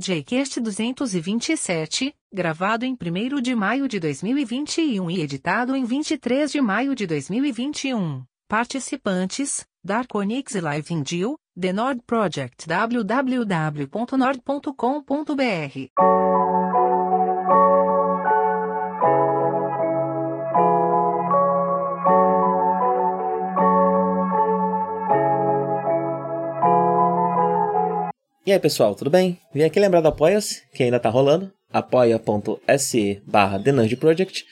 JCast 227, gravado em 1 de maio de 2021 e editado em 23 de maio de 2021. Participantes: Darkonix Live in Deal, The Nord Project www.nord.com.br. E aí pessoal, tudo bem? Vim aqui lembrar do Apoia-se, que ainda tá rolando, apoia.se barra Project.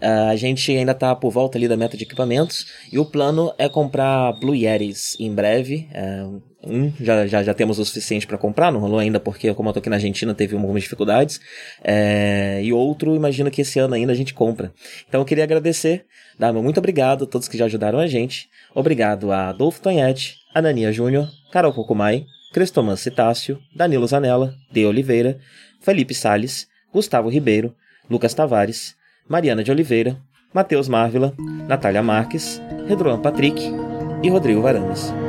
Uh, a gente ainda tá por volta ali da meta de equipamentos e o plano é comprar Blue Yetis em breve. Uh, um, já, já, já temos o suficiente para comprar, não rolou ainda porque, como eu tô aqui na Argentina, teve algumas dificuldades. É, e outro, imagino que esse ano ainda a gente compra. Então eu queria agradecer, dar muito obrigado a todos que já ajudaram a gente. Obrigado a Adolfo Tonhete, Anania Júnior, Carol Cocumai, Crestoman Citácio, Danilo Zanella, De Oliveira, Felipe Sales, Gustavo Ribeiro, Lucas Tavares, Mariana de Oliveira, Matheus Marvila, Natália Marques, Redroan Patrick e Rodrigo Varandas.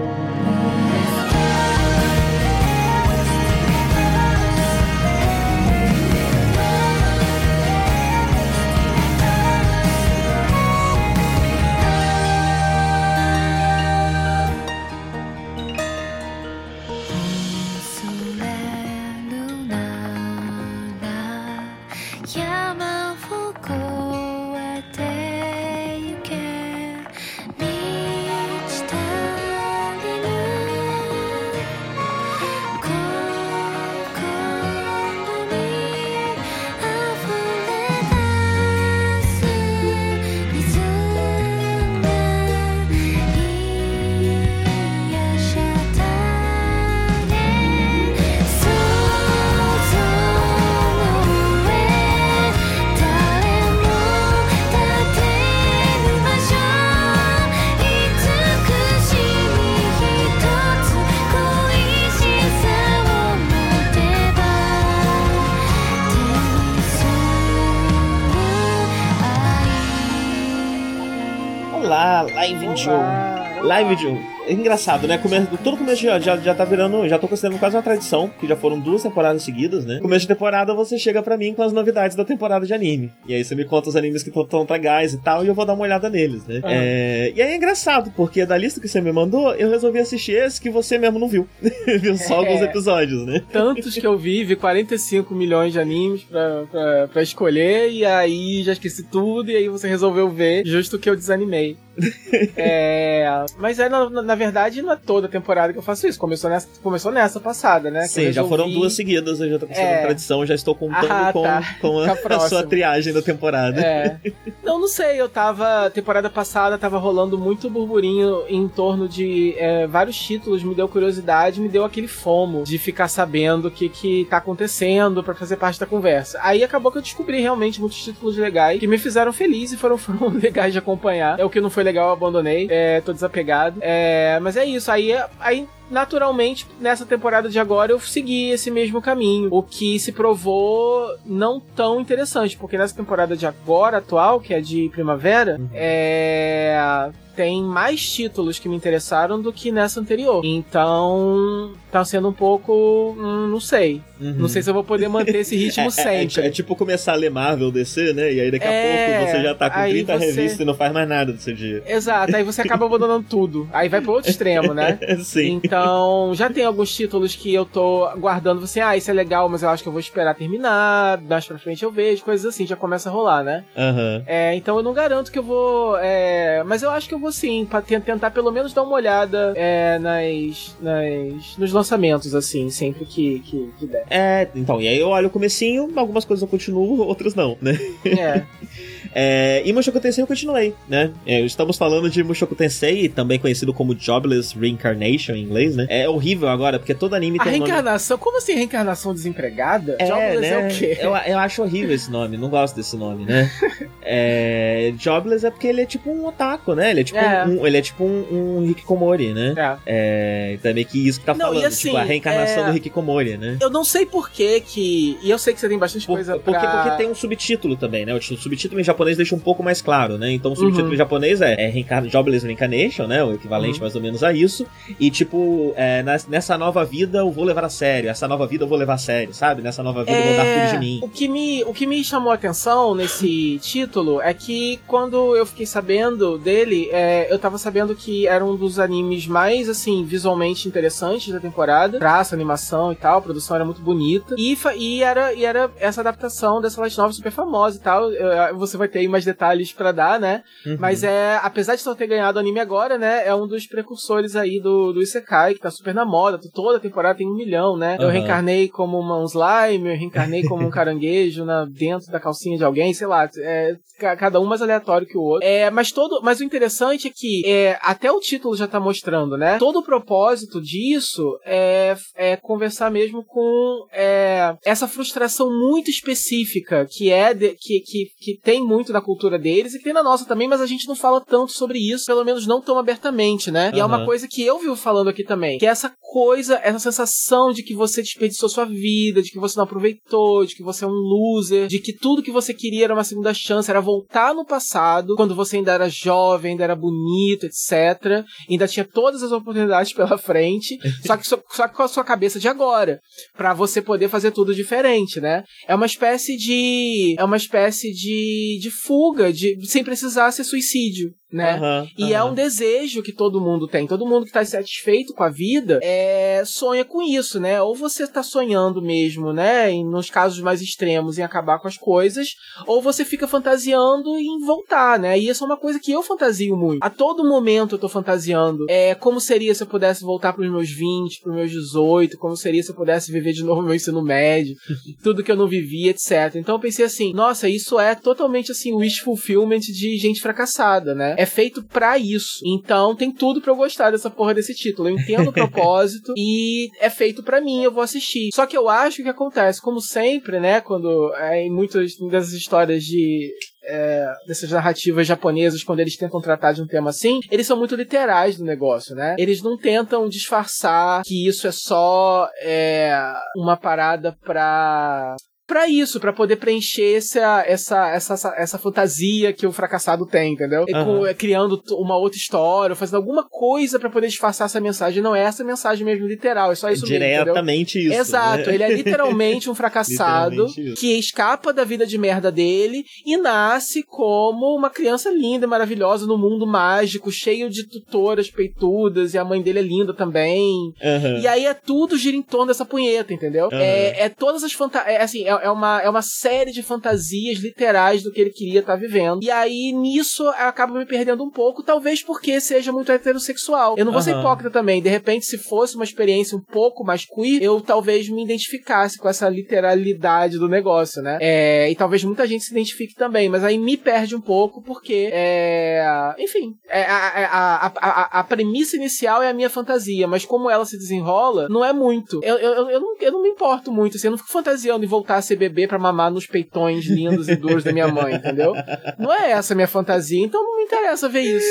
Engraçado, né? Come... Todo começo já, já, já tá virando. Já tô considerando quase uma tradição, que já foram duas temporadas seguidas, né? Começo de temporada você chega pra mim com as novidades da temporada de anime. E aí você me conta os animes que estão legais e tal, e eu vou dar uma olhada neles, né? É... E aí é engraçado, porque da lista que você me mandou, eu resolvi assistir esse que você mesmo não viu. viu só alguns é. episódios, né? Tantos que eu vi, vi 45 milhões de animes pra, pra, pra escolher, e aí já esqueci tudo, e aí você resolveu ver, justo que eu desanimei. é, mas é, na, na, verdade, não é toda temporada que eu faço isso. Começou nessa, começou nessa passada, né? Sim, já foram duas seguidas, eu já tô considerando é... tradição, já estou contando ah, com, tá. com a, a, sua triagem da temporada. É. Não, não sei, eu tava. Temporada passada tava rolando muito burburinho em torno de é, vários títulos, me deu curiosidade, me deu aquele fomo de ficar sabendo o que, que tá acontecendo para fazer parte da conversa. Aí acabou que eu descobri realmente muitos títulos legais que me fizeram feliz e foram, foram legais de acompanhar. É o que não foi foi legal, eu abandonei. É, tô desapegado. É, mas é isso. Aí, aí naturalmente, nessa temporada de agora, eu segui esse mesmo caminho. O que se provou não tão interessante, porque nessa temporada de agora, atual, que é de primavera, uhum. é tem mais títulos que me interessaram do que nessa anterior. Então, tá sendo um pouco. Hum, não sei. Uhum. Não sei se eu vou poder manter esse ritmo é, sempre. É, é, é, tipo começar a ler Marvel DC, né? E aí daqui a é, pouco você já tá com 30 você... revistas e não faz mais nada do seu dia. Exato, aí você acaba abandonando tudo. Aí vai pro outro extremo, né? Sim. Então, já tem alguns títulos que eu tô guardando, assim, ah, isso é legal, mas eu acho que eu vou esperar terminar, mais pra frente eu vejo, coisas assim, já começa a rolar, né? Uhum. É, então eu não garanto que eu vou. É, mas eu acho que eu vou sim, pra tentar pelo menos dar uma olhada é, nas, nas, nos lançamentos, assim, sempre que, que, que der. É, então, e aí eu olho o comecinho, algumas coisas eu continuo, outras não, né? É. É, e Mushoku Tensei eu continuei, né? É, estamos falando de Mushoku Tensei, também conhecido como Jobless Reincarnation em inglês, né? É horrível agora, porque todo anime tem A reencarnação, nome... como assim reencarnação desempregada? É, Jobless né? é o quê? Eu, eu acho horrível esse nome, não gosto desse nome, né? é, Jobless é porque ele é tipo um otaku, né? Ele é tipo é. Um, ele é tipo um, um Hikikomori, né? É. é. Então é meio que isso que tá não, falando, assim, tipo, a reencarnação é... do Hikikomori, né? Eu não sei por que que... E eu sei que você tem bastante por, coisa porque, pra... Porque tem um subtítulo também, né? O subtítulo em japonês deixa um pouco mais claro, né? Então o subtítulo uhum. japonês é, é Reencarn Jobless Reincarnation, né? O equivalente uhum. mais ou menos a isso. E tipo, é, nessa nova vida eu vou levar a sério, essa nova vida eu vou levar a sério, sabe? Nessa nova vida eu vou dar tudo de é, mim. O que me, o que me chamou a atenção nesse título é que quando eu fiquei sabendo dele, é, eu tava sabendo que era um dos animes mais, assim, visualmente interessantes da temporada. Traço, animação e tal, a produção era muito bonita. E, e, era, e era essa adaptação dessa light novel super famosa e tal. Você vai ter aí mais detalhes para dar, né? Uhum. Mas é, apesar de só ter ganhado o anime agora, né? É um dos precursores aí do, do Isekai, que tá super na moda. Toda temporada tem um milhão, né? Uhum. Eu reencarnei como uma, um slime, eu reencarnei como um caranguejo na, dentro da calcinha de alguém, sei lá. É, cada um mais aleatório que o outro. É, mas todo, mas o interessante é que é, até o título já tá mostrando, né? Todo o propósito disso é, é conversar mesmo com é, essa frustração muito específica que é de, que, que, que tem muito na cultura deles e que tem na nossa também, mas a gente não fala tanto sobre isso, pelo menos não tão abertamente, né? Uhum. E é uma coisa que eu vivo falando aqui também, que é essa coisa, essa sensação de que você desperdiçou sua vida, de que você não aproveitou, de que você é um loser, de que tudo que você queria era uma segunda chance, era voltar no passado, quando você ainda era jovem, ainda era bonito, etc. Ainda tinha todas as oportunidades pela frente, só que só, só com a sua cabeça de agora, para você poder fazer tudo diferente, né? É uma espécie de é uma espécie de, de fuga, de sem precisar ser suicídio né? Uhum, e uhum. é um desejo que todo mundo tem. Todo mundo que tá satisfeito com a vida é, sonha com isso, né? Ou você tá sonhando mesmo, né? E nos casos mais extremos, em acabar com as coisas, ou você fica fantasiando em voltar, né? E isso é uma coisa que eu fantasio muito. A todo momento eu tô fantasiando. É como seria se eu pudesse voltar pros meus 20, pros meus 18, como seria se eu pudesse viver de novo meu ensino médio, tudo que eu não vivi, etc. Então eu pensei assim, nossa, isso é totalmente assim, wish fulfillment de gente fracassada, né? É feito para isso. Então tem tudo para eu gostar dessa porra desse título. Eu entendo o propósito e é feito para mim, eu vou assistir. Só que eu acho que acontece, como sempre, né, quando é, em muitas dessas histórias de é, dessas narrativas japonesas, quando eles tentam tratar de um tema assim, eles são muito literais do negócio, né? Eles não tentam disfarçar que isso é só é, uma parada pra para isso, para poder preencher essa, essa, essa, essa fantasia que o fracassado tem, entendeu? Uhum. Criando uma outra história, fazendo alguma coisa para poder disfarçar essa mensagem. Não é essa mensagem mesmo literal, é só isso Diretamente mesmo. Diretamente isso. Exato, né? ele é literalmente um fracassado que escapa da vida de merda dele e nasce como uma criança linda e maravilhosa no mundo mágico, cheio de tutoras peitudas, e a mãe dele é linda também. Uhum. E aí é tudo gira em torno dessa punheta, entendeu? Uhum. É, é todas as fantasias. É, assim, é, é, uma, é uma série de fantasias literais do que ele queria estar tá vivendo. E aí, nisso, eu acabo me perdendo um pouco, talvez porque seja muito heterossexual. Eu não vou uhum. ser hipócrita também. De repente, se fosse uma experiência um pouco mais queer, eu talvez me identificasse com essa literalidade do negócio, né? É, e talvez muita gente se identifique também, mas aí me perde um pouco porque, é, enfim, é, a, a, a, a, premissa inicial é a minha fantasia, mas como ela se desenrola, não é muito. Eu, eu, eu, não, eu não me importo muito, assim, eu não fico fantasiando em voltar bebê para mamar nos peitões lindos e duros da minha mãe, entendeu? Não é essa a minha fantasia, então não me interessa ver isso.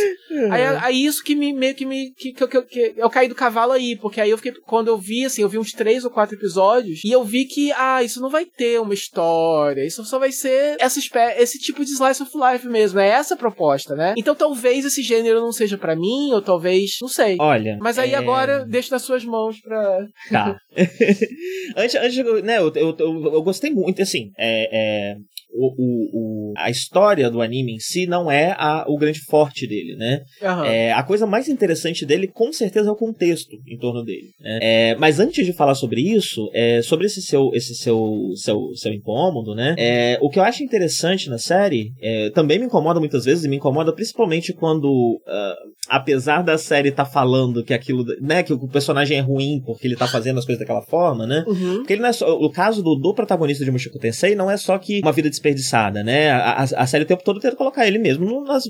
Aí, aí isso que me meio que me. Que, que, que, que, eu caí do cavalo aí, porque aí eu fiquei. Quando eu vi, assim, eu vi uns três ou quatro episódios, e eu vi que, ah, isso não vai ter uma história, isso só vai ser essa esse tipo de slice of life mesmo. É essa a proposta, né? Então talvez esse gênero não seja para mim, ou talvez. Não sei. Olha. Mas aí é... agora deixo nas suas mãos pra. Tá. antes, antes, né, eu, eu, eu, eu gostei muito, assim, é, é o, o, o, a história do anime em si não é a, o grande forte dele, né? Uhum. É, a coisa mais interessante dele, com certeza, é o contexto em torno dele. Né? É, mas antes de falar sobre isso, é, sobre esse seu, esse seu, seu, seu incômodo, né? É, o que eu acho interessante na série é, também me incomoda muitas vezes, e me incomoda principalmente quando, uh, apesar da série estar tá falando que aquilo, né, que o personagem é ruim porque ele tá fazendo as coisas daquela forma, né? Uhum. Porque ele não é só, o caso do, do protagonista de Mushoku Tensei não é só que uma vida de desperdiçada, né? A, a, a, série o tempo todo tenta colocar ele mesmo nas,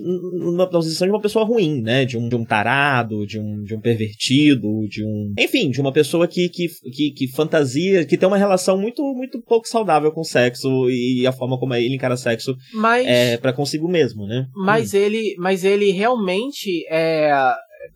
na posição de uma pessoa ruim, né? De um, de um tarado, de um, de um pervertido, de um. Enfim, de uma pessoa que, que, que, que fantasia, que tem uma relação muito, muito pouco saudável com o sexo e a forma como ele encara sexo mas, é para consigo mesmo, né? Mas hum. ele, mas ele realmente é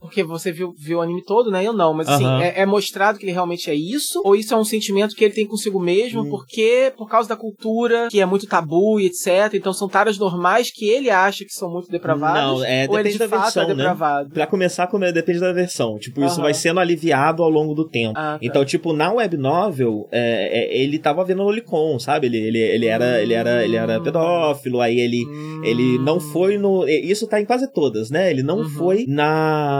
porque você viu, viu o anime todo, né? Eu não, mas assim, é, é, mostrado que ele realmente é isso? Ou isso é um sentimento que ele tem consigo mesmo, hum. porque por causa da cultura, que é muito tabu e etc. Então são taras normais que ele acha que são muito depravadas. Não, é, ou ele de da fato versão, é né? depravado. Né? Pra começar, como é, depende da versão. Tipo, isso vai sendo aliviado ao longo do tempo. Ah, tá. Então, tipo, na web novel, é, é, ele tava vendo Lolicon, sabe? Ele, ele, ele, era, hum. ele, era, ele era pedófilo, aí ele, hum. ele não foi no. Isso tá em quase todas, né? Ele não uhum. foi na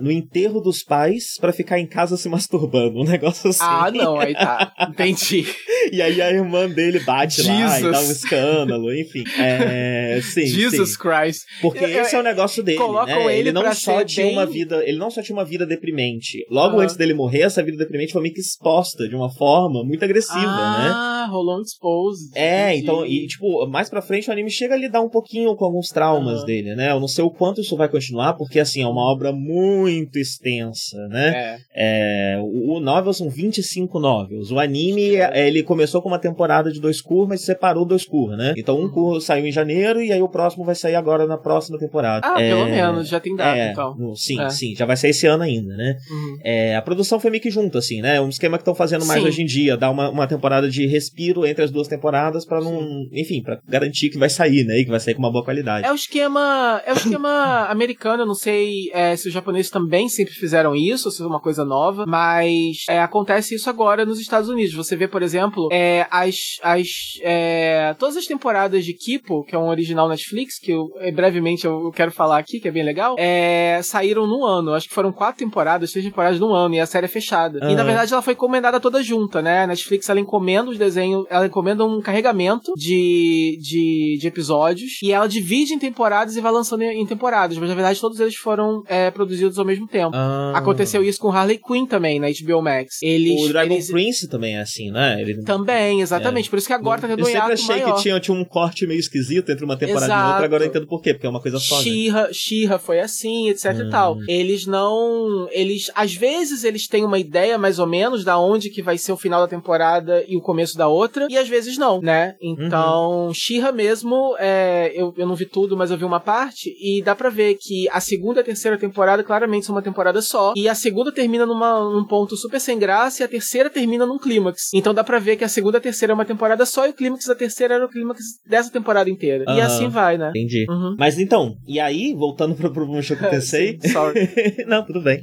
no enterro dos pais para ficar em casa se masturbando. Um negócio assim. Ah, não, aí tá. Entendi. e aí a irmã dele bate Jesus. lá e dá um escândalo, enfim. É, sim, Jesus sim. Christ. Porque eu, esse é o negócio dele, né? Ele, ele não só tinha bem... uma vida, ele não só tinha uma vida deprimente. Logo antes dele morrer, essa vida deprimente foi meio que exposta de uma forma muito agressiva, ah, né? Ah, rolou um expose. É, entendi. então, e tipo, mais pra frente o anime chega a lidar um pouquinho com alguns traumas dele, né? Eu não sei o quanto isso vai continuar, porque assim, é uma obra muito extensa, né? É. é o, o novel são 25 novels. O anime, é. ele começou com uma temporada de dois cur, mas separou dois cur, né? Então um cur saiu em janeiro e aí o próximo vai sair agora na próxima temporada. Ah, é, pelo menos, já tem data, é, então. Sim, é. sim, já vai sair esse ano ainda, né? Uhum. É, a produção foi meio que junto, assim, né? Um esquema que estão fazendo mais sim. hoje em dia, dar uma, uma temporada de respiro entre as duas temporadas para não, sim. enfim, para garantir que vai sair, né? E que vai sair com uma boa qualidade. É o esquema, é o esquema americano, eu não sei é, se os japoneses também sempre fizeram isso, ou se é uma coisa nova, mas é, acontece isso agora nos Estados Unidos. Você vê, por exemplo, é, as, as é, todas as temporadas de Kipo, que é um original Netflix, que eu, é, brevemente eu, eu, quero falar aqui, que é bem legal, é, saíram num ano. Acho que foram quatro temporadas, três temporadas num ano, e a série é fechada. Uhum. E na verdade ela foi encomendada toda junta, né? A Netflix ela encomenda os desenhos, ela encomenda um carregamento de, de, de episódios, e ela divide em temporadas e vai lançando em temporadas, mas na verdade todos eles foram é, produzidos ao mesmo tempo. Ah. Aconteceu isso com Harley Quinn também, na HBO Max. Eles, o Dragon eles... Prince também é assim, né? Ele... Também, exatamente. É. Por isso que agora tá tendo um Eu sempre achei maior. que tinha, tinha um corte meio esquisito entre uma temporada Exato. e outra, agora eu entendo por quê, porque é uma coisa só. Shira, né? foi assim, etc hum. e tal. Eles não. Eles. Às vezes eles têm uma ideia mais ou menos da onde que vai ser o final da temporada e o começo da outra, e às vezes não, né? Então, uhum. Shira mesmo, é, eu, eu não vi tudo, mas eu vi uma parte, e dá pra ver que a segunda e a terceira temporada claramente são uma temporada só, e a segunda termina numa, num ponto super sem graça e a terceira termina num clímax. Então dá pra ver que a segunda e a terceira é uma temporada só e o clímax da terceira era o clímax dessa temporada inteira. Uhum. E assim vai, né? Entendi. Uhum. Mas então, e aí, voltando pro, pro Mushoku Tensei... Sorry. Não, tudo bem.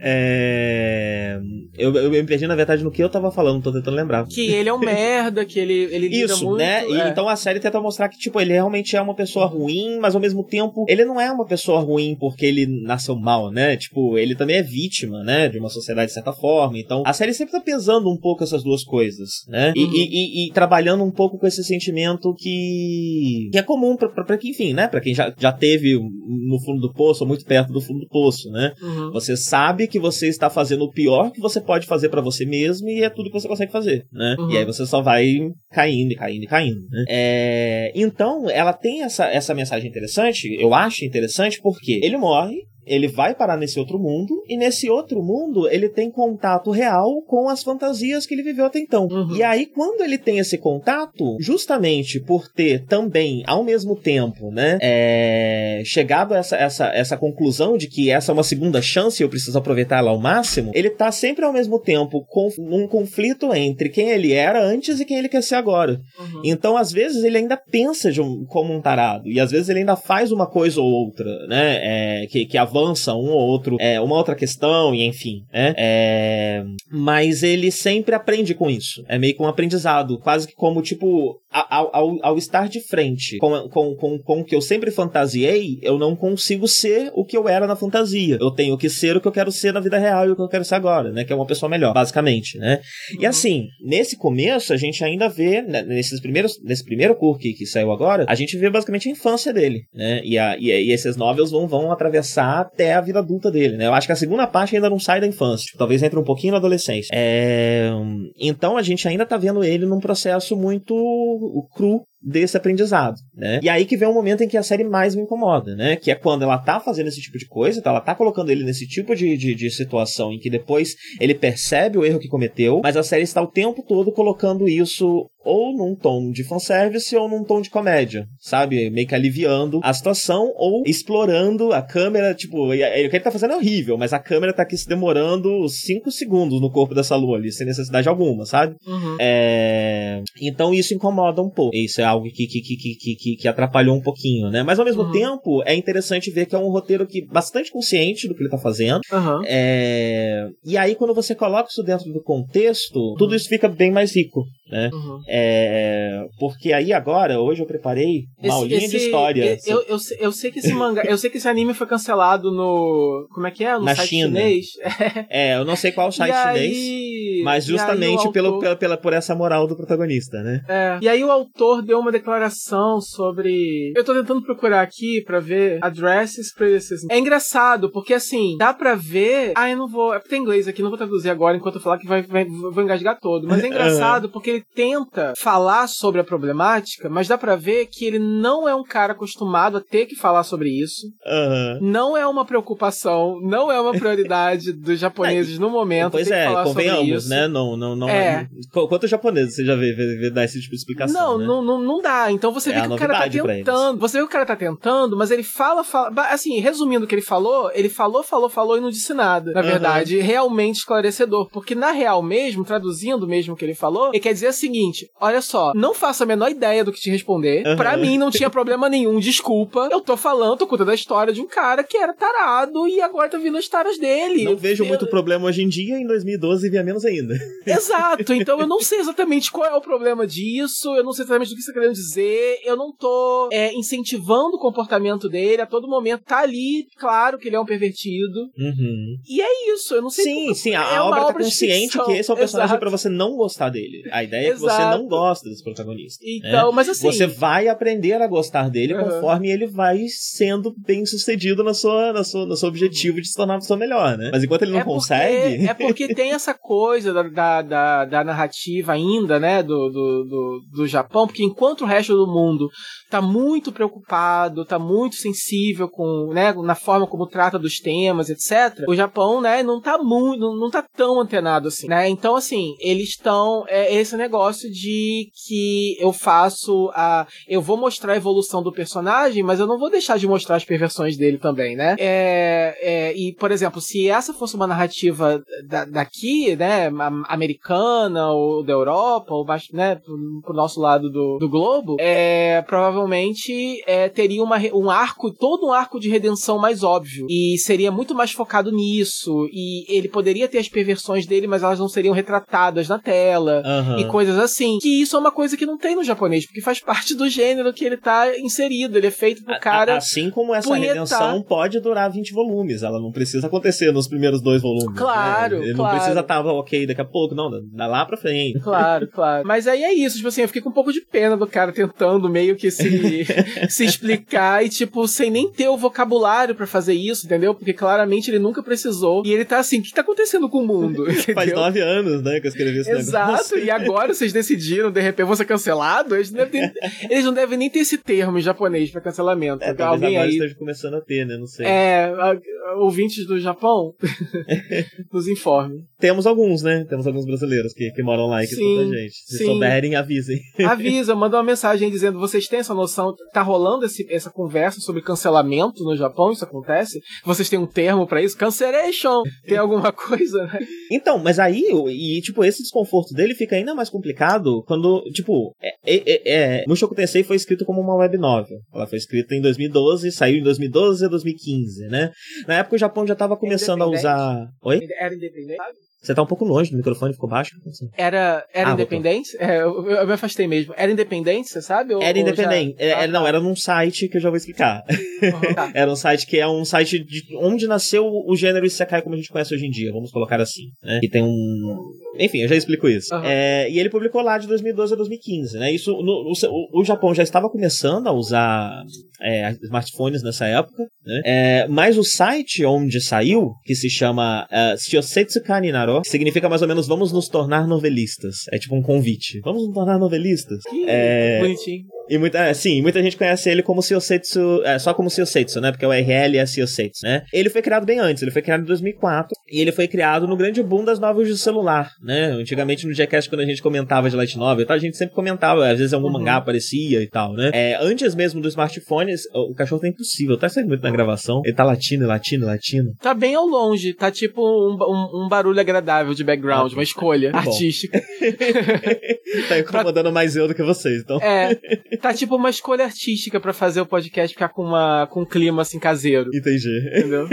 É... Eu, eu me perdi, na verdade, no que eu tava falando, tô tentando lembrar. Que ele é um merda, que ele, ele Isso, muito, né? É. E, então a série tenta mostrar que, tipo, ele realmente é uma pessoa ruim, mas ao mesmo tempo, ele não é uma pessoa ruim porque ele nasceu mal, né? Tipo, ele também é vítima, né? De uma sociedade de certa forma. Então, a série sempre tá pesando um pouco essas duas coisas, né? Uhum. E, e, e, trabalhando um pouco com esse sentimento que, que é comum pra, pra, pra quem, enfim, né? Pra quem já, já teve no fundo do poço, ou muito perto do fundo do poço, né? Uhum. Você sabe que você está fazendo o pior que você pode fazer para você mesmo e é tudo que você consegue fazer, né? Uhum. E aí você só vai caindo caindo caindo, né? É... Então, ela tem essa, essa mensagem interessante, eu acho interessante, porque ele morre, ele vai parar nesse outro mundo, e nesse outro mundo ele tem contato real com as fantasias que ele viveu até então. Uhum. E aí, quando ele tem esse contato, justamente por ter também, ao mesmo tempo, né, é, chegado a essa, essa, essa conclusão de que essa é uma segunda chance e eu preciso aproveitar ela ao máximo, ele tá sempre ao mesmo tempo com um conflito entre quem ele era antes e quem ele quer ser agora. Uhum. Então, às vezes, ele ainda pensa um, como um tarado, e às vezes ele ainda faz uma coisa ou outra, né, é, que, que a avança um ou outro, é, uma outra questão, e enfim, né? É, mas ele sempre aprende com isso. É meio que um aprendizado, quase que como, tipo, ao, ao, ao estar de frente com, com, com, com o que eu sempre fantasiei, eu não consigo ser o que eu era na fantasia. Eu tenho que ser o que eu quero ser na vida real e o que eu quero ser agora, né? Que é uma pessoa melhor, basicamente, né? E assim, nesse começo, a gente ainda vê, né, nesses primeiros, nesse primeiro curso que, que saiu agora, a gente vê basicamente a infância dele, né? E, a, e, e esses novels vão, vão atravessar até a vida adulta dele, né? Eu acho que a segunda parte ainda não sai da infância. Talvez entre um pouquinho na adolescência. É... Então a gente ainda tá vendo ele num processo muito cru desse aprendizado, né? E aí que vem o momento em que a série mais me incomoda, né? Que é quando ela tá fazendo esse tipo de coisa, então ela tá colocando ele nesse tipo de, de, de situação em que depois ele percebe o erro que cometeu, mas a série está o tempo todo colocando isso ou num tom de fanservice ou num tom de comédia, sabe? Meio que aliviando a situação ou explorando a câmera, tipo, o que ele tá fazendo é horrível, mas a câmera tá aqui se demorando 5 segundos no corpo dessa lua ali, sem necessidade alguma, sabe? Uhum. É... Então isso incomoda um pouco. Isso é algo que, que, que, que, que, atrapalhou um pouquinho, né? Mas ao mesmo uhum. tempo, é interessante ver que é um roteiro que bastante consciente do que ele tá fazendo. Uhum. É... E aí, quando você coloca isso dentro do contexto, tudo isso fica bem mais rico, né? Uhum. É, porque aí agora, hoje eu preparei uma esse, aulinha esse, de história. Eu, eu, eu, sei que esse mangá, eu sei que esse anime foi cancelado no. Como é que é? No Na site China. chinês. É, eu não sei qual site chinês. Aí, mas justamente autor... pelo, pela, pela, por essa moral do protagonista, né? É. E aí o autor deu uma declaração sobre. Eu tô tentando procurar aqui pra ver addresses criticism. É engraçado, porque assim, dá pra ver. Ah, eu não vou. É porque tem inglês aqui, não vou traduzir agora enquanto eu falar que vai, vai, vou engasgar todo. Mas é engraçado porque ele tenta falar sobre a problemática, mas dá para ver que ele não é um cara acostumado a ter que falar sobre isso. Uhum. Não é uma preocupação, não é uma prioridade dos japoneses no momento. Pois é, convenhamos, né? Não, não, não é. é. Quantos japoneses você já vê, vê, vê dar esse tipo de explicação? Não, né? não, não, não dá. Então você é vê que o cara tá tentando. Você vê que o cara tá tentando, mas ele fala, fala. Assim, resumindo o que ele falou, ele falou, falou, falou e não disse nada. Na uhum. verdade, realmente esclarecedor. Porque na real mesmo, traduzindo mesmo o que ele falou, ele quer dizer o seguinte: olha só, não faço a menor ideia do que te responder. Uhum. Pra mim não tinha problema nenhum, desculpa. Eu tô falando, tô contando a história de um cara que era tarado e agora tá vindo as taras dele. Não vejo eu... muito problema hoje em dia, em 2012 via menos ainda. Exato, então eu não sei exatamente qual é o problema disso, eu não sei exatamente o que você tá querendo dizer, eu não tô é, incentivando o comportamento dele, a todo momento tá ali, claro que ele é um pervertido. Uhum. E é isso, eu não sei. Sim, sim, a, é a obra tá obra consciente que esse é o personagem para você não gostar dele. A ideia Exato. é que você não gosta desse protagonista. Né? Então, né? mas assim. Você vai aprender a gostar dele uhum. conforme ele vai sendo bem sucedido na sua, na sua, no seu objetivo de se tornar uma pessoa melhor, né? Mas enquanto ele não é porque, consegue. É porque tem essa coisa da, da, da, da narrativa ainda, né, do, do, do, do Japão, porque enquanto o resto do mundo tá muito preocupado, tá muito sensível com, né, na forma como trata dos temas, etc. O Japão, né, não tá muito, não, não tá tão antenado assim, né? Então, assim, eles estão, é esse negócio de que eu faço a, eu vou mostrar a evolução do personagem, mas eu não vou deixar de mostrar as perversões dele também, né? É, é, e, por exemplo, se essa fosse uma narrativa da, daqui, né, americana ou da Europa, ou, né, pro, pro nosso lado do, do globo, é, provavelmente provavelmente é, teria uma, um arco, todo um arco de redenção mais óbvio. E seria muito mais focado nisso. E ele poderia ter as perversões dele, mas elas não seriam retratadas na tela. Uhum. E coisas assim. Que isso é uma coisa que não tem no japonês, porque faz parte do gênero que ele tá inserido. Ele é feito pro cara. Assim como essa punhetar. redenção pode durar 20 volumes. Ela não precisa acontecer nos primeiros dois volumes. Claro. Né? Ele claro. não precisa estar tá, ok daqui a pouco. Não, dá lá pra frente. Claro, claro. Mas aí é isso. Tipo assim, eu fiquei com um pouco de pena do cara tentando meio que se se, explicar e, tipo, sem nem ter o vocabulário para fazer isso, entendeu? Porque claramente ele nunca precisou. E ele tá assim, o que tá acontecendo com o mundo? Faz nove anos, né, que eu escrevi esse Exato, negócio. e agora vocês decidiram, de repente, vou ser cancelado? Eles não devem, ter, eles não devem nem ter esse termo em japonês para cancelamento. É, alguém aí esteja começando a ter, né? Não sei. É, ouvintes do Japão, nos informe. Temos alguns, né? Temos alguns brasileiros que, que moram lá e que sim, escutam a gente. Se sim. souberem, avisem. Avisa, manda uma mensagem dizendo: vocês têm essa noção tá rolando esse, essa conversa sobre cancelamento no Japão, isso acontece? Vocês têm um termo para isso? Cancellation! Tem alguma coisa, né? Então, mas aí, e tipo, esse desconforto dele fica ainda mais complicado quando, tipo, é, é, é, Mushoku Tensei foi escrito como uma web novel. Ela foi escrita em 2012, saiu em 2012 a 2015, né? Na época o Japão já tava começando a usar... Oi? Era independente? Você tá um pouco longe, o microfone ficou baixo. Assim. Era, era ah, independente? É, eu, eu, me afastei mesmo. Era independente, você sabe? Ou, era independente. Já... É, ah, não, tá. era num site que eu já vou explicar. Uhum, tá. era um site que é um site de onde nasceu o gênero Isekai como a gente conhece hoje em dia, vamos colocar assim. Né? Que tem um. Enfim, eu já explico isso. Uhum. É, e ele publicou lá de 2012 a 2015, né? Isso, no, o, o Japão já estava começando a usar é, smartphones nessa época, né? É, mas o site onde saiu, que se chama uh, Shiosetsu Kaninaro Que significa mais ou menos vamos nos tornar novelistas. É tipo um convite. Vamos nos tornar novelistas. Que É. bonitinho. E muita, é, sim, muita gente conhece ele como Syosetsu, é, só como Syosetsu, né? Porque o RL é Syosetsu, né? Ele foi criado bem antes, ele foi criado em 2004 e ele foi criado no grande boom das novas de celular, né? Antigamente no Jackass, quando a gente comentava de Light Novel, e tal, a gente sempre comentava, às vezes algum Uhum. mangá aparecia e tal, né? É, antes mesmo do smartphone, o o cachorro tá impossível, tá saindo muito na gravação, ele tá latindo, latindo, latindo. Tá bem ao longe, tá tipo um, um- um barulho agradável de background, uma escolha Bom. artística. tá incomodando mais eu do que vocês, então. É, tá tipo uma escolha artística pra fazer o podcast ficar com, uma, com um clima assim caseiro. Entendi. Entendeu?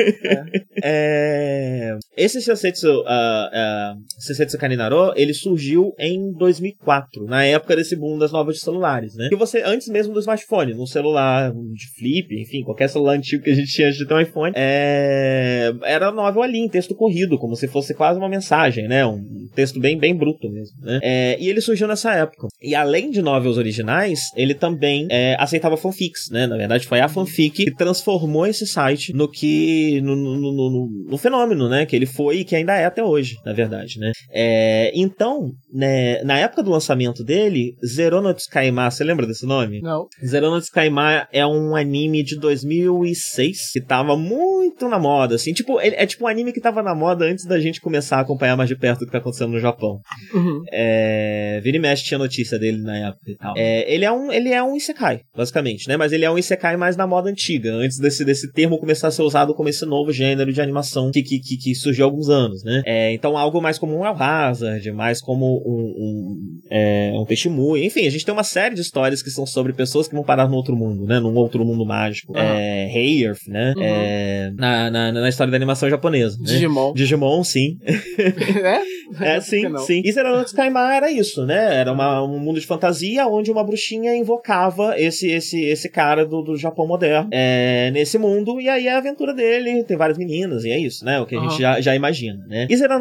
É... Esse Seisetsu, ah, ah, Seisetsu Kaninaro, ele surgiu em 2004, na época desse boom das novas de celulares, né? Que você, antes mesmo do smartphone, num celular de flip, enfim, qualquer celular antigo que a gente tinha antes de ter um iPhone, é... era novel ali, em texto corrido, como se fosse quase uma mensagem, né? Um texto bem, bem bruto mesmo, né? É, E ele surgiu nessa época. E além de novels originais, ele também é, aceitava fanfics, né? Na verdade, foi a fanfic que transformou esse site no que. no, no, no- no- no fenômeno, né? Que ele foi e que ainda é até hoje, na verdade, né? É, então, né, na época do lançamento dele, Zerono Tsukaima, você lembra desse nome? Não. Zerono Tsukaima é um anime de 2006 que tava muito na moda, assim, tipo, ele- é tipo um anime que tava na moda antes da gente começar a acompanhar mais de perto o que tá acontecendo no Japão. Uhum. É, vira e mexe tinha notícia dele na época e tal. É, ele, é um, ele é um Isekai, basicamente, né? Mas ele é um Isekai mais na moda antiga, antes desse, desse termo começar a ser usado como esse novo gênero de animação que, que, que, que surgiu há alguns anos, né? É, então algo mais como um El Hazard, mais como um, um, é, um Teshimui. Enfim, a gente tem uma série de histórias que são sobre pessoas que vão parar no outro mundo, né? Num outro mundo mágico. Aham. É, Heierth, né? Uhum. É, na, na, na história da animação japonesa, né? Digimon. Digimon, sim. é? É, Por sim, sim. E Zero Kaima era isso, né? Era uma- um mundo de fantasia onde uma bruxinha invocava esse esse esse cara do, do Japão moderno é, nesse mundo, e aí é a aventura dele, tem várias meninas, e é isso, né? O que a Aham. gente já, já imagina, né? E Zero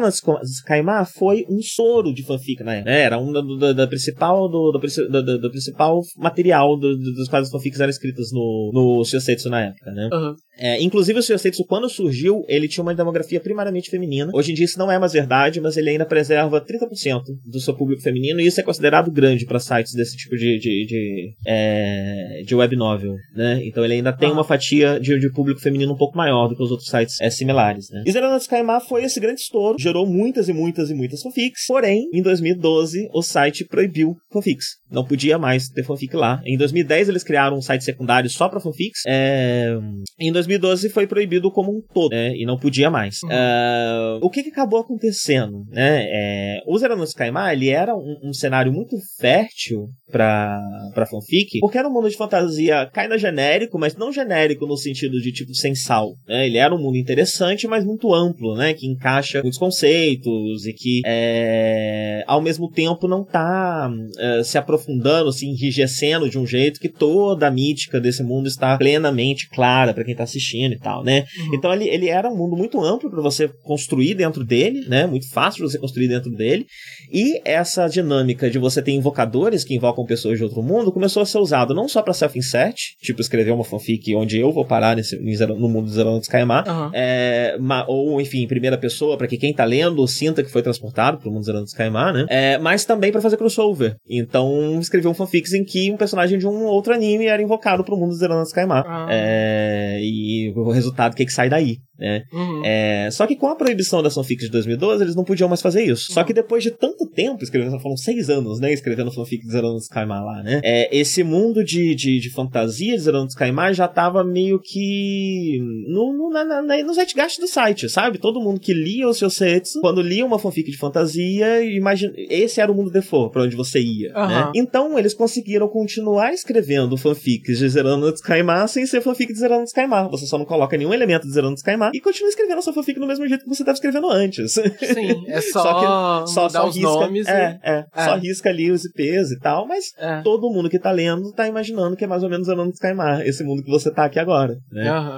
Kaima foi um soro de fanfic na época, né? Era um da, da- principal, do, do, da- do principal material do- do- dos quais as fanfics eram escritas no, no na época, né? Uhum. É, inclusive, o Shiosetsu, quando surgiu, ele tinha uma demografia primariamente feminina. Hoje em dia isso não é mais verdade, mas ele ainda preserva 30% do seu público feminino, e isso é considerado grande para sites desse tipo de, de, de, é, de web novel, né? Então ele ainda tem uma fatia de, de público feminino um pouco maior do que os outros sites é, similares, né? E Zerana Kaima foi esse grande estouro, gerou muitas e muitas e muitas fanfics, porém, em 2012, o site proibiu fanfics. Não podia mais ter fanfic lá. Em 2010, eles criaram um site secundário só para fanfics. É, em 2012 foi proibido como um todo, né? E não podia mais. Uhum. Ah, o que, que acabou acontecendo, né? É, o Zeranos Kaimar, ele era um, um cenário muito fértil pra, pra fanfic, porque era um mundo de fantasia ainda genérico, mas não genérico no sentido de tipo sem sal, né? Ele era um mundo interessante, mas muito amplo, né? Que encaixa muitos conceitos e que é, ao mesmo tempo não tá é, se aprofundando, se enrijecendo de um jeito que toda a mítica desse mundo está plenamente clara pra quem tá assistindo e tal, né? Uhum. Então ele, ele era um mundo muito amplo pra você construir dentro dele, né? Muito fácil de você construir dentro dele. E essa dinâmica de você ter invocadores que invocam pessoas de outro mundo começou a ser usado não só pra self-insert, tipo escrever uma fanfic onde eu vou parar nesse, no mundo de Zero Skyma, Aham. é, ou enfim, em primeira pessoa, pra que quem tá lendo sinta que foi transportado pro mundo Zero Skyma, né? É, mas também pra fazer crossover. Então, escrever um fanfics em que um personagem de um outro anime era invocado pro mundo Zero Skyma. Ah. É, e o resultado, o que, que sai daí, né? Uhum. É, só que com a proibição das fanfics de 2012, eles não podiam mais fazer isso. Só que depois de tanto tempo escrevendo, foram seis anos, né, escrevendo fanfic de Zero Skyma lá, né? É, esse mundo de, de, de fantasia de Zero Skyma já tava meio que no, no, na, na, no do site, sabe? Todo mundo que lia o seu Setsu, quando lia uma fanfic de fantasia, imagina, esse era o mundo default, pra onde você ia, Aham. né? Então eles conseguiram continuar escrevendo fanfics de Zerano Tsukaima sem ser fanfic de Zerano Tsukaima. Você só não coloca nenhum elemento de Zerano Tsukaima e continua escrevendo a sua fanfic do mesmo jeito que você estava escrevendo antes. Sim, é só, Só que- Só, só risca, nomes é, é, É. só risca ali os IPs e tal, mas e... É. todo mundo que tá lendo tá imaginando que é mais ou menos Zerano Tsukaima, esse mundo que você tá aqui agora, né? Aham.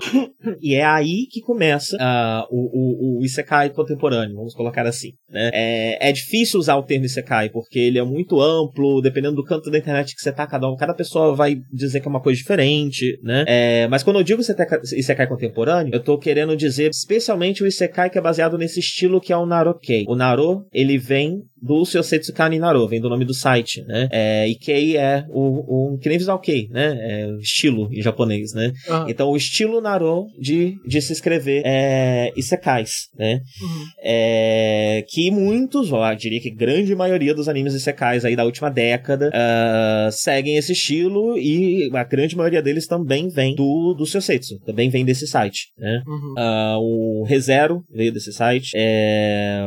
E é aí que começa ah, o, o, o Isekai contemporâneo, vamos colocar assim. Né? É, é difícil usar o termo Isekai, porque ele é muito amplo, dependendo do canto da internet que você tá, cada, um- cada pessoa vai dizer que é uma coisa diferente, né? É, mas quando eu digo Isekai, Isekai contemporâneo, eu tô querendo dizer especialmente o Isekai que é baseado nesse estilo que é o Narokei. O Naro, ele vem do seu Setsukani Naro, vem do nome do site, né? É, e Kei é o, o que nem visual Kei, né? É estilo em japonês, né? Então o estilo Naro de, de se escrever é Isekais, né? Uhum. É, que muitos, ó, diria que grande maioria dos animes Isekais aí da última década uh, seguem esse estilo e a grande maioria deles também vem do, do seu Setsu, também vem desse site, né? Uhum. Uh, o ReZero veio desse site, é,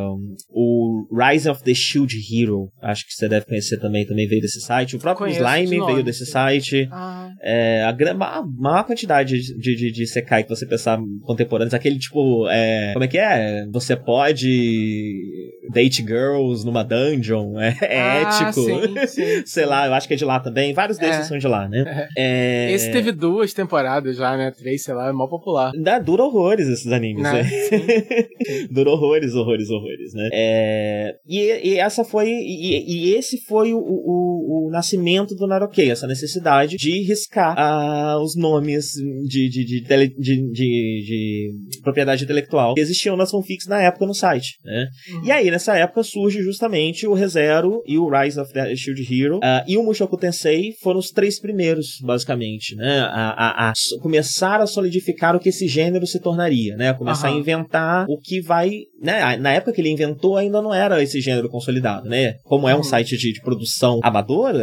o Rise of the Shield Hero, acho que você deve conhecer também, também veio desse site. O próprio Slime de veio desse site. Ah. É, a, a maior quantidade de, de, de Sekai que você pensar contemporâneos, aquele tipo, é, como é que é? Você pode date girls numa dungeon, é, é ah, ético. Sim, sim, Sei lá, eu acho que é de lá também. Vários desses é. são de lá, né? É. Esse teve duas temporadas já, né? Três, sei lá, é mó popular. Dá, dura horrores esses animes, né? né? dura horrores, horrores, horrores, né? É, e, e essa foi. E, e esse foi o, o, o, nascimento do Narokei, essa necessidade de riscar uh, os nomes de, de, de, tele, de, de, de, propriedade intelectual que existiam nas fanfics na época no site. Né? Uhum. E aí, nessa época, surge justamente o ReZero e o Rise of the Shield Hero. Uh, e o Mushoku Tensei foram os três primeiros, basicamente, né? A, a, a começar a solidificar o que esse gênero se tornaria, né? A começar uhum. a inventar o que vai. Né? Na época que ele inventou, ainda não era esse gênero consolidado, né? Como é um uhum. site de, de, produção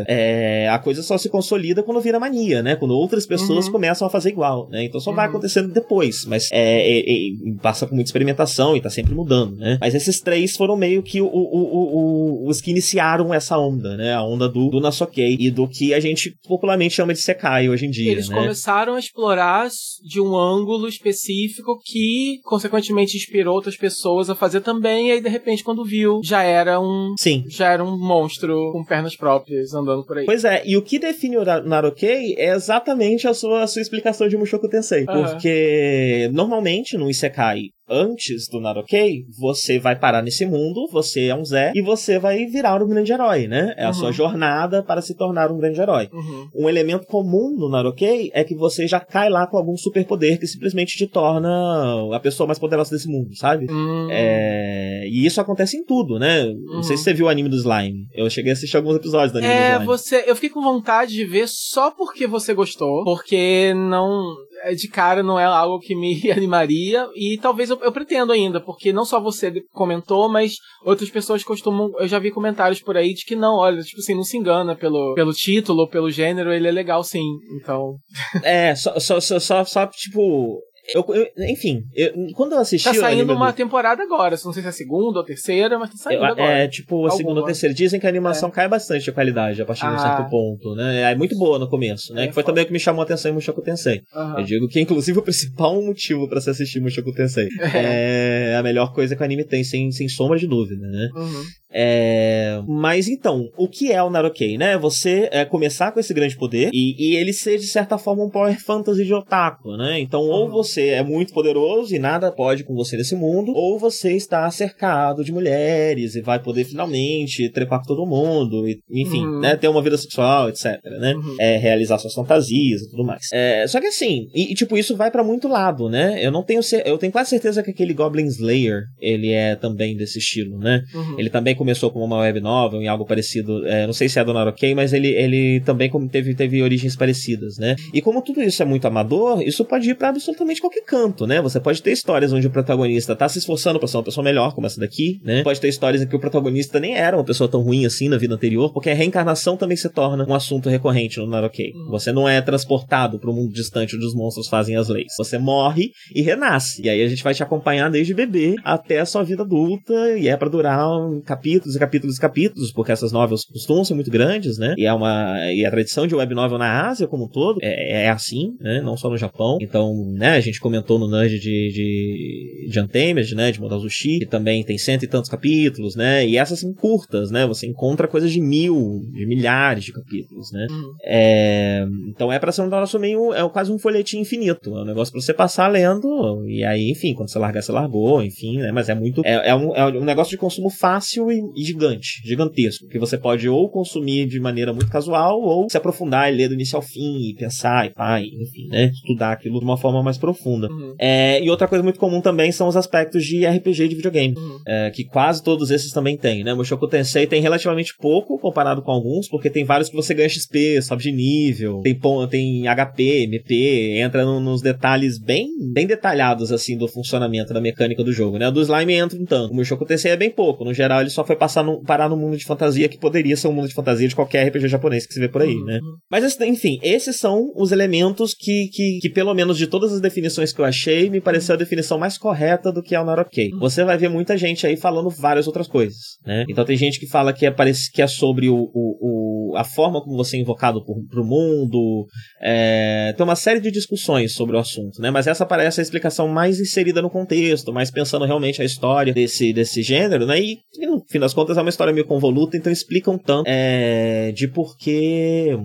é, a coisa só se consolida quando vira mania, né? Quando outras pessoas uhum. começam a fazer igual, né? Então só vai uhum. acontecendo depois, mas é, é, é, passa por muita experimentação e tá sempre mudando, né? Mas esses três foram meio que o, o, o, os que iniciaram essa onda, né? A onda do, do Nasokei e do que a gente popularmente chama de Sekai hoje em dia. Eles né? começaram a explorar de um ângulo específico que, consequentemente, inspirou outras pessoas a fazer também, e aí, de repente, quando viu, já era um. Sim. Já era um monstro com pernas próprias andando por aí. Pois é, e o que define o Narokei é exatamente a sua, a sua explicação de Mushoku Tensei. Uhum. Porque normalmente no Isekai antes do Narokei, você vai parar nesse mundo, você é um Zé, e você vai virar um grande herói, né? É a uhum. sua jornada para se tornar um grande herói. Uhum. Um elemento comum no Narokei é que você já cai lá com algum superpoder que simplesmente te torna a pessoa mais poderosa desse mundo, sabe? Uhum. É... E isso acontece em tudo, né? Não sei se uhum. você viu o anime do Slime. Eu cheguei a assistir alguns episódios do anime é, do Slime. Você... Eu fiquei com vontade de ver só porque você gostou, porque não é, de cara não é algo que me animaria e talvez eu, eu, pretendo ainda, porque não só você comentou, mas outras pessoas costumam, eu já vi comentários por aí de que não, olha, tipo assim, não se engana pelo, pelo título, pelo gênero, ele é legal sim, então... É, só, só, só, só, só tipo, eu, eu, enfim, eu, quando eu assisti. Tá saindo uma do... temporada agora. Não sei se é a segunda ou a terceira, mas tá saindo agora. É, tipo, a Alguma. segunda ou terceira. Dizem que a animação é. cai bastante de qualidade a partir de um certo ah. ponto, né? É muito boa no começo, né? É, que foi foda. também o que me chamou a atenção em Mushoku Tensei. Uhum. Eu digo que, inclusive, o principal motivo para se assistir Mushoku Tensei é. é a melhor coisa que o anime tem, sem, sem sombra de dúvida, né? Uhum. É... Mas então, o que é o Narukei, né? Você é, começar com esse grande poder e, e, ele ser, de certa forma, um power fantasy de otaku, né? Então, ou você é muito poderoso e nada pode com você nesse mundo, ou você está cercado de mulheres e vai poder finalmente trepar com todo mundo, e, enfim, uhum. né? Ter uma vida sexual, etc, né? Uhum. É, realizar suas fantasias e tudo mais. É, só que assim, e, e tipo, isso vai para muito lado, né? Eu não tenho, eu tenho quase certeza que aquele Goblin Slayer, ele é também desse estilo, né? Uhum. Ele também começou como uma web novel em algo parecido. É, não sei se é do Narokei, mas ele, ele também teve, teve origens parecidas, né? E como tudo isso é muito amador, isso pode ir para absolutamente qualquer canto, né? Você pode ter histórias onde o protagonista tá se esforçando para ser uma pessoa melhor, como essa daqui, né? Pode ter histórias em que o protagonista nem era uma pessoa tão ruim assim na vida anterior, porque a reencarnação também se torna um assunto recorrente no Narokei. Uhum. Você não é transportado para um mundo distante onde os monstros fazem as leis. Você morre e renasce. E aí a gente vai te acompanhar desde bebê até a sua vida adulta, e é para durar um capítulos e capítulos e capítulos, porque essas novelas costumam ser muito grandes, né? E é uma e a tradição de web novel na Ásia como um todo é, é assim, né? Não só no Japão. Então, né? A gente comentou no Nudge de de, de Untamed, né? De Modazushi, que também tem cento e tantos capítulos, né? E essas são curtas, né? Você encontra coisas de mil, de milhares de capítulos, né? Uhum. É, então é para ser um negócio meio é quase um folhetim infinito, é um negócio para você passar lendo e aí, enfim, quando você largar, você largou, enfim, né? Mas é muito é, é, um, é um negócio de consumo fácil e gigante, gigantesco, que você pode ou consumir de maneira muito casual ou se aprofundar e ler do início ao fim e pensar e pá, enfim, né, estudar aquilo de uma forma mais profunda. Uhum. É, e outra coisa muito comum também são os aspectos de RPG de videogame, uhum. é, que quase todos esses também têm, né? O Mushoku Tensei tem relativamente pouco comparado com alguns, porque tem vários que você ganha XP, sobe de nível, tem, tem HP, MP, entra no, nos detalhes bem, bem detalhados, assim, do funcionamento da mecânica do jogo, né? O do Slime entra um tanto. O Mushoku Tensei é bem pouco. No geral, ele só foi passar no, parar no mundo de fantasia que poderia ser um mundo de fantasia de qualquer RPG japonês que se vê por aí, uhum. né? Mas, enfim, esses são os elementos que, que, que, pelo menos de todas as definições que eu achei, me pareceu a definição mais correta do que é o Narokei. Uhum. Você vai ver muita gente aí falando várias outras coisas, né? Então tem gente que fala que é, que é sobre o, o, o a forma como você é invocado por, pro mundo, é, tem uma série de discussões sobre o assunto, né? Mas essa parece a explicação mais inserida no contexto, mais pensando realmente a história desse, desse gênero, né? E, no fim das contas, é uma história meio convoluta, então explica um tanto é, de por que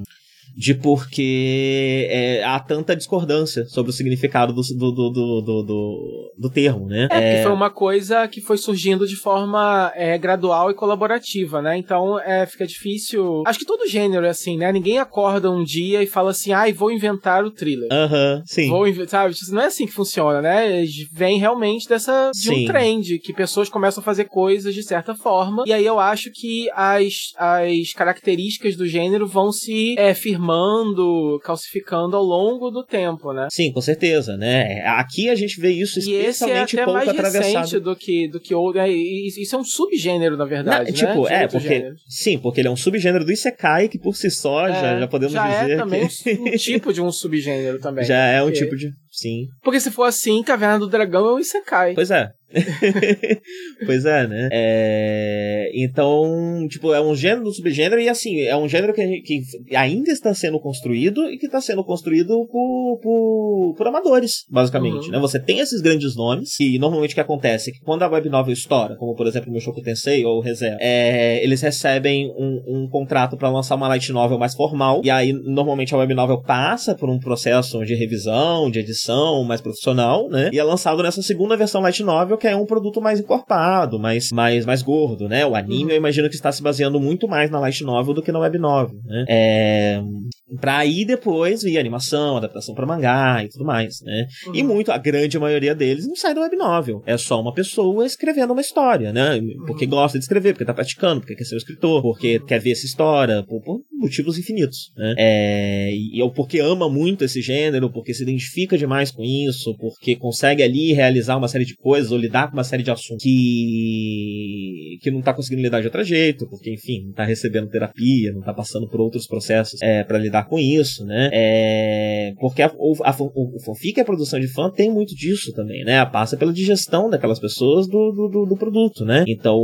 de porque é, há tanta discordância sobre o significado do, do, do, do, do, do termo, né? É, é, foi uma coisa que foi surgindo de forma é, gradual e colaborativa, né? Então é, fica difícil. Acho que todo gênero é assim, né? Ninguém acorda um dia e fala assim, ai, ah, vou inventar o thriller. Aham, uh -huh, sim. Vou, sabe? Não é assim que funciona, né? Vem realmente dessa de sim. um trend, que pessoas começam a fazer coisas de certa forma, e aí eu acho que as, as características do gênero vão se é, firmando firmando, calcificando ao longo do tempo, né? Sim, com certeza, né? Aqui a gente vê isso especialmente e esse é pouco mais atravessado. do que do que outro, é, isso é um subgênero na verdade, Não, tipo, né? é, porque gêneros. sim, porque ele é um subgênero do isekai que por si só é, já, já podemos já é dizer é também que... um, tipo de um subgênero também. Já é um tipo de sim. Porque se for assim, Caverna do Dragão é um isekai. Pois é. pois é, né? É... Então, tipo, é um gênero, um subgênero, e assim, é um gênero que, que ainda está sendo construído e que está sendo construído por, por, por amadores, basicamente. Uhum. Né? Você tem esses grandes nomes, e normalmente o que acontece é que quando a web novel estoura, como por exemplo o Mushoku Tensei ou o Reserva, é, eles recebem um, um contrato para lançar uma light novel mais formal, e aí normalmente a web novel passa por um processo de revisão, de edição mais profissional, né? E é lançado nessa segunda versão light novel que é um produto mais encorpado, mais, mais, mais gordo, né? O anime uhum. eu imagino que está se baseando muito mais na light novel do que na web novel, né? É... Pra aí depois vir animação, adaptação para mangá e tudo mais, né? Uhum. E muito, a grande maioria deles não sai da web novel. É só uma pessoa escrevendo uma história, né? Porque uhum. gosta de escrever, porque tá praticando, porque quer ser um escritor, porque uhum. quer ver essa história, por, por motivos infinitos, né? É, e, ou porque ama muito esse gênero, porque se identifica demais com isso, porque consegue ali realizar uma série de coisas ou lidar com uma série de assuntos que, que não tá conseguindo lidar de outro jeito, porque, enfim, não tá recebendo terapia, não tá passando por outros processos é, para lidar com isso, né? É, porque a, a, o, o fanfic, a produção de fã, tem muito disso também, né? Passa pela digestão daquelas pessoas do, do, do produto, né? Então,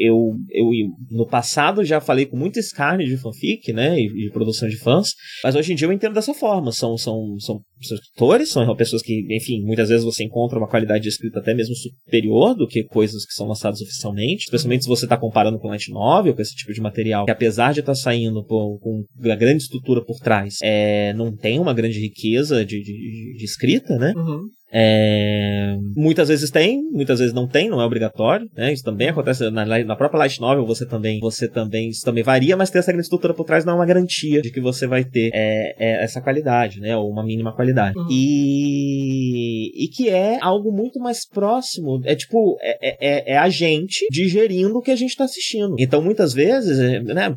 eu, eu no passado já falei com muito escárnio de fanfic, né, e de produção de fãs, mas hoje em dia eu entendo dessa forma. São, são, são, escritores, são pessoas que, enfim, muitas vezes você encontra uma qualidade de escrita até mesmo superior do que coisas que são lançadas oficialmente, especialmente se você está comparando com light novel, com esse tipo de material, que apesar de estar tá saindo com, com uma grande estrutura por trás, é, não tem uma grande riqueza de, de, de escrita, né? Uhum. É... Muitas vezes tem, muitas vezes não tem, não é obrigatório, né? Isso também acontece na, na própria Light Novel, você também, você também, isso também varia, mas ter essa grande estrutura por trás não é uma garantia de que você vai ter é, é, essa qualidade, né? Ou uma mínima qualidade. Uhum. E, e que é algo muito mais próximo, é tipo, é, é, é a gente digerindo o que a gente está assistindo. Então, muitas vezes, é, né?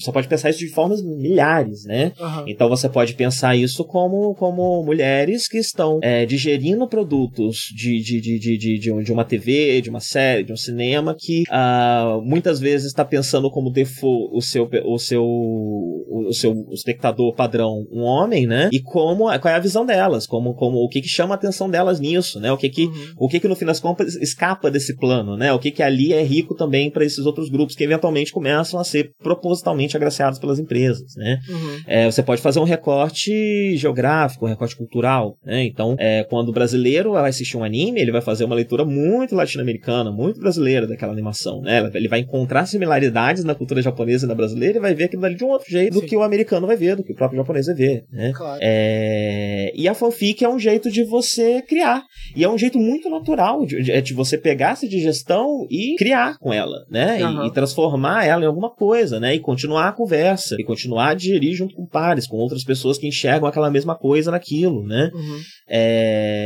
Você pode pensar isso de formas milhares, né? Uhum. Então, você pode pensar isso como, como mulheres que estão é, digerindo inserindo produtos de, de, de, de, de, de, uma TV, de uma série, de um cinema, que uh, muitas vezes está pensando como default o seu, o seu, o seu espectador padrão um homem, né? E como, qual é a visão delas, como, como o que, que chama a atenção delas nisso, né? O que que, uhum. o que que no fim das contas escapa desse plano, né? O que que ali é rico também para esses outros grupos que eventualmente começam a ser propositalmente agraciados pelas empresas, né? Uhum. É, você pode fazer um recorte geográfico, um recorte cultural, né? Então, é, quando quando o brasileiro vai assistir um anime, ele vai fazer uma leitura muito latino-americana, muito brasileira daquela animação, né? Ele vai encontrar similaridades na cultura japonesa e na brasileira e vai ver aquilo ali de um outro jeito Sim. do que o americano vai ver, do que o próprio japonês vai ver, né? Claro. É... E a fanfic é um jeito de você criar. E é um jeito muito natural de, de, de você pegar essa digestão e criar com ela, né? Uhum. E, e, transformar ela em alguma coisa, né? E continuar a conversa, e continuar a digerir junto com pares, com outras pessoas que enxergam aquela mesma coisa naquilo, né? Uhum. É...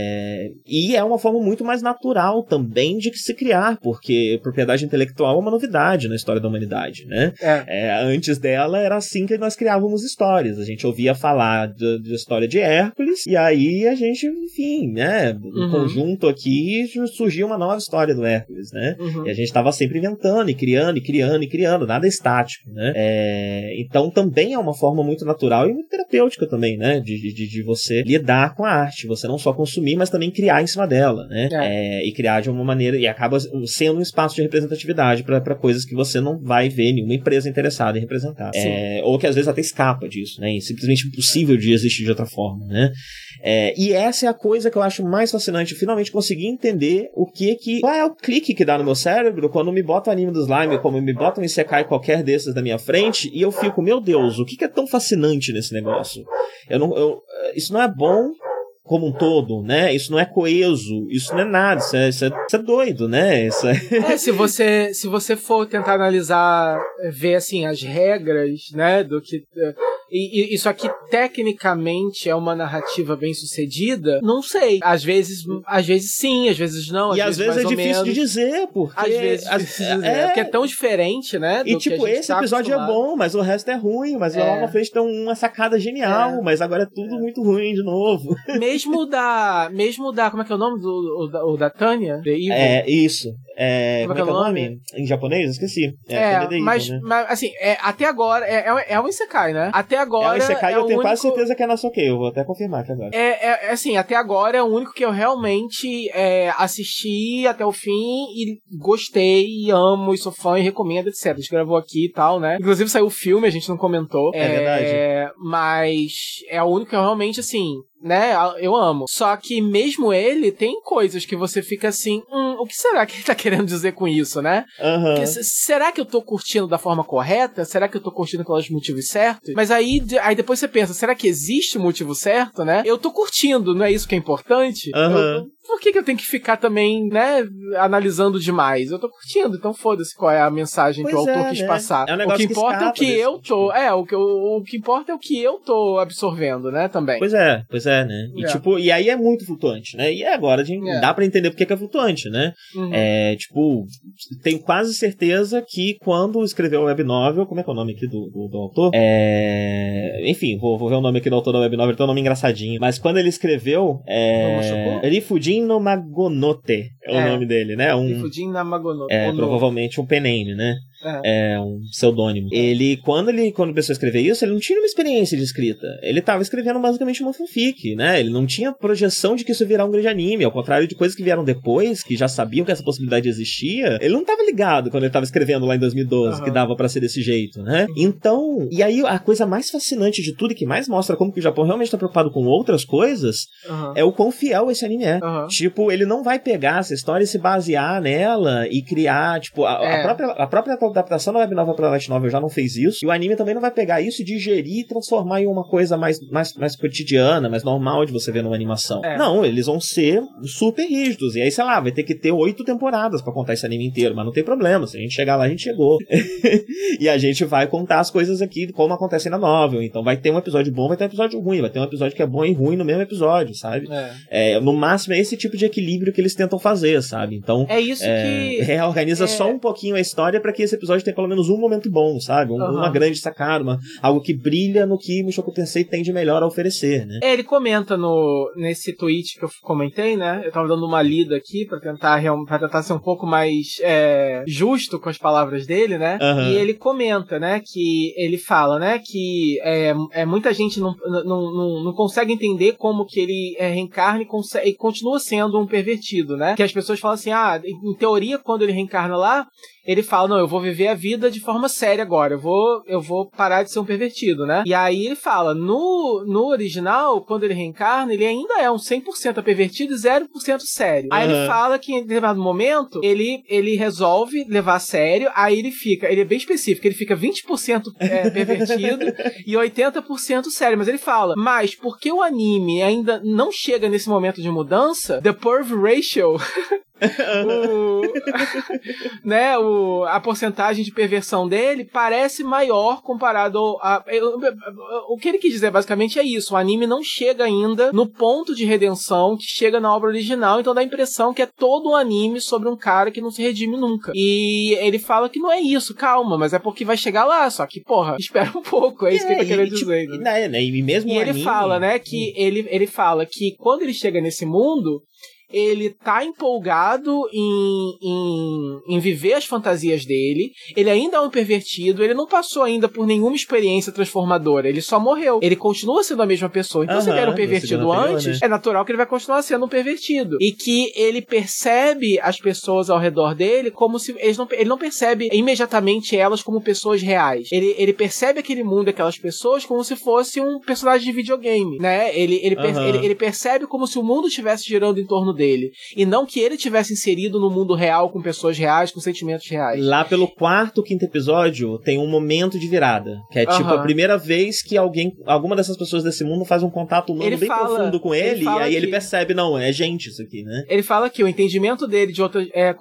E é uma forma muito mais natural também de se criar, porque propriedade intelectual é uma novidade na história da humanidade, né? É. É, antes dela era assim que nós criávamos histórias. A gente ouvia falar da história de Hércules, e aí a gente, enfim, né? No uhum. conjunto aqui surgiu uma nova história do Hércules, né? Uhum. E a gente estava sempre inventando e criando e criando e criando, nada estático, né? É... Então também é uma forma muito natural e muito terapêutica também, né? De, de, de você lidar com a arte, você não só consumir, mas também criar em cima dela, né? É. É, e criar de uma maneira, e acaba sendo um espaço de representatividade para coisas que você não vai ver nenhuma empresa interessada em representar. É, ou que às vezes até escapa disso, né? E simplesmente impossível de existir de outra forma, né? É, e essa é a coisa que eu acho mais fascinante, finalmente conseguir entender o que que. Qual é o clique que dá no meu cérebro quando me bota o anime do slime, como me bota um Isekai qualquer desses da minha frente, e eu fico, meu Deus, o que, que é tão fascinante nesse negócio? Eu não, eu, isso não é bom, como um todo, né? Isso não é coeso, isso não é nada, isso é, isso é, isso é doido, né? Isso é... é... se você se você for tentar analisar, ver assim as regras, né, do que e, e, isso aqui tecnicamente é uma narrativa bem sucedida? Não sei. Às vezes, às vezes sim, às vezes não. Às e às vezes, vezes é difícil de dizer, porque. Às vezes é difícil de dizer, é... porque é tão diferente, né? E tipo, esse tá episódio é bom, mas o resto é ruim, mas é. lá na frente tem uma sacada genial, é. mas agora é tudo muito ruim de novo. Mesmo da. Mesmo da. Como é que é o nome do o da, o da Tânia? É, isso. É, como, é, é que é o nome? nome? Em japonês? Esqueci. É, é mas, né? mas, assim, é, até agora, é, é, é um Isekai, né? Até agora. É um Isekai é eu tenho único... quase certeza que é ok, eu vou até confirmar aqui agora. É, é, assim, até agora é o único que eu realmente é, assisti até o fim e gostei, e amo, e sou fã e recomendo, etc. A gente gravou aqui e tal, né? Inclusive saiu o filme, a gente não comentou. É, é verdade. Mas é o único que eu realmente, assim, né? Eu amo. Só que mesmo ele tem coisas que você fica assim, hum, o que será que ele tá querendo dizer com isso, né? Uhum. será que eu tô curtindo da forma correta? Será que eu tô curtindo pelos motivos certos? Mas aí, aí depois você pensa, será que existe o motivo certo, né? Eu tô curtindo, não é isso que é importante? Uhum. Eu, por que, que eu tenho que ficar também, né, analisando demais? Eu tô curtindo, então foda-se qual é a mensagem pois que o autor é, quis né? passar. É um o que importa que é o que eu tô. Tipo. É, o que, o, o que importa é o que eu tô absorvendo, né, também. Pois é, pois é, né? E é. tipo, e aí é muito flutuante, né? E agora a gente é. dá para entender porque que é flutuante, né? Uhum. É, tipo, tenho quase certeza que quando escreveu o web novel, como é que é o nome aqui do, do, do autor? É, enfim, vou, vou ver o nome aqui do autor da web novel, tem um nome engraçadinho. Mas quando ele escreveu, é, Rifudin no Magonote é, é, o nome dele, né? Um, Magonote. É, provavelmente um pename, né? É. é um pseudônimo. Ele, quando ele quando começou a escrever isso, ele não tinha uma experiência de escrita. Ele estava escrevendo basicamente uma fanfic, né? Ele não tinha projeção de que isso virar um grande anime, ao contrário de coisas que vieram depois, que já sabiam que essa possibilidade existia. Ele não estava ligado quando ele estava escrevendo lá em 2012 uhum. que dava para ser desse jeito, né? Então, e aí a coisa mais fascinante de tudo e que mais mostra como que o Japão realmente está preocupado com outras coisas uhum. é o quão fiel esse anime é. Uhum. Tipo, ele não vai pegar essa história e se basear nela e criar, tipo, a, é. a própria a própria adaptação da web novel pra light novel já não fez isso. E o anime também não vai pegar isso e digerir e transformar em uma coisa mais, mais, mais cotidiana, mais normal de você ver numa animação. É. Não, eles vão ser super rígidos. E aí, sei lá, vai ter que ter oito temporadas para contar esse anime inteiro. Mas não tem problema. Se a gente chegar lá, a gente chegou. e a gente vai contar as coisas aqui como acontecem na novel. Então vai ter um episódio bom, vai ter um episódio ruim. Vai ter um episódio que é bom e ruim no mesmo episódio, sabe? É. é no máximo é esse tipo de equilíbrio que eles tentam fazer, sabe? Então. É isso é, que. Reorganiza só um pouquinho a história para que esse episódio tenha pelo menos um momento bom, sabe? Um, uhum. Uma grande sacada, uma, algo que brilha no que Mushoku Tensei tem de melhor a oferecer, né? É, ele comenta no, nesse tweet que eu comentei, né? Eu tava dando uma lida aqui para tentar, pra tentar ser um pouco mais é, justo com as palavras dele, né? Uhum. E ele comenta, né? Que ele fala, né? Que é, é, muita gente não, não, não, não consegue entender como que ele é, reencarna e, consegue, e continua sendo um pervertido, né? Que as pessoas falam assim, ah, em teoria, quando ele reencarna lá, ele fala, não, eu vou viver a vida de forma séria agora. Eu vou, eu vou parar de ser um pervertido, né? E aí ele fala, no, no original, quando ele reencarna, ele ainda é um 100% pervertido e 0% sério. Aí ele fala que em determinado momento, ele, ele resolve levar a sério, aí ele fica, ele é bem específico, ele fica 20% é, pervertido e 80% sério. Mas ele fala, mas porque o anime ainda não chega nesse momento de mudança, the perv ratio o, né, o, a porcentagem de perversão dele parece maior comparado a. O que ele quis dizer basicamente é isso: o anime não chega ainda no ponto de redenção que chega na obra original, então dá a impressão que é todo um anime sobre um cara que não se redime nunca. E ele fala que não é isso, calma, mas é porque vai chegar lá, só que, porra, espera um pouco, é isso é, que ele tá querendo tipo, dizer. Né? né? E, mesmo e ele anime... fala, né, que hum. ele, ele fala que quando ele chega nesse mundo, ele tá empolgado em, em, em, viver as fantasias dele, ele ainda é um pervertido, ele não passou ainda por nenhuma experiência transformadora, ele só morreu. Ele continua sendo a mesma pessoa. Então, uhum, se ele era um pervertido antes, né? é natural que ele vai continuar sendo um pervertido. E que ele percebe as pessoas ao redor dele como se. Eles não, ele não percebe imediatamente elas como pessoas reais. Ele, ele percebe aquele mundo, aquelas pessoas, como se fosse um personagem de videogame, né? Ele, ele, uhum. ele, ele percebe como se o mundo estivesse girando em torno dele dele. E não que ele tivesse inserido no mundo real com pessoas reais, com sentimentos reais. Lá pelo quarto, quinto episódio, tem um momento de virada. Que é tipo a primeira vez que alguém, alguma dessas pessoas desse mundo faz um contato humano ele bem fala, profundo com ele, ele e aí que... ele percebe, não, é gente isso aqui, né? Ele fala que o entendimento dele de outras, é,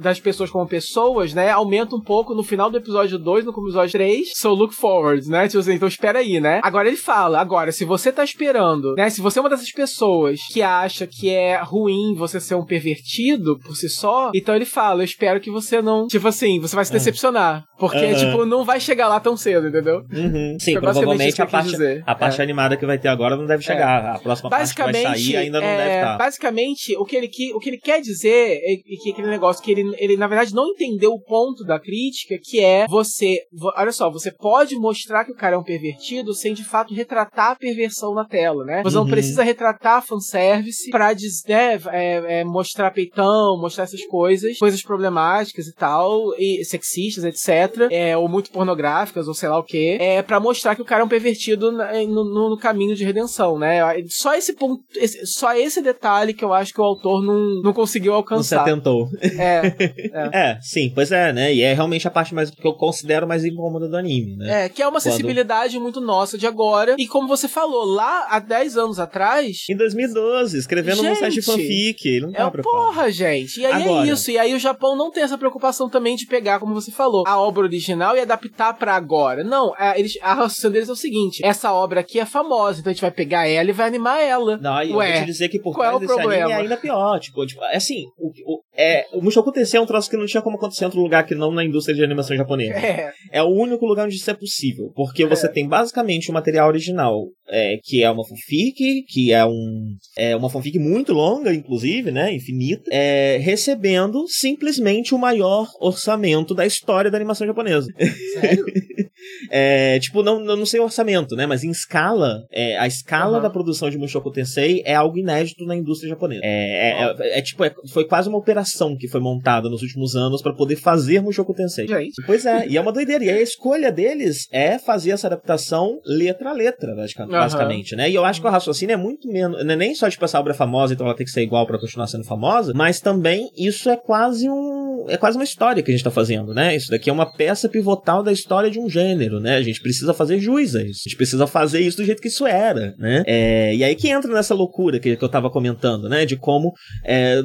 das pessoas como pessoas, né, aumenta um pouco no final do episódio 2, no episódio 3. So look forward, né? Tipo assim, então espera aí, né? Agora ele fala, agora, se você tá esperando, né? Se você é uma dessas pessoas que acha que é ruim ruim você ser um pervertido por si só. Então ele fala: Eu espero que você não. Tipo assim, você vai se é. decepcionar. Porque, uhum. tipo, não vai chegar lá tão cedo, entendeu? Uhum. Sim, provavelmente a parte, a parte é. animada que vai ter agora não deve chegar. É. A próxima parte que vai sair ainda não é, deve estar. Basicamente, o que ele, que, o que ele quer dizer é que aquele negócio que ele, ele, na verdade, não entendeu o ponto da crítica, que é você. Olha só, você pode mostrar que o cara é um pervertido sem de fato retratar a perversão na tela, né? Você uhum. não precisa retratar fanservice pra dizer, né, é, é, mostrar peitão, mostrar essas coisas, coisas problemáticas e tal, e sexistas, etc. É, ou muito pornográficas, ou sei lá o que, é para mostrar que o cara é um pervertido no, no, no, caminho de redenção, né? Só esse ponto, esse, só esse detalhe que eu acho que o autor não, não conseguiu alcançar. Não se atentou. É, é. é. sim, pois é, né? E é realmente a parte mais que eu considero mais incômoda do anime, né? É, que é uma Quando... sensibilidade muito nossa de agora. E como você falou, lá há 10 anos atrás. Em 2012, escrevendo Gente, num site fanfic fanfic, não tá é, Porra, gente. E aí é Agora, é isso. E aí o Japão não tem essa preocupação também de pegar, como você falou, a obra original e adaptar para agora. Não, é, eles, a raciocínio deles é o seguinte: essa obra aqui é famosa, então a gente vai pegar ela e vai animar ela. Não, Ué, eu vou te dizer que por trás é desse problema? anime é ainda pior. Tipo, tipo assim, o, o, é, o Mushoku Tensei é um troço que não tinha como acontecer em outro lugar que não na indústria de animação japonesa. É. É o único lugar onde isso é possível. Porque você é. tem basicamente o material original, é, que é uma fanfic, que é um é uma fanfic muito longa, inclusive, né? Infinita, é, recebendo simplesmente o maior orçamento da história da animação japonesa. Sério? é, tipo, não, não sei o orçamento, né? Mas em escala, é, a escala uhum. da produção de Mushoku Tensei é algo inédito na indústria japonesa. É, é, é, é tipo, foi quase uma operação que foi montada nos últimos anos para poder fazer Mushoku Tensei. Gente. Pois é, e é uma doideira. E a escolha deles é fazer essa adaptação letra a letra, basicamente, né? E eu acho que o raciocínio é muito menos. Não é nem só, tipo, essa obra é famosa, então ela tem que ser igual para continuar sendo famosa, mas também isso é quase um. É quase uma história que a gente tá fazendo, né? Isso daqui é uma peça pivotal da história de um gênero, né? A gente precisa fazer jus a isso. A gente precisa fazer isso do jeito que isso era, né? É, e aí que entra nessa loucura que, que eu tava comentando, né? De como é,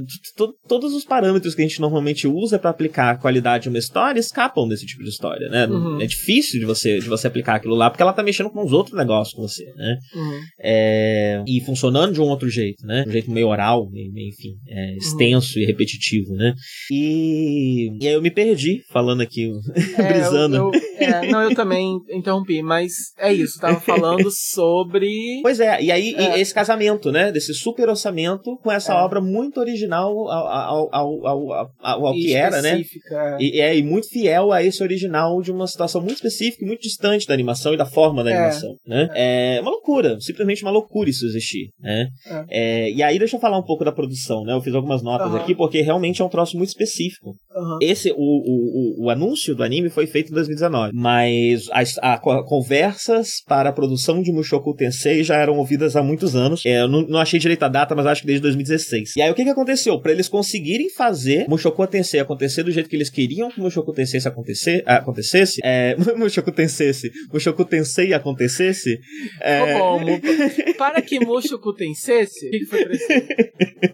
todos os parâmetros que a gente normalmente usa para aplicar a qualidade de uma história escapam desse tipo de história, né? Uhum. É difícil de você, de você aplicar aquilo lá, porque ela tá mexendo com os outros negócios com você, né? Uhum. É, e funcionando de um outro jeito, né? Um jeito meio oral, meio, meio enfim, é, uhum. extenso uhum. e repetitivo, né? E, e aí eu me perdi falando aqui, é, brisando. Eu, eu, é, não, eu também interrompi, mas é isso, tava falando sobre. Pois é, e aí é. esse casamento, né? Desse super orçamento com essa é. obra muito original ao, ao, ao, ao, ao, que era, né? E, é, e muito fiel a esse original de uma situação muito específica e muito distante da animação e da forma da é. animação, né? É uma loucura, simplesmente uma loucura isso existir, né? É. É, e aí deixa eu falar um pouco da produção, né? Eu fiz algumas notas uhum. aqui porque realmente é um troço muito específico. Uhum. Esse, o, o, o, anúncio do anime foi feito em 2019, mas as a, conversas para a produção de Mushoku Tensei já eram ouvidas há muitos anos. É, eu não, não, achei direito a data, mas acho que desde 2016. E aí o que que aconteceu? Para eles conseguirem fazer Mushoku Tensei acontecer do jeito que eles queriam que Mushoku Tensei acontecer, acontecesse, é, Mushoku Tensei, Mushoku Tensei acontecesse, é... Como? Para que Mushoku Tensei, o que, que foi preciso?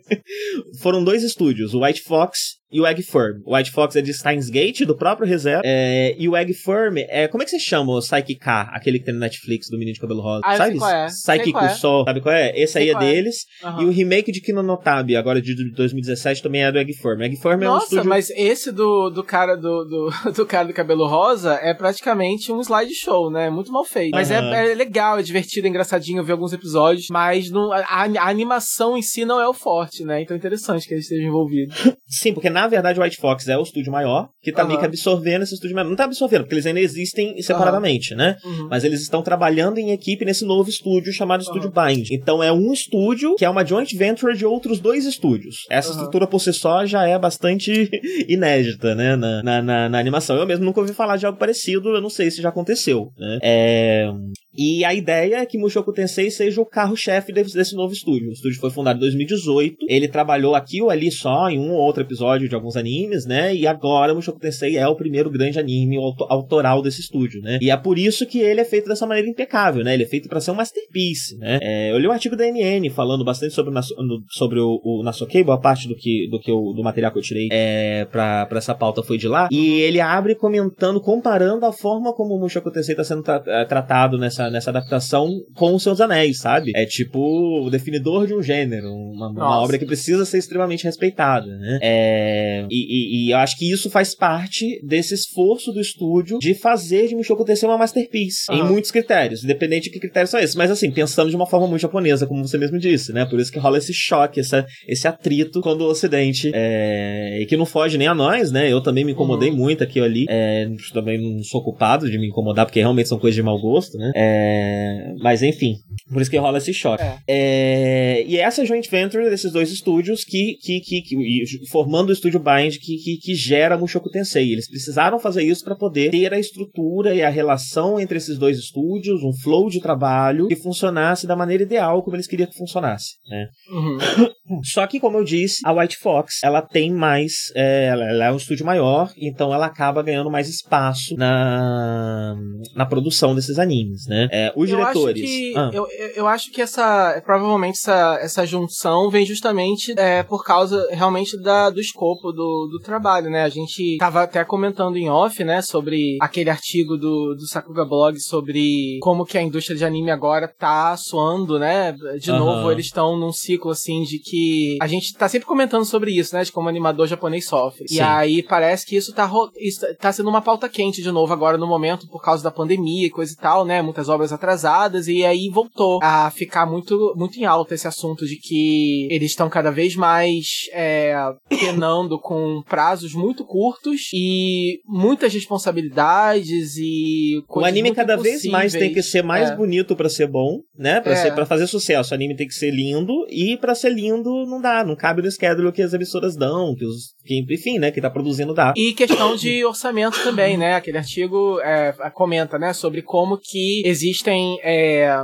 Foram dois estúdios, o White Fox e o Egg Firm. O White Fox é de Steins Gate, do próprio ReZero. É, e o Egg Firm é. Como é que você chama o Psyche K, aquele que tem no Netflix do menino de cabelo rosa? Ah, sabe? Qual é. Psyche Kusou, é. sabe qual é? Esse sei aí é, é deles. Uhum. E o remake de Kino Notabi, agora de 2017, também é do Egg Firm. Egg Firm Nossa, é um estúdio... mas esse do, do cara do, do, do, cara do cabelo rosa é praticamente um slideshow, né? Muito mal feito. Mas uhum. é, é, legal, é divertido, é engraçadinho ver alguns episódios, mas não, a, a, animação em si não é o forte, né? Então é interessante que eles estejam envolvidos. Sim, porque na verdade o White Fox é o estúdio maior, que tá uhum. meio que absorvendo esse estúdio menor. Não tá absorvendo, porque eles ainda existem separadamente, uhum. né? Uhum. Mas eles estão trabalhando em equipe nesse novo estúdio chamado Estúdio Bind. Então é um estúdio que é uma joint venture de outros dois estúdios. Essa estrutura por si só já é bastante inédita, né? Na, na, na, na, animação. Eu mesmo nunca ouvi falar de algo parecido, eu não sei se já aconteceu, né? É... E a ideia é que Mushoku Tensei seja o carro-chefe desse, desse, novo estúdio. O estúdio foi fundado em 2018. Ele trabalhou aqui ou ali só em um ou outro episódio de alguns animes, né? E agora Mushoku Tensei é o primeiro grande anime autoral desse estúdio, né? E é por isso que ele é feito dessa maneira impecável, né? Ele é feito para ser um masterpiece, né? É, eu li um artigo da NN falando bastante sobre, o, sobre o, o Nasokei, boa parte do que, do, que eu, do material que eu tirei é, pra, pra essa pauta foi de lá. E ele abre comentando, comparando a forma como o Mushoku Tensei está sendo tra é, tratado nessa nessa, nessa adaptação com os seus anéis, sabe? É tipo o definidor de um gênero, uma, uma obra que precisa ser extremamente respeitada, né? É, e, e, e, eu acho que isso faz parte desse esforço do estúdio de fazer de Mushoku Tensei uma masterpiece, uhum. em muitos critérios, independente de que critérios são esses. Mas assim, pensando de uma forma muito japonesa, como você mesmo disse, né? Por isso que rola esse choque, essa, esse atrito quando o Ocidente, é, e que não foge nem a nós, né? Eu também me incomodei uhum. muito aqui ali, é, também não sou culpado de me incomodar, porque realmente são coisas de mau gosto, né? É, mas enfim, por isso que rola esse choque. É. É, e essa joint venture desses dois estúdios que, que, que, que formando o estúdio Bind que, que, que gera Mushoku Tensei. Eles precisaram fazer isso para poder ter a estrutura e a relação entre esses dois estúdios, um flow de trabalho que funcionasse da maneira ideal como eles queriam que funcionasse. Né? Uhum. Só que, como eu disse, a White Fox ela tem mais. É, ela, ela é um estúdio maior, então ela acaba ganhando mais espaço na, na produção desses animes, né? É, os eu diretores. Acho que, ah. eu, eu acho que essa. Provavelmente essa, essa junção vem justamente é, por causa realmente da, do escopo do, do trabalho, né? A gente tava até comentando em off, né? Sobre aquele artigo do, do Sakuga Blog sobre como que a indústria de anime agora tá suando, né? De novo, eles estão num ciclo assim de que a gente tá sempre comentando sobre isso, né? De como o animador japonês sofre. Sim. E aí parece que isso tá, isso tá sendo uma pauta quente de novo agora no momento por causa da pandemia e coisa e tal, né? Muitas obras atrasadas, e aí voltou a ficar muito, muito em alta esse assunto de que eles estão cada vez mais é, penando com prazos muito curtos e muitas responsabilidades e coisas O anime cada vez mais tem que ser mais é. bonito para ser bom, né? Pra, é. ser, pra fazer sucesso. O anime tem que ser lindo e para ser lindo não dá, não cabe no schedule que as emissoras dão, que os que, enfim, né, que tá produzindo dá. E questão de orçamento também, né? Aquele artigo é, comenta, né, sobre como que existem é,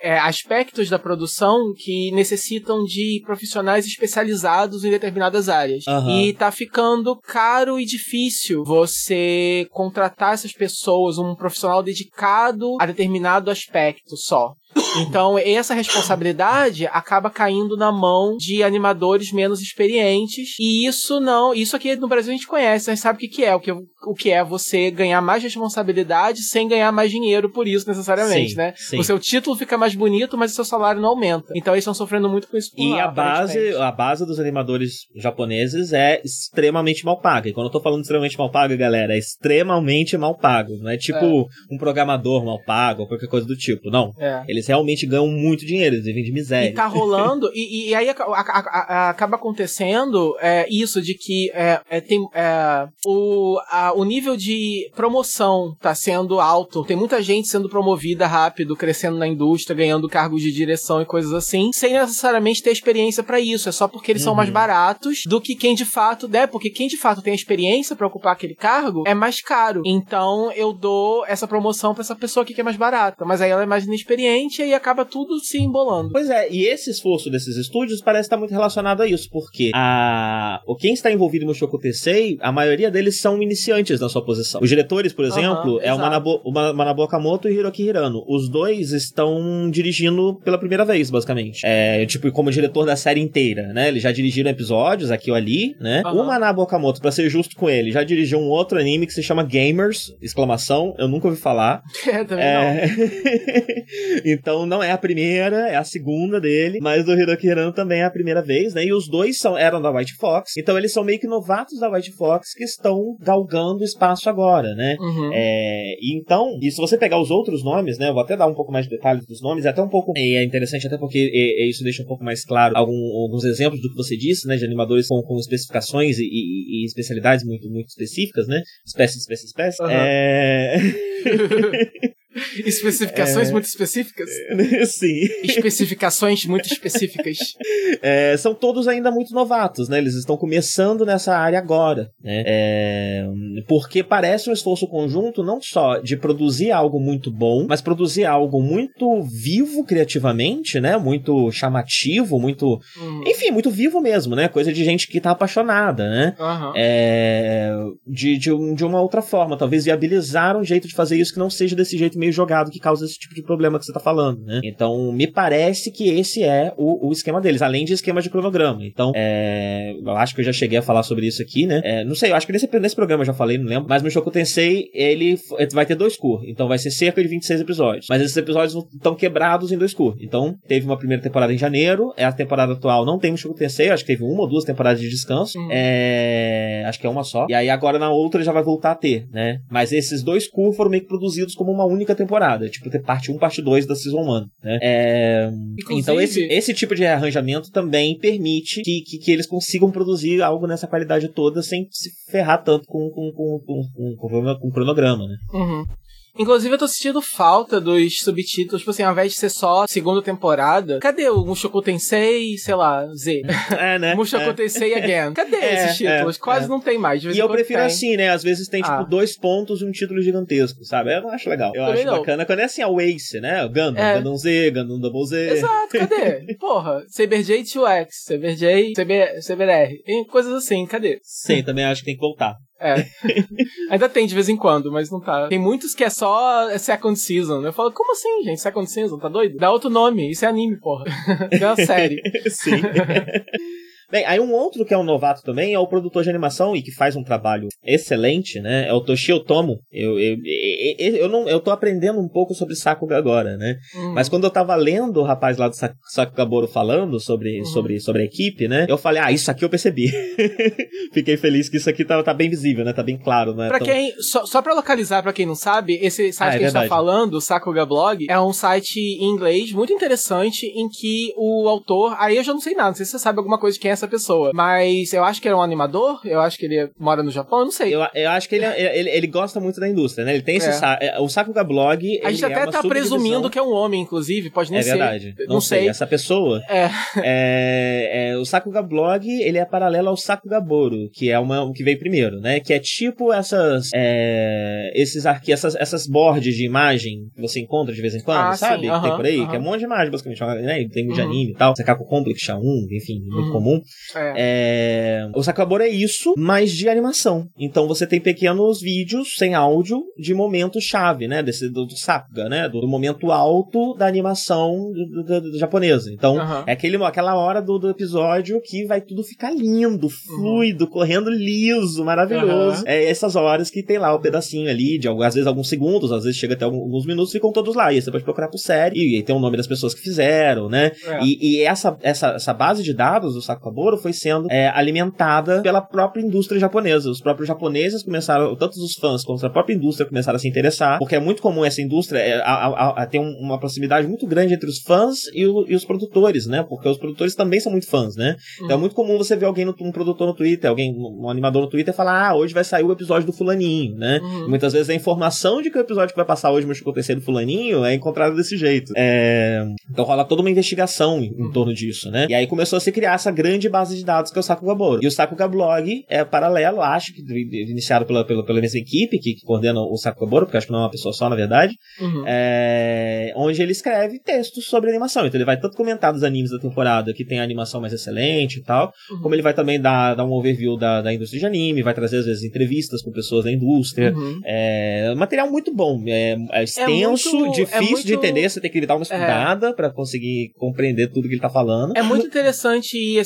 é, aspectos da produção que necessitam de profissionais especializados em determinadas áreas. Uhum. E tá ficando caro e difícil você contratar essas pessoas, um profissional dedicado a determinado aspecto só. Então, essa responsabilidade acaba caindo na mão de animadores menos experientes. E isso não. Isso aqui no Brasil a gente conhece, a gente sabe o que, que é. O que, o que é você ganhar mais responsabilidade sem ganhar mais dinheiro por isso, necessariamente, sim, né? Sim. O seu título fica mais bonito, mas o seu salário não aumenta. Então, eles estão sofrendo muito com isso. E lá, a base, a base dos animadores japoneses é extremamente mal paga. E quando eu tô falando extremamente mal paga, galera, é extremamente mal pago. Não é tipo é. um programador mal pago ou qualquer coisa do tipo. Não. É. Eles realmente realmente ganham muito dinheiro, eles vivem de miséria. E tá rolando, e, e aí a, a, a, acaba acontecendo é, isso de que é, é, tem é, o, o nível de promoção tá sendo alto. Tem muita gente sendo promovida rápido, crescendo na indústria, ganhando cargos de direção e coisas assim, sem necessariamente ter experiência para isso. É só porque eles uhum. são mais uhum. baratos do que quem de fato, né? Porque quem de fato tem experiência para ocupar aquele cargo é mais caro. Então eu dou essa promoção para essa pessoa aqui que é mais barata. Mas aí ela é mais inexperiente e acaba tudo se embolando. Pois é, e esse esforço desses estúdios parece estar muito relacionado a isso, porque a... o quem está envolvido no Shoko Tensei, a maioria deles são iniciantes na sua posição. Os diretores, por exemplo, uhum, é o Manabo, o Manabu Okamoto e Hiroki Hirano. Os dois estão dirigindo pela primeira vez, basicamente. É, tipo, como diretor da série inteira, né? Eles já dirigiram episódios aqui ou ali, né? Uhum. O Manabu Okamoto, pra ser justo com ele, já dirigiu um outro anime que se chama Gamers, exclamação, eu nunca ouvi falar. É, também é... não. então não é a primeira, é a segunda dele, mas do Hiroki Hirano também é a primeira vez, né? E os dois são, eram da White Fox, então eles são meio que novatos da White Fox que estão galgando espaço agora, né? Uhum. É, e então, e se você pegar os outros nomes, né? Eu vou até dar um pouco mais de detalhes dos nomes, é até um pouco é interessante, até porque é, é, isso deixa um pouco mais claro algum, alguns exemplos do que você disse, né? De animadores com, com especificações e, e, e especialidades muito, muito específicas, né? Espécie, espécie, espécie. Uhum. É... Especificações é... muito específicas? Sim. Especificações muito específicas. É, são todos ainda muito novatos, né? Eles estão começando nessa área agora, né? É... Porque parece um esforço conjunto não só de produzir algo muito bom, mas produzir algo muito vivo criativamente, né? Muito chamativo, muito... Uhum. Enfim, muito vivo mesmo, né? Coisa de gente que tá apaixonada, né? Uhum. É... De, de, de uma outra forma. Talvez viabilizar um jeito de fazer isso que não seja desse jeito meio jogado que causa esse tipo de problema que você tá falando, né? Então, me parece que esse é o, o esquema deles, além de esquema de cronograma. Então, é, eu acho que eu já cheguei a falar sobre isso aqui, né? É, não sei, eu acho que nesse, nesse programa eu já falei, não lembro, mas no Shoku Tensei, ele vai ter dois cur, então vai ser cerca de 26 episódios. Mas esses episódios estão quebrados em dois cur. Então, teve uma primeira temporada em janeiro, é a temporada atual não tem o Shoku Tensei, acho que teve uma ou duas temporadas de descanso. Uhum. É, acho que é uma só. E aí agora na outra já vai voltar a ter, né? Mas esses dois cur foram meio que produzidos como uma única temporada, tipo ter parte 1, parte 2 da Season 1, né? É... Então esse, esse tipo de arranjamento também permite que, que, que, eles consigam produzir algo nessa qualidade toda sem se ferrar tanto com, com, com, com, com, com, com o cronograma, né? Uhum. Inclusive, eu tô sentindo falta dos subtítulos, tipo assim, ao invés de ser só segunda temporada, cadê o Mushoku Tensei, sei lá, Z? É, né? Mushoku é. Tensei Again. Cadê é, esses títulos? É, Quase é. não tem mais. e eu prefiro tem. assim, né? Às vezes tem, tipo, ah. dois pontos e um título gigantesco, sabe? Eu acho legal. Eu Também acho não. bacana. Quando é assim, a Waze, né? O Gundam, é. Gundam Z, Gundam Double Z. Exato, cadê? Porra, Saber J 2X, Saber J, Saber, Saber R. Coisas assim, cadê? Sim, também acho que tem que voltar. É. Ainda tem de vez em quando, mas não tá. Tem muitos que é só Second Season. Eu falo, como assim, gente? Second Season? Tá doido? Dá outro nome. Isso é anime, porra. é uma série. Sim. Bem, aí um outro que é um novato também é o produtor de animação e que faz um trabalho excelente, né? É o Toshio Tomo. Eu, eu, eu, eu, não, eu tô aprendendo um pouco sobre Sakuga agora, né? Uhum. Mas quando eu tava lendo o rapaz lá do Sakuga Boro falando sobre, uhum. sobre, sobre a equipe, né? Eu falei, ah, isso aqui eu percebi. Fiquei feliz que isso aqui tá, tá bem visível, né? Tá bem claro, né? Pra quem, só, só pra localizar pra quem não sabe, esse site ah, é que a gente tá falando, o Sakuga Blog, é um site em inglês muito interessante em que o autor, aí eu já não sei nada, não sei se você sabe alguma coisa de quem é essa pessoa. Mas eu acho que ele é um animador, eu acho que ele mora no Japão, eu não sei. Eu, eu acho que ele, é, ele, ele, gosta muito da indústria, né? Ele tem esse. É. O Sakuga Blog. A gente até é tá presumindo que é um homem, inclusive, pode nem é ser. É verdade. Não, não sei. sei. Essa pessoa. É. é. é. O Sakuga Blog, ele é paralelo ao Sakuga Boro, que é uma que veio primeiro, né? Que é tipo essas. É, esses aqui, essas, essas boards de imagem que você encontra de vez em quando, ah, sabe? Sim, uh -huh, tem por aí, uh -huh. que é um monte de imagem, basicamente. Né? Tem de uh -huh. anime e tal. Sakaku Complex, 1, enfim, muito uhum. comum. É. É... O Sakabora é isso, mas de animação. Então você tem pequenos vídeos sem áudio de momentos chave, né? Desse, do, do Sakuga, né? Do, do, momento alto da animação do, japonesa. Então, uhum. é aquele, aquela hora do, episódio que vai tudo ficar lindo, fluido, uhum. correndo liso, maravilhoso. Uhum. É essas horas que tem lá o pedacinho ali, de às vezes alguns segundos, às vezes chega até alguns minutos, ficam todos lá. E aí você pode procurar por série, e, e tem o nome das pessoas que fizeram, né? É. E, e, essa, essa, essa base de dados do Sakura Foi sendo é, alimentada pela própria indústria japonesa. Os próprios japoneses começaram, tanto os fãs quanto a própria indústria começaram a se interessar, porque é muito comum essa indústria é, a, a, a ter um, uma proximidade muito grande entre os fãs e, o, e, os produtores, né? Porque os produtores também são muito fãs, né? Uhum. Então é muito comum você ver alguém, no, um produtor no Twitter, alguém, um animador no Twitter falar, ah, hoje vai sair o episódio do fulaninho, né? Uhum. Muitas vezes a informação de que o episódio que vai passar hoje vai acontecer do fulaninho é encontrada desse jeito. É... Então rola toda uma investigação em, em, torno disso, né? E aí começou a se criar essa grande base de dados que é o Sakuga Boro. E o Sakuga Blog é paralelo, acho que iniciado pela, pela, pela mesma equipe que, que coordena o Sakuga Boro, porque acho que não é uma pessoa só, na verdade, uhum. é... onde ele escreve textos sobre animação. Então ele vai tanto comentar dos animes da temporada que tem a animação mais excelente e tal, uhum. como ele vai também dar, dar um overview da, da indústria de anime, vai trazer às vezes entrevistas com pessoas da indústria. Uhum. É material muito bom, é, é extenso, é muito, difícil é muito... de entender, você tem que dar uma estudada é. para conseguir compreender tudo que ele tá falando. É muito interessante e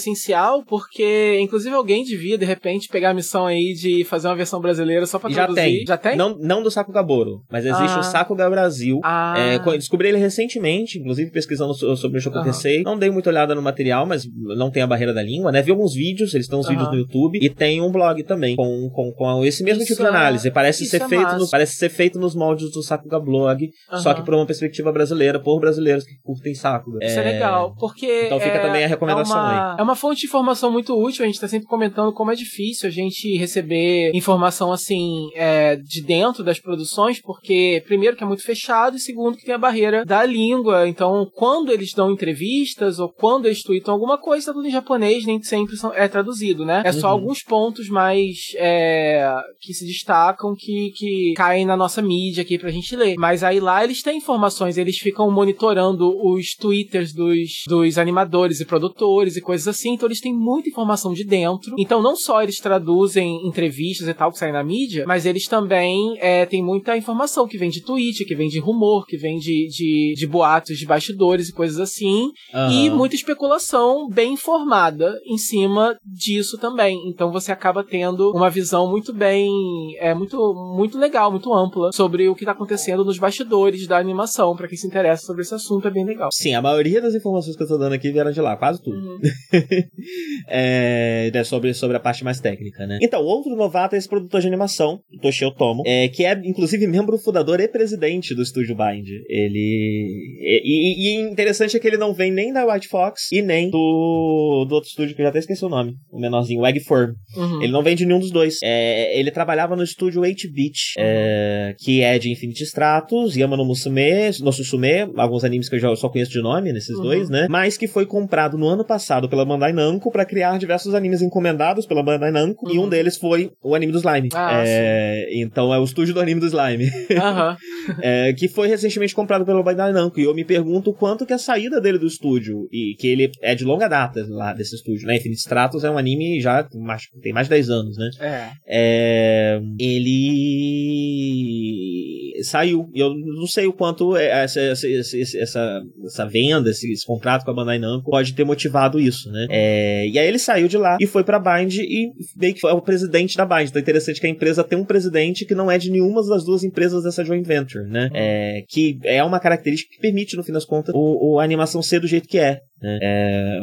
porque inclusive alguém devia, de repente, pegar a missão aí de fazer uma versão brasileira só pra Já traduzir. Tem. Já tem? Não, não do Saco Gaboro, mas existe ah. o Saco da Brasil. Ah. É, descobri ele recentemente, inclusive pesquisando sobre o Shoku Tensei. Não dei muita olhada no material, mas não tem a barreira da língua, né? Vi alguns vídeos, eles estão uns vídeos no YouTube, e tem um blog também com, com, com esse mesmo isso tipo de análise. Parece ser, é feito no, parece ser feito nos moldes do Sakuga Blog, só que por uma perspectiva brasileira, por brasileiros que curtem Sakuga. Isso é, é legal, porque. Então fica é, também a recomendação é uma, aí. É uma fonte de informação muito útil, a gente tá sempre comentando como é difícil a gente receber informação assim é, de dentro das produções, porque, primeiro, que é muito fechado, e segundo, que tem a barreira da língua. Então, quando eles dão entrevistas ou quando eles tweetam alguma coisa, tá tudo em japonês, nem sempre são, é traduzido, né? É só uhum. alguns pontos mais é, que se destacam que, que caem na nossa mídia aqui pra gente ler. Mas aí lá eles têm informações, eles ficam monitorando os twitters dos, dos animadores e produtores e coisas assim, então eles têm muita informação de dentro. Então não só eles traduzem entrevistas e tal que saem na mídia, mas eles também é, têm muita informação que vem de tweet, que vem de rumor, que vem de, de, de boatos de bastidores e coisas assim. Uhum. E muita especulação bem informada em cima disso também. Então você acaba tendo uma visão muito bem, é muito, muito legal, muito ampla sobre o que está acontecendo nos bastidores da animação. Para quem se interessa sobre esse assunto, é bem legal. Sim, a maioria das informações que eu tô dando aqui vieram de lá, quase tudo. Uhum. é, sobre, sobre a parte mais técnica, né? Então, outro novato é esse produtor de animação, Toshio Tomo, é, que é, inclusive, membro fundador e presidente do estúdio Bind. Ele. E, e, interessante é que ele não vem nem da White Fox e nem do, do outro estúdio que eu já até esqueci o nome, o menorzinho, o Eggform. Uhum. Ele não vem de nenhum dos dois. É, ele trabalhava no estúdio 8-Bit, uhum. é, que é de Infinity Stratos, Yama no Musume, no Susume, alguns animes que eu já só conheço de nome nesses uhum. dois, né? Mas que foi comprado no ano passado pela Bandai Namco para criar diversos animes encomendados pela Bandai Namco, e um uhum. deles foi o anime do Slime. Ah, é, então é o estúdio do anime do Slime. é, que foi recentemente comprado pela Bandai Namco, e eu me pergunto quanto que a saída dele do estúdio, e que ele é de longa data lá desse estúdio, né? Infinity Stratos é um anime já mais, tem mais de 10 anos, né? É. é ele saiu. E eu não sei o quanto essa, essa, essa, essa venda, esse, esse, contrato com a Bandai Namco pode ter motivado isso, né? É, e aí ele saiu de lá e foi pra Bind e meio que foi o presidente da Bind. Então é interessante que a empresa tem um presidente que não é de nenhuma das duas empresas dessa joint venture, né? É, que é uma característica que permite, no fim das contas, o, o a animação ser do jeito que é. Né? É,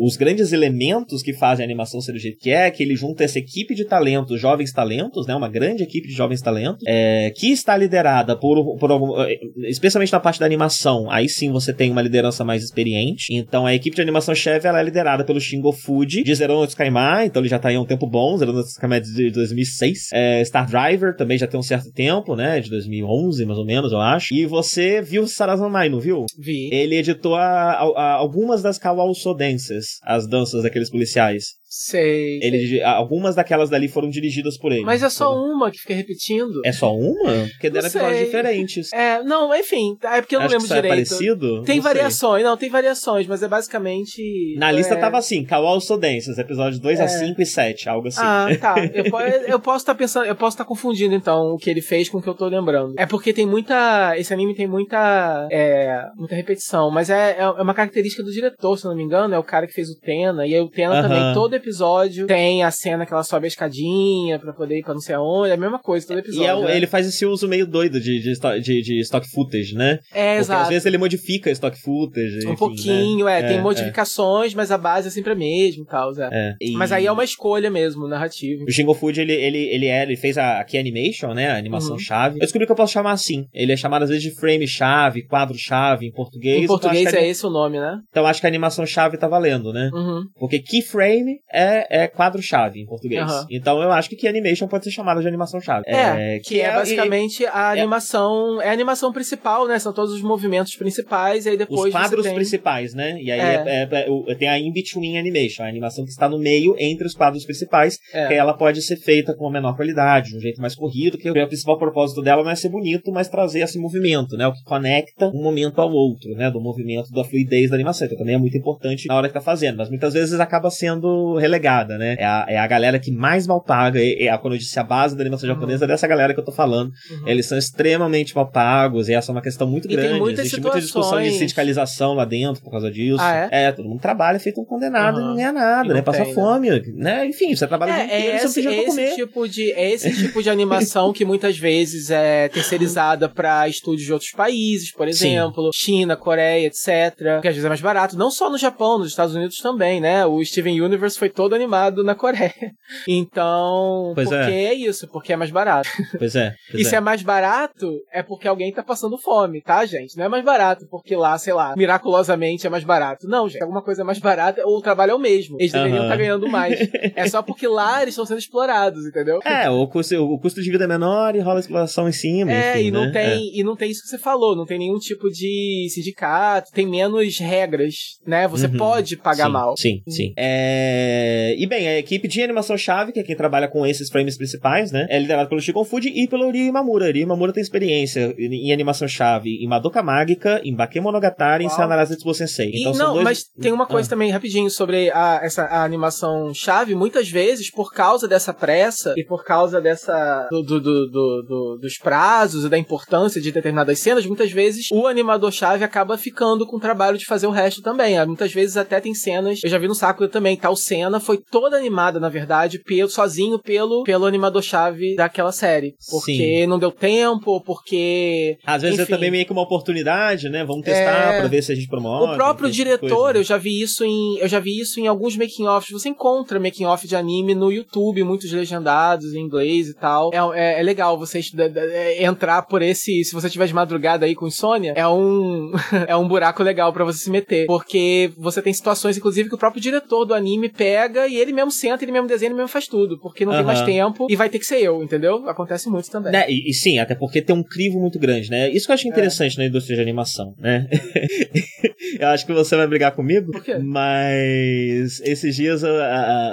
os grandes elementos que fazem a animação ser do jeito que é, que ele junta essa equipe de talentos, jovens talentos, né? Uma grande equipe de jovens talentos, é, que está liderada por, por algum, é, especialmente na parte da animação. Aí sim você tem uma liderança mais experiente. Então a equipe de animação chefe ela é liderada pelo Shingo Fuji, de Zero no Tsukaima, então ele já está aí há um tempo bom. Zero no Tsukaima é de 2006. É, Star Driver também já tem um certo tempo, né? De 2011 mais ou menos, eu acho. E você viu Sarazanmai, não viu? Vi. Ele editou a, a, a, algumas das Kawao Sodenses, as danças daqueles policiais. Sei. Ele, sei. Algumas daquelas dali foram dirigidas por ele. Mas é só uma que fica repetindo. É só uma? Porque deram episódios diferentes. É, não, enfim, é porque eu não Acho lembro que direito. É parecido? Tem não variações, sei. não, tem variações, mas é basicamente. Na é... lista tava assim: Kawal Sodenses, episódios 2 é. a 5 e 7, algo assim. Ah, tá. eu, eu posso estar tá pensando, eu posso estar tá confundindo então o que ele fez com o que eu tô lembrando. É porque tem muita. Esse anime tem muita. É, muita repetição, mas é, é uma característica do diretor, se não me engano, é o cara que fez o Tena, e aí o Tena uh -huh. também, todo episódio tem a cena que ela sobe a escadinha pra poder ir pra não sei aonde, é a mesma coisa todo episódio. E é, né? ele faz esse uso meio doido de, de, de, de stock footage, né? É, Porque exato. às vezes ele modifica stock footage. enfim, Um pouquinho, é, né? tem modificações, mas a base é sempre a mesma tal, é. É. E- Mas aí é uma escolha mesmo, narrativa. O Shingo Food, ele, ele, ele, é, ele fez a Key Animation, né? A animação Uhum. chave. Eu descobri que eu posso chamar assim. Ele é chamado às vezes de frame chave, quadro chave em português. Em português então, que a, é esse o nome, né? então acho que a animação chave tá valendo, né? Uhum. Porque keyframe é, é quadro-chave em português. Aham. Então eu acho que key animation pode ser chamada de animação-chave. É, que, é, basicamente a é- animação. É a animação principal, né? São todos os movimentos principais, e aí depois. os quadros tem... principais, né? E aí É. é- é- é- tem a in-between animation, a animação que está no meio entre os quadros principais, É. que ela pode ser feita com uma menor qualidade, de um jeito mais corrido, que o principal propósito dela não é ser bonito, mas trazer esse movimento, né? O que conecta um momento ao outro, né? Do movimento da fluidez da animação. Então também é muito importante na hora que tá fazendo, mas muitas vezes acaba sendo relegada, né? É a, é a galera que mais mal paga, é, é a, quando eu disse a base da animação Uhum. japonesa, é dessa galera que eu tô falando. Uhum. Eles são extremamente mal pagos, e essa é uma questão muito E tem grande. muitas Existe muita discussão de situações- sindicalização lá dentro por causa disso. Ah, é? todo mundo trabalha feito um condenado e Aham. não ganha nada, E né? não Passa tem, né? fome, né? Enfim, você trabalha É, inteiro é e você não esse, tem é esse comer. tipo de, é esse tipo de animação que muitas vezes é terceirizada pra estúdios de outros países, por Sim. exemplo, China, Coreia, etc. Que às vezes é mais barato. Não só no Japão, nos Estados Unidos também, né? O Steven Universe foi todo animado na Coreia. Então, Pois porque é. é. isso, porque é mais barato. Pois é. Pois E se é. é mais barato, é porque alguém tá passando fome, tá, gente? Não é mais barato porque lá, sei lá, miraculosamente é mais barato. Não, gente. Alguma coisa é mais barata ou o trabalho é o mesmo. Eles deveriam estar ganhando mais. é só porque lá eles estão sendo explorados, entendeu? É, o custo, o custo de vida é menor e rola exploração em cima. É, enfim, e não né? tem, e não tem isso que você falou, não tem nenhum tipo de sindicato, tem menos regras, né? Você Uhum. pode pagar sim, mal. Sim, sim. É... E bem, a equipe de animação-chave, que é quem trabalha com esses frames principais, né? É liderada pelo Shigon Fuji e pelo Ryu Imamura. Ryu Imamura tem experiência em animação-chave em Madoka Mágica, em Bakemonogatari e em Uau. Sayonara Zetsubo Sensei. E Então são não, dois... mas tem uma coisa Ah. também rapidinho sobre a, essa a animação chave. Muitas vezes, por causa dessa pressa e por causa dessa do, do- do- do- do- dos prazos e da importância de determinadas cenas, muitas vezes o animador chave acaba ficando com o trabalho de fazer o resto também. Ah, Muitas vezes até tem cenas. Eu já vi no Sakura também. Tal cena foi toda animada, na verdade, pelo sozinho pelo pelo animador chave daquela série, porque não deu tempo, porque Às vezes enfim. é também meio que uma oportunidade, né? Vamos testar É. pra ver se a gente promove. O próprio tipo diretor, coisa. eu já vi isso em, eu já vi isso em alguns making offs. Você encontra making off de anime no YouTube, muitos legendados em inglês e tal. É, é, é legal você é, entrar por esse, se você tiver de madrugada aí com insônia, é um é um buraco legal pra você se meter, porque você tem situações inclusive que o próprio diretor do anime pega e ele mesmo senta, ele mesmo desenha, ele mesmo faz tudo, porque não tem Aham. mais tempo e vai ter que ser eu, entendeu? Acontece muito também. Né, e, e sim, até porque tem um crivo muito grande, né? Isso que eu É. acho interessante na indústria de animação, né? eu acho que você vai brigar comigo, Por quê? mas esses dias eu,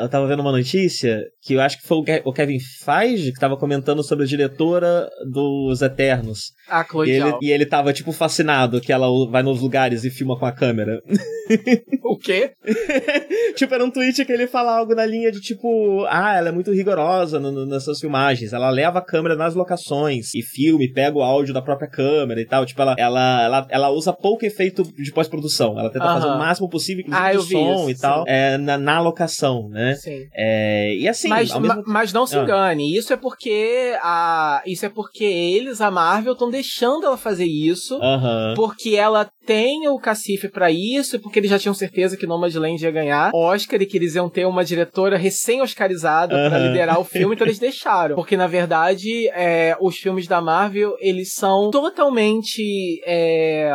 eu tava vendo uma notícia que eu acho que foi o Ke- o Kevin Feige que tava comentando sobre a diretora dos Eternos. A Chloe E ele, e ele tava, tipo, fascinado que ela vai nos lugares e filma com a câmera. O quê? tipo, era um tweet que ele fala algo na linha de tipo, ah, ela é muito rigorosa no- no- nas suas filmagens, ela leva a câmera nas locações e filme, pega o áudio da própria câmera e tal, tipo, ela, ela, ela, ela usa pouco efeito de pós-produção, ela tenta Aham. fazer o máximo possível, inclusive, Ah, de som e tal, é, na, na locação, né? Sim. É, e assim, mas, mesmo ma- mas não se Ah. engane, isso é porque a isso é porque eles, a Marvel, estão deixando ela fazer isso. Aham. Porque ela tem o cacife pra isso, e porque eles já tinham certeza que Nomadland ia ganhar Oscar e que eles iam ter uma diretora recém-oscarizada pra Aham. liderar o filme, então eles deixaram. Porque, na verdade, é, os filmes da Marvel, eles são totalmente. é,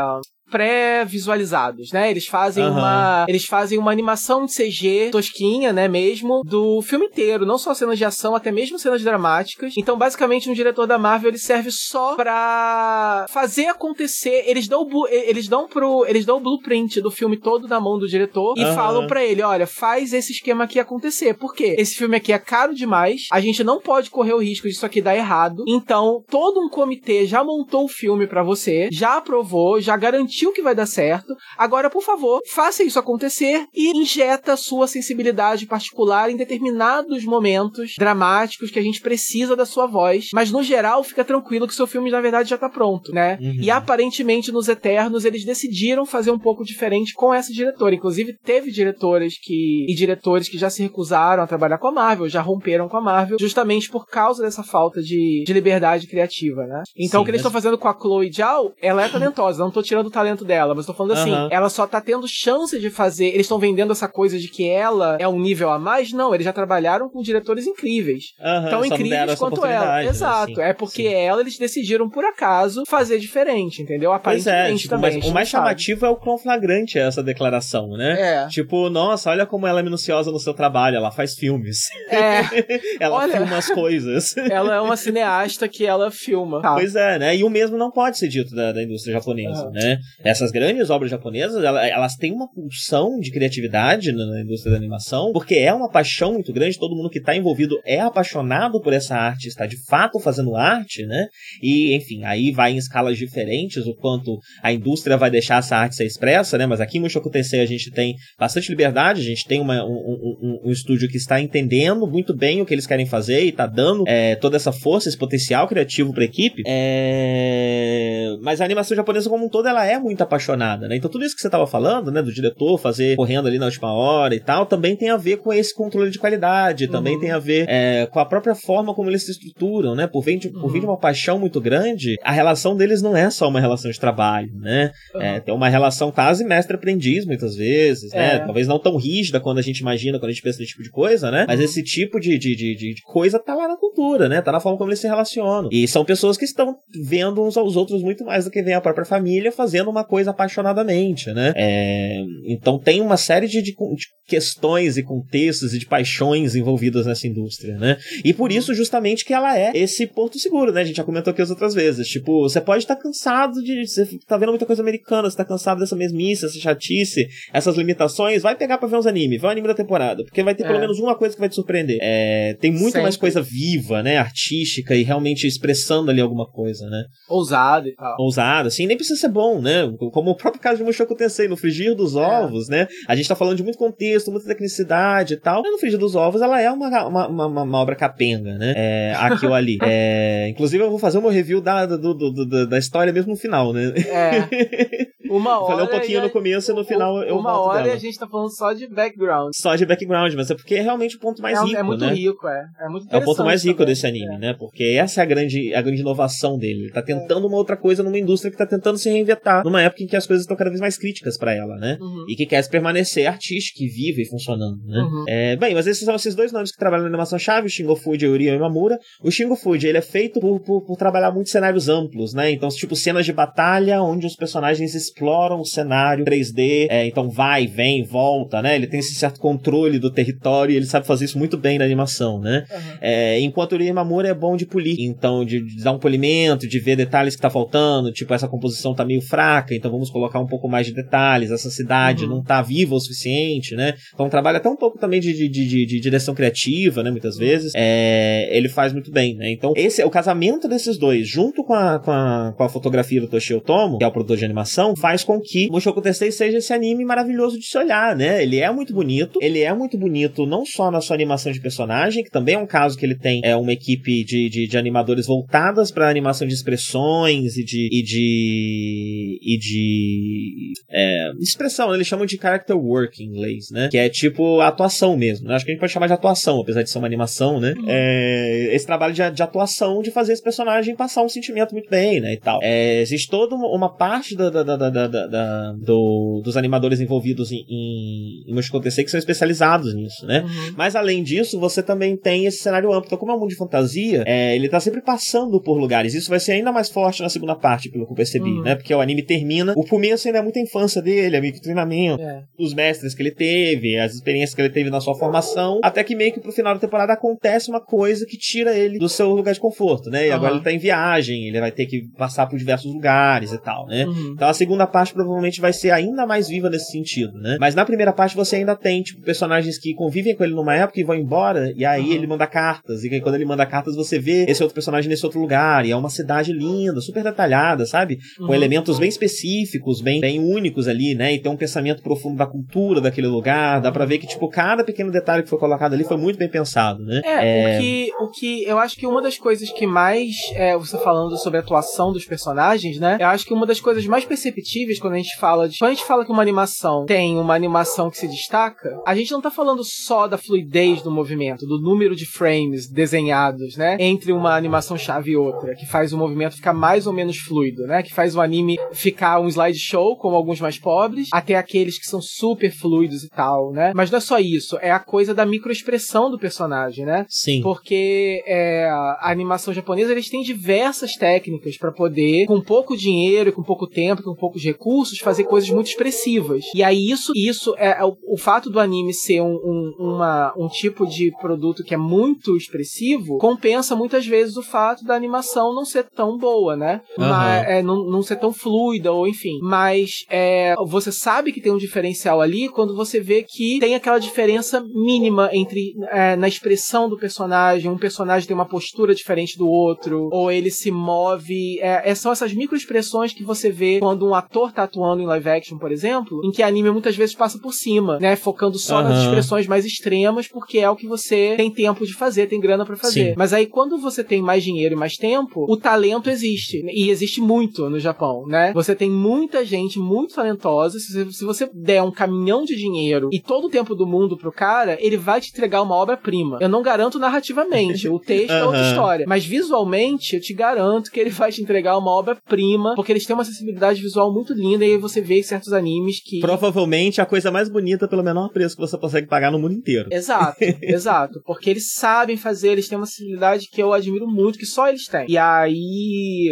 pré-visualizados, né? Eles fazem Aham. uma eles fazem uma animação de CG tosquinha, né, mesmo do filme inteiro, não só cenas de ação, até mesmo cenas dramáticas. Então, basicamente, um diretor da Marvel ele serve só pra fazer acontecer. Eles dão o eles dão pro eles dão o blueprint do filme todo na mão do diretor e Aham. falam pra ele, olha, faz esse esquema aqui acontecer. Por quê? Esse filme aqui é caro demais, a gente não pode correr o risco disso aqui dar errado. Então, todo um comitê já montou o filme pra você, já aprovou, já garantiu garantiu que vai dar certo. Agora, por favor, faça isso acontecer e injeta sua sensibilidade particular em determinados momentos dramáticos que a gente precisa da sua voz. Mas no geral, fica tranquilo que seu filme na verdade já tá pronto, né? Uhum. E aparentemente nos Eternos eles decidiram fazer um pouco diferente com essa diretora. Inclusive, teve diretoras que e diretores que já se recusaram a trabalhar com a Marvel, já romperam com a Marvel, justamente por causa dessa falta de, de liberdade criativa, né? Então, Sim, o que eles estão mas... fazendo com a Chloe Zhao, ela é talentosa, não tô tirando o talento dela, mas tô falando assim, uhum. ela só tá tendo chance de fazer. Eles estão vendendo essa coisa de que ela é um nível a mais? Não, eles já trabalharam com diretores incríveis. Uhum, tão incríveis quanto ela. Né? Exato. Assim, é porque sim. ela, eles decidiram, por acaso, fazer diferente, entendeu? Aparentemente pois é, tipo, também. Mas o mais chamativo sabe. é o quão flagrante é essa declaração, né? É. Tipo, nossa, olha como ela é minuciosa no seu trabalho, ela faz filmes. É. ela olha, filma as coisas. ela é uma cineasta que ela filma. Tá. Pois é, né? E o mesmo não pode ser dito da, da indústria japonesa, uhum. né? Essas grandes obras japonesas, elas, têm uma pulsão de criatividade na, indústria da animação, porque é uma paixão muito grande, todo mundo que está envolvido é apaixonado por essa arte, está de fato fazendo arte, né? E, enfim, aí vai em escalas diferentes o quanto a indústria vai deixar essa arte ser expressa, né? Mas aqui em Mushoku Tensei a gente tem bastante liberdade, a gente tem uma, um, um, um, estúdio que está entendendo muito bem o que eles querem fazer e está dando é, toda essa força, esse potencial criativo para a equipe. É... Mas a animação japonesa como um todo, ela é muito apaixonada, né? Então tudo isso que você estava falando, né, do diretor fazer correndo ali na última hora e tal, também tem a ver com esse controle de qualidade, também uhum. tem a ver é, com a própria forma como eles se estruturam, né? Por vir, de, por vir de uhum. uma paixão muito grande, a relação deles não é só uma relação de trabalho, né? Uhum. É, tem uma relação quase mestre-aprendiz muitas vezes, né? É. Talvez não tão rígida quando a gente imagina, quando a gente pensa nesse tipo de coisa, né? Mas esse tipo de, de, de, de, coisa tá lá na cultura, né? Tá na forma como eles se relacionam. E são pessoas que estão vendo uns aos outros muito mais do que vem a própria família fazendo uma coisa apaixonadamente, né? É, então tem uma série de, de, de questões e contextos e de paixões envolvidas nessa indústria, né? E por isso, justamente, que ela é esse porto seguro, né? A gente já comentou aqui as outras vezes. Tipo, você pode estar cansado de. Você tá vendo muita coisa americana, você tá cansado dessa mesmice, essa chatice, essas limitações, vai pegar pra ver uns animes, vai o anime da temporada, porque vai ter é. pelo menos uma coisa que vai te surpreender. É, tem muito Sempre. mais coisa viva, né? Artística e realmente expressando ali alguma coisa, né? Ousado e tal. Ousado, assim, nem precisa ser bom, né? Como o próprio caso de Mushoku Tensei, no frigir dos é. ovos, né? A gente tá falando de muito contexto, muita tecnicidade e tal. Mas no frigir dos ovos, ela é uma, uma, uma, uma obra capenga, né? É, aqui ou ali. É, inclusive, eu vou fazer uma review da, do, do, do, da história mesmo no final, né? É. Uma hora. Falei um pouquinho no começo e no final eu Uma hora dela. a gente tá falando só de background. Só de background, mas é porque é realmente o ponto mais é, rico, É muito né? rico, é. É, muito é o ponto mais rico também. desse anime, é. né? Porque essa é a grande, a grande inovação dele. Ele tá tentando uma outra coisa numa indústria que tá tentando se reinventar. Numa época em que as coisas estão cada vez mais críticas para ela, né? Uhum. E que quer permanecer artística e viva e funcionando, né? Uhum. É, bem, mas esses são esses dois nomes que trabalham na animação-chave, o Shingo Fuji e o Uri Imamura. O Shingo Fuji, ele é feito por, por, por trabalhar muitos cenários amplos, né? Então, tipo, cenas de batalha onde os personagens exploram o cenário cenário 3D, é, então vai, vem, volta, né? Ele tem esse certo controle do território e ele sabe fazer isso muito bem na animação, né? Uhum. É, enquanto o Imamura é bom de polir, então de, de, dar um polimento, de ver detalhes que tá faltando, tipo essa composição tá meio fraca, então vamos colocar um pouco mais de detalhes, essa cidade uhum. não tá viva o suficiente, né? Então trabalha até um pouco também de, de, de, de direção criativa, né? Muitas vezes. É, ele faz muito bem, né? Então esse é o casamento desses dois, junto com a, com a, com a fotografia do Toshio Tomo, que é o produtor de animação, faz com que Mushoku Tensei seja esse anime maravilhoso de se olhar, né? Ele é muito bonito, ele é muito bonito não só na sua animação de personagem, que também é um caso que ele tem é uma equipe de, de, de animadores voltadas para animação de expressões e de e de e de é, expressão, né? eles chamam de character work em inglês, né? Que é tipo atuação mesmo. Né? Acho que a gente pode chamar de atuação, apesar de ser uma animação, né? Uhum. É, esse trabalho de, de, atuação de fazer esse personagem passar um sentimento muito bem, né? E tal. É, existe toda uma parte da, da, da, da, da do, dos animadores envolvidos em, em, em Mushoku Tensei que são especializados nisso, né? Uhum. Mas além disso, você também tem esse cenário amplo. Então, como é um mundo de fantasia, é, ele tá sempre passando por lugares. Isso vai ser ainda mais forte na segunda parte, pelo que eu percebi, uhum. né? Porque o anime termina. O começo ainda é muita infância dele, é meio que treinamento, é. os mestres que ele teve, as experiências que ele teve na sua formação, até que meio que pro final da temporada acontece uma coisa que tira ele do seu lugar de conforto, né? E uhum. agora ele tá em viagem, ele vai ter que passar por diversos lugares e tal, né? Uhum. Então a segunda segunda parte provavelmente vai ser ainda mais viva nesse sentido, né? Mas na primeira parte você ainda tem, tipo, personagens que convivem com ele numa época e vão embora, e aí uhum. ele manda cartas, e aí quando ele manda cartas você vê esse outro personagem nesse outro lugar, e é uma cidade linda, super detalhada, sabe? Com uhum. elementos bem específicos, bem, bem únicos ali, né? E tem um pensamento profundo da cultura daquele lugar, dá pra ver que, tipo, cada pequeno detalhe que foi colocado ali foi muito bem pensado, né? É, é... O, que, o que eu acho que uma das coisas que mais, é, você falando sobre a atuação dos personagens, né? Eu acho que uma das coisas mais perceptíveis quando a gente fala de. Quando a gente fala que uma animação tem uma animação que se destaca, a gente não tá falando só da fluidez do movimento, do número de frames desenhados, né? Entre uma animação chave e outra, que faz o movimento ficar mais ou menos fluido, né? Que faz o anime ficar um slideshow, como alguns mais pobres, até aqueles que são super fluidos e tal, né? Mas não é só isso, é a coisa da microexpressão do personagem, né? Sim. Porque é, a animação japonesa, eles têm diversas técnicas para poder, com pouco dinheiro, com pouco tempo, com poucos recursos, fazer coisas muito expressivas. E aí isso, isso é, é o, o, fato do anime ser um, um, uma, um tipo de produto que é muito expressivo, compensa muitas vezes o fato da animação não ser tão boa, né? Uhum. Mas, é, não, não ser tão fluida, ou enfim. Mas é, você sabe que tem um diferencial ali quando você vê que tem aquela diferença mínima entre é, na expressão do personagem, um personagem tem uma postura diferente do outro, ou ele se move. É, é são essas microexpressões que você vê quando um ator tá atuando em live action, por exemplo, em que anime muitas vezes passa por cima, né? Focando só uhum. nas expressões mais extremas, porque é o que você tem tempo de fazer, tem grana para fazer. Sim. Mas aí quando você tem mais dinheiro e mais tempo, o talento existe. E existe muito no Japão, né? Você tem muita gente muito talentosa. Se, se você der um caminhão de dinheiro e todo o tempo do mundo pro cara, ele vai te entregar uma obra-prima. Eu não garanto narrativamente, o texto uhum. é outra história. Mas visualmente, eu te garanto que ele vai te entregar uma obra-prima, porque eles têm uma sensibilidade visual muito linda e aí você vê certos animes que. Provavelmente a coisa mais bonita pelo menor preço que você consegue pagar no mundo inteiro. Exato, exato. Porque eles sabem fazer, eles têm uma sensibilidade que eu admiro muito, que só eles têm. E aí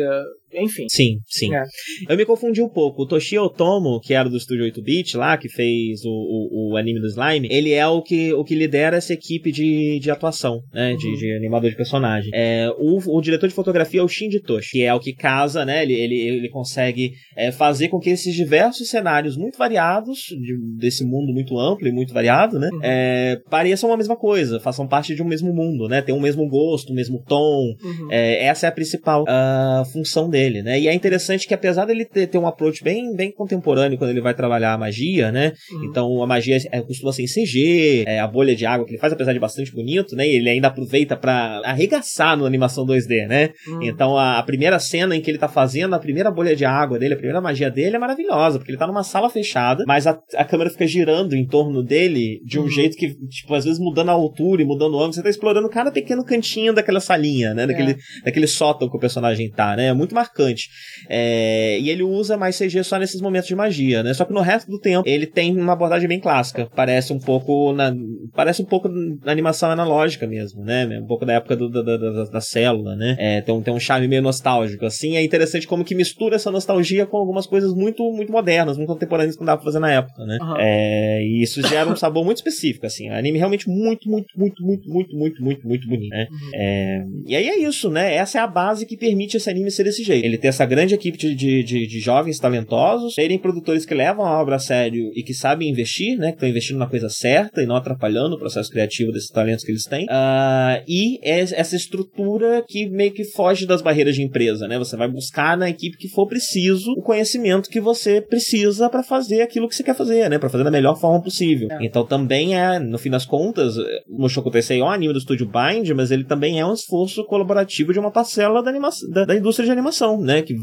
enfim. Sim, sim. É. Eu me confundi um pouco. O Toshi Otomo, que era do estúdio 8-bit lá, que fez o, o, o, anime do Slime, ele é o que, o que lidera essa equipe de, de atuação, né? Uhum. De, de, animador de personagem. É, o, o diretor de fotografia é o Shinji Toshi, que é o que casa, né? Ele, ele, ele consegue é, fazer com que esses diversos cenários muito variados, de, desse mundo muito amplo e muito variado, né? Uhum. É, pareçam a mesma coisa, façam parte de um mesmo mundo, né? Tem o um mesmo gosto, o um mesmo tom. Uhum. É, essa é a principal uh, função dele dele, né? E é interessante que apesar dele ter, ter um approach bem, bem contemporâneo quando ele vai trabalhar a magia, né? Uhum. Então a magia é, costuma ser em CG, é, a bolha de água que ele faz, apesar de bastante bonito, né? E ele ainda aproveita para arregaçar na animação 2D, né? Uhum. Então a, a, primeira cena em que ele tá fazendo, a primeira bolha de água dele, a primeira magia dele é maravilhosa, porque ele tá numa sala fechada, mas a, a câmera fica girando em torno dele de um uhum. jeito que, tipo, às vezes mudando a altura e mudando o ângulo, você tá explorando cada pequeno cantinho daquela salinha, né? Daquele, é. daquele sótão que o personagem tá, né? É muito marcante marcante. É, e ele usa mais CG só nesses momentos de magia, né? Só que no resto do tempo ele tem uma abordagem bem clássica. Parece um pouco na, parece um pouco na animação analógica mesmo, né? Um pouco da época do, da, da, da, célula, né? É, tem, um, tem um charme meio nostálgico. Assim, é interessante como que mistura essa nostalgia com algumas coisas muito, muito modernas, muito contemporâneas que não dava pra fazer na época, né? Uhum. É, e isso gera um sabor muito específico, assim. Um anime realmente muito, muito, muito, muito, muito, muito, muito, muito bonito, né? Uhum. É, e aí é isso, né? Essa é a base que permite esse anime ser desse jeito ele ter essa grande equipe de, de, de, de jovens talentosos, serem produtores que levam a obra a sério e que sabem investir, né? Que estão investindo na coisa certa e não atrapalhando o processo criativo desses talentos que eles têm. Uh, e essa estrutura que meio que foge das barreiras de empresa, né? Você vai buscar na equipe que for preciso o conhecimento que você precisa para fazer aquilo que você quer fazer, né? Para fazer da melhor forma possível. É. Então também é, no fim das contas, o Mushoku Tensei é um anime do estúdio Bind, mas ele também é um esforço colaborativo de uma parcela da, da, da indústria de animação né? Que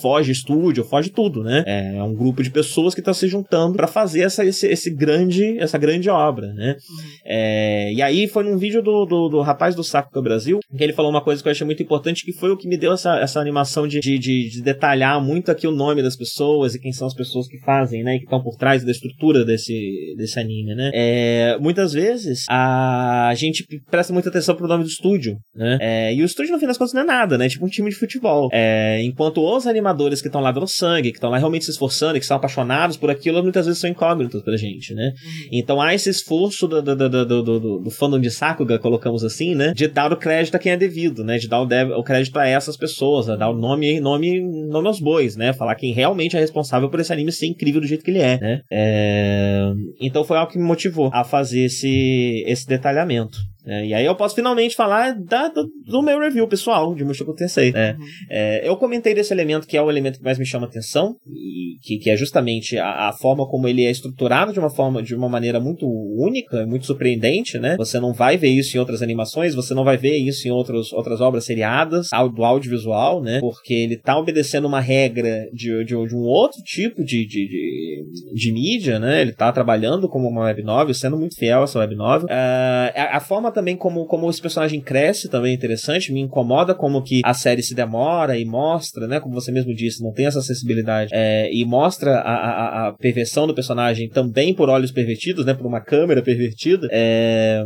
foge estúdio, foge tudo, né? É um grupo de pessoas que está se juntando para fazer essa, esse, esse, grande, essa grande obra, né? Uhum. É, e aí foi num vídeo do, do, do rapaz do Saco do Brasil que ele falou uma coisa que eu achei muito importante, que foi o que me deu essa, essa animação de, de, de detalhar muito aqui o nome das pessoas e quem são as pessoas que fazem, né? E que estão por trás da estrutura desse, desse anime, né? É, muitas vezes a gente presta muita atenção pro nome do estúdio, né? É, e o estúdio, no fim das contas, não é nada, né? É tipo um time de futebol. É, É, enquanto os animadores que estão lá dando sangue, que estão lá realmente se esforçando, que são apaixonados por aquilo, muitas vezes são incógnitos pra gente, né? Uhum. Então há esse esforço do, do, do, do, do, do fandom de Sakuga, colocamos assim, né? De dar o crédito a quem é devido, né? De dar o, o crédito a essas pessoas, a dar o nome, nome, nome aos bois, né? Falar quem realmente é responsável por esse anime ser incrível do jeito que ele é, né? É... Então foi algo que me motivou a fazer esse, esse detalhamento. É, e aí eu posso finalmente falar da, do, do, meu review pessoal de Mushoku Tensei. Né? Uhum. É, eu comentei desse elemento que é o elemento que mais me chama atenção, e que, que é justamente a, a, forma como ele é estruturado de uma forma, de uma maneira muito única, muito surpreendente, né? Você não vai ver isso em outras animações, você não vai ver isso em outros, outras obras seriadas, do audiovisual, né? Porque ele tá obedecendo uma regra de, de, de um outro tipo de, de, de, de, mídia, né? Ele tá trabalhando como uma web novel, sendo muito fiel a essa web novel. Uh, a, a forma também como, como esse personagem cresce também é interessante, me incomoda como que a série se demora e mostra, né, como você mesmo disse, não tem essa acessibilidade, é, e mostra a, a, a, perversão do personagem também por olhos pervertidos, né, por uma câmera pervertida, é,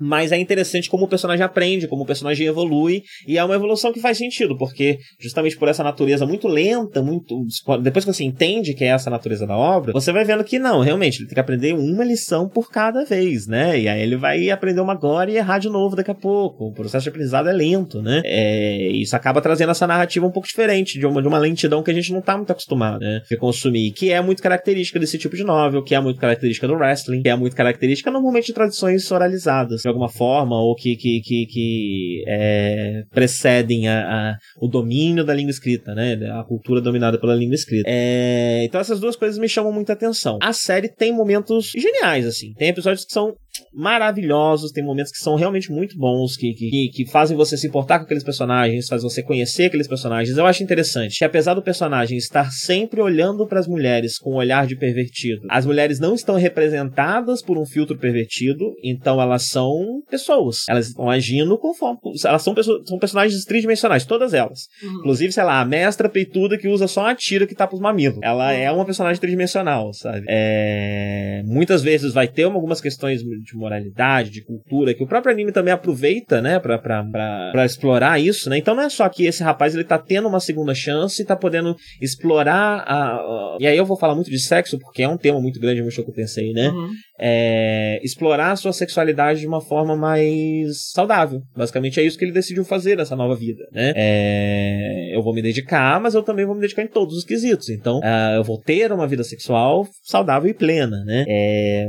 mas é interessante como o personagem aprende, como o personagem evolui, e é uma evolução que faz sentido, porque justamente por essa natureza muito lenta, muito depois que você entende que é essa natureza da obra, você vai vendo que não, realmente, ele tem que aprender uma lição por cada vez, né, e aí ele vai aprender uma agora e errar de novo daqui a pouco. O processo de aprendizado é lento, né? É, isso acaba trazendo essa narrativa um pouco diferente, de uma, de uma lentidão que a gente não tá muito acostumado, né? De consumir, que é muito característica desse tipo de novel, que é muito característica do wrestling, que é muito característica normalmente de tradições oralizadas, de alguma forma, ou que, que, que, que é, precedem a, a, o domínio da língua escrita, né? A cultura dominada pela língua escrita. É, então essas duas coisas me chamam muita atenção. A série tem momentos geniais, assim. Tem episódios que são maravilhosos, tem momentos que são realmente muito bons, que, que, que fazem você se importar com aqueles personagens, faz você conhecer aqueles personagens. Eu acho interessante que apesar do personagem estar sempre olhando para as mulheres com um olhar de pervertido, as mulheres não estão representadas por um filtro pervertido, então elas são pessoas. Elas estão agindo conforme. Elas são, pessoas, são personagens tridimensionais, todas elas. Uhum. Inclusive, sei lá, a mestra peituda que usa só a tira que tá pros mamilos. Ela uhum. é uma personagem tridimensional, sabe? É... Muitas vezes vai ter algumas questões de moralidade, de cultura, que o próprio anime também aproveita, né, pra, pra, pra, pra, explorar isso, né? Então não é só que esse rapaz ele tá tendo uma segunda chance e tá podendo explorar a, a... E aí eu vou falar muito de sexo, porque é um tema muito grande no Mushoku Tensei, né? Uhum. É, explorar a sua sexualidade de uma forma mais saudável. Basicamente é isso que ele decidiu fazer nessa nova vida, né? É, eu vou me dedicar, mas eu também vou me dedicar em todos os quesitos. Então, uh, eu vou ter uma vida sexual saudável e plena, né? É,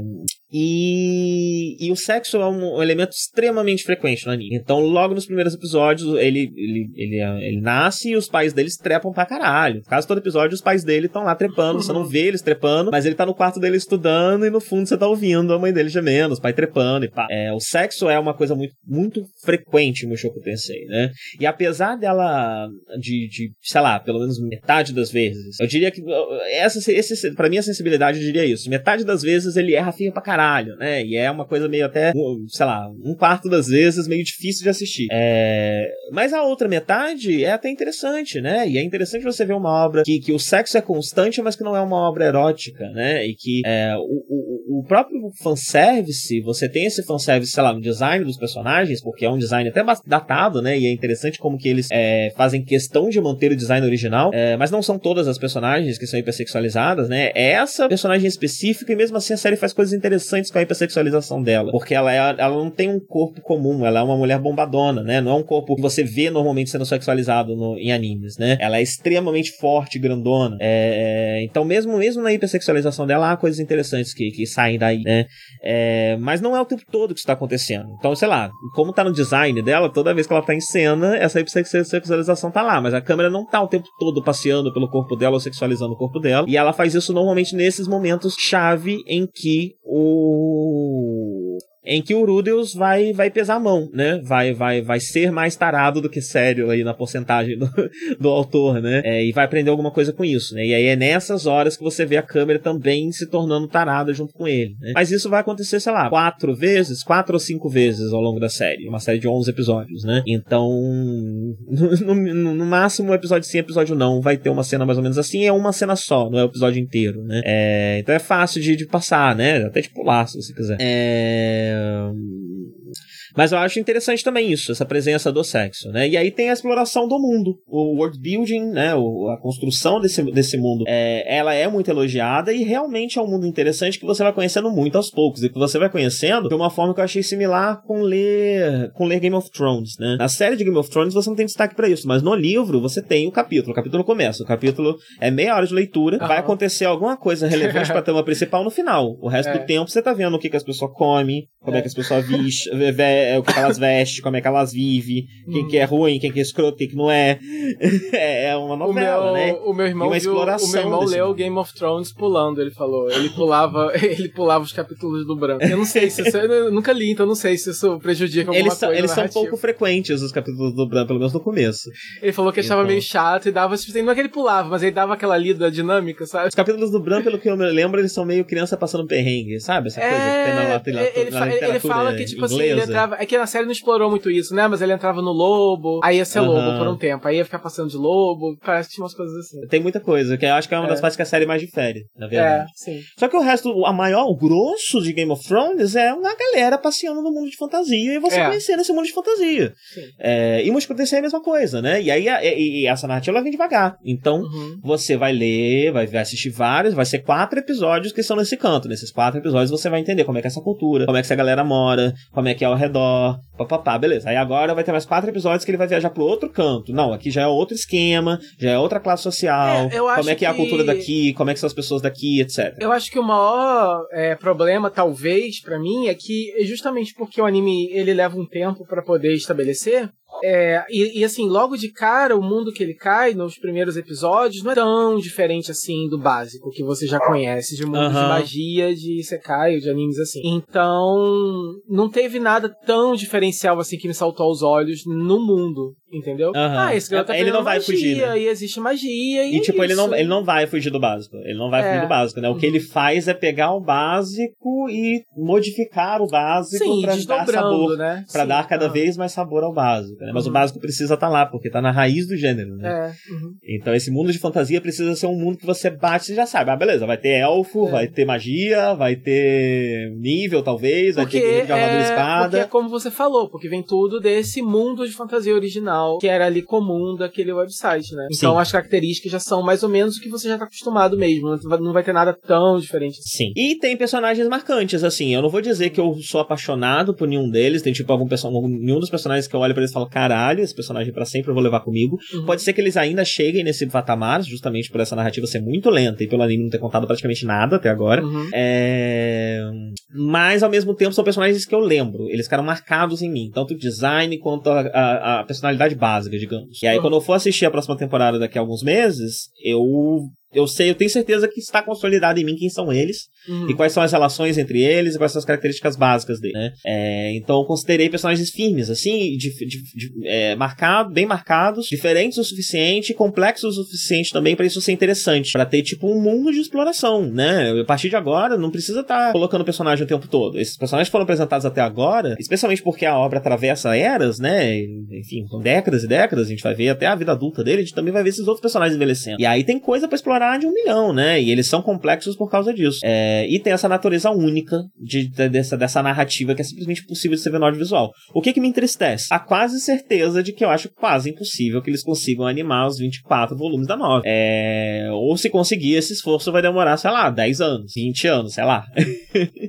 e, e o sexo é um, elemento extremamente frequente no anime. Então, logo nos primeiros episódios, ele, ele, ele, ele nasce e os pais deles trepam pra caralho. Caso todo episódio, os pais dele estão lá trepando. Você não vê eles trepando, mas ele tá no quarto dele estudando e no fundo você tá ouvindo a mãe dele gemendo, os pais trepando e pá. É, o sexo é uma coisa muito, muito frequente no Mushoku Tensei, né? E apesar dela, de, de, sei lá, pelo menos metade das vezes, eu diria que essa, esse, pra minha sensibilidade, eu diria isso. Metade das vezes ele erra feio pra caralho caralho, né? E é uma coisa meio até, sei lá, um quarto das vezes meio difícil de assistir. É... Mas a outra metade é até interessante, né? E é interessante você ver uma obra que, que o sexo é constante, mas que não é uma obra erótica, né? E que é, o, o, o próprio fanservice, você tem esse fanservice, sei lá, no design dos personagens, porque é um design até datado, né? E é interessante como que eles é, fazem questão de manter o design original, é, mas não são todas as personagens que são hipersexualizadas, né? É essa personagem específica e mesmo assim a série faz coisas interessantes interessantes com a hipersexualização dela. Porque ela, é, ela não tem um corpo comum, ela é uma mulher bombadona, né? Não é um corpo que você vê normalmente sendo sexualizado no, em animes, né? Ela é extremamente forte, grandona. É, então, mesmo, mesmo na hipersexualização dela, há coisas interessantes que, que saem daí, né? É, mas não é o tempo todo que isso tá acontecendo. Então, sei lá, como tá no design dela, toda vez que ela tá em cena, essa hipersexualização tá lá, mas a câmera não tá o tempo todo passeando pelo corpo dela ou sexualizando o corpo dela. E ela faz isso normalmente nesses momentos chave em que o Oh. Em que o Rudeus vai, vai pesar a mão, né? Vai, vai, vai ser mais tarado do que sério aí na porcentagem do, do autor, né? É, e vai aprender alguma coisa com isso, né? E aí é nessas horas que você vê a câmera também se tornando tarada junto com ele, né? Mas isso vai acontecer, sei lá, quatro vezes, quatro ou cinco vezes ao longo da série. Uma série de 11 episódios, né? Então, no, no, no máximo, episódio sim, episódio não, vai ter uma cena mais ou menos assim. É uma cena só, não é o episódio inteiro, né? É, então é fácil de, de passar, né? Até de pular, se você quiser. É... um, Mas eu acho interessante também isso, essa presença do sexo, né? E aí tem a exploração do mundo, o world building, né? O, a construção desse, desse mundo. É, ela é muito elogiada e realmente é um mundo interessante que você vai conhecendo muito aos poucos e que você vai conhecendo de uma forma que eu achei similar com ler, com ler Game of Thrones, né? Na série de Game of Thrones você não tem destaque para isso, mas no livro você tem o capítulo. O capítulo começa, o capítulo é meia hora de leitura, uhum. vai acontecer alguma coisa relevante pra trama principal no final. O resto é. do tempo você tá vendo o que, que as pessoas comem, como é, é que as pessoas vestem, o que, elas vestem, como é que elas vivem, quem hum. que é ruim, quem que é escroto, quem que não é. é uma novela, o meu, né? O meu irmão, viu, o meu irmão leu Game of Thrones pulando, ele falou. Ele pulava, ele pulava os capítulos do branco. Eu não sei se isso, eu nunca li, então não sei se isso prejudica alguma eles coisa. Eles são pouco frequentes, os capítulos do branco, pelo menos no começo. Ele falou que achava então... meio chato e dava, não é que ele pulava, mas ele dava aquela lida dinâmica, sabe? Os capítulos do Bran, pelo que eu me lembro, eles são meio criança passando perrengue, sabe? Essa é... coisa que tem na, na, ele, na, na ele fala que, tipo inglesa. assim, ele entrava. É que na série não explorou muito isso, né? Mas ele entrava no lobo, aí ia ser uhum. lobo por um tempo, aí ia ficar passando de lobo, parece que tinha umas coisas assim. Tem muita coisa, que eu acho que é uma é. das partes que a série mais difere, na verdade. É, sim. Só que o resto, a maior, o grosso de Game of Thrones é uma galera passeando no mundo de fantasia e você é. conhecendo esse mundo de fantasia. Sim. É, e Música é a mesma coisa, né? E aí e, e essa narrativa ela vem devagar. Então, uhum. você vai ler, vai, vai assistir vários, vai ser quatro episódios que estão nesse canto. Nesses quatro episódios você vai entender como é que é essa cultura, como é que essa galera mora, como é que é ao redor, papapá, beleza. Aí agora vai ter mais quatro episódios que ele vai viajar pro outro canto. Não, aqui já é outro esquema, já é outra classe social, é, como é que, que, é a cultura daqui, como é que são as pessoas daqui, etc. Eu acho que o maior é, problema, talvez, para mim, é que justamente porque o anime ele leva um tempo para poder estabelecer, é, e, e, assim, logo de cara, o mundo que ele cai nos primeiros episódios não é tão diferente assim do básico que você já conhece, de mundo uhum. de magia, de Sekai, de animes assim. Então, não teve nada tão diferencial assim que me saltou aos olhos no mundo. Entendeu? Uhum. Ah, esse garoto tá ele não vai magia, fugir. Né? E existe magia. E, e tipo, ele não, ele não vai fugir do básico. Ele não vai é. fugir do básico, né? O que ele faz é pegar o básico e modificar o básico Sim, pra dar sabor. Né? Pra Sim, dar cada uhum. vez mais sabor ao básico. Né? Mas uhum. o básico precisa estar tá lá, porque tá na raiz do gênero, né? É. Uhum. Então esse mundo de fantasia precisa ser um mundo que você bate e já sabe. Ah, beleza, vai ter elfo, é. vai ter magia, vai ter nível, talvez, porque vai ter de armadura é... espada. Porque é como você falou, porque vem tudo desse mundo de fantasia original, que era ali com comum daquele website, né? Então Sim. as características já são mais ou menos o que você já tá acostumado mesmo. Não vai ter nada tão diferente. Sim. E tem personagens marcantes, assim. Eu não vou dizer que eu sou apaixonado por nenhum deles. Tem tipo algum personagem, nenhum dos personagens que eu olho pra eles e falo, caralho, esse personagem para sempre eu vou levar comigo. Uhum. Pode ser que eles ainda cheguem nesse patamar, justamente por essa narrativa ser muito lenta e pelo anime não ter contado praticamente nada até agora. Uhum. É... Mas ao mesmo tempo são personagens que eu lembro. Eles ficaram marcados em mim, tanto o design quanto a, a, a personalidade básica, digamos. E aí, quando eu for assistir a próxima temporada daqui a alguns meses, eu eu sei, eu tenho certeza que está consolidado em mim quem são eles uhum. e quais são as relações entre eles e quais são as características básicas dele, né? É, então eu considerei personagens firmes, assim, de, de, de, é, marcado, bem marcados, diferentes o suficiente, complexos o suficiente também para isso ser interessante, para ter tipo um mundo de exploração, né? A partir de agora não precisa estar tá colocando o personagem o tempo todo. Esses personagens foram apresentados até agora, especialmente porque a obra atravessa eras, né? Enfim, décadas e décadas, a gente vai ver até a vida adulta dele, a gente também vai ver esses outros personagens envelhecendo. E aí tem coisa para explorar de um milhão, né? E eles são complexos por causa disso. É, e tem essa natureza única de, de, dessa, dessa narrativa que é simplesmente impossível de ser ver no audiovisual. O que que me entristece? A quase certeza de que eu acho quase impossível que eles consigam animar os 24 volumes da novela. É, ou se conseguir, esse esforço vai demorar, sei lá, 10 anos, 20 anos, sei lá.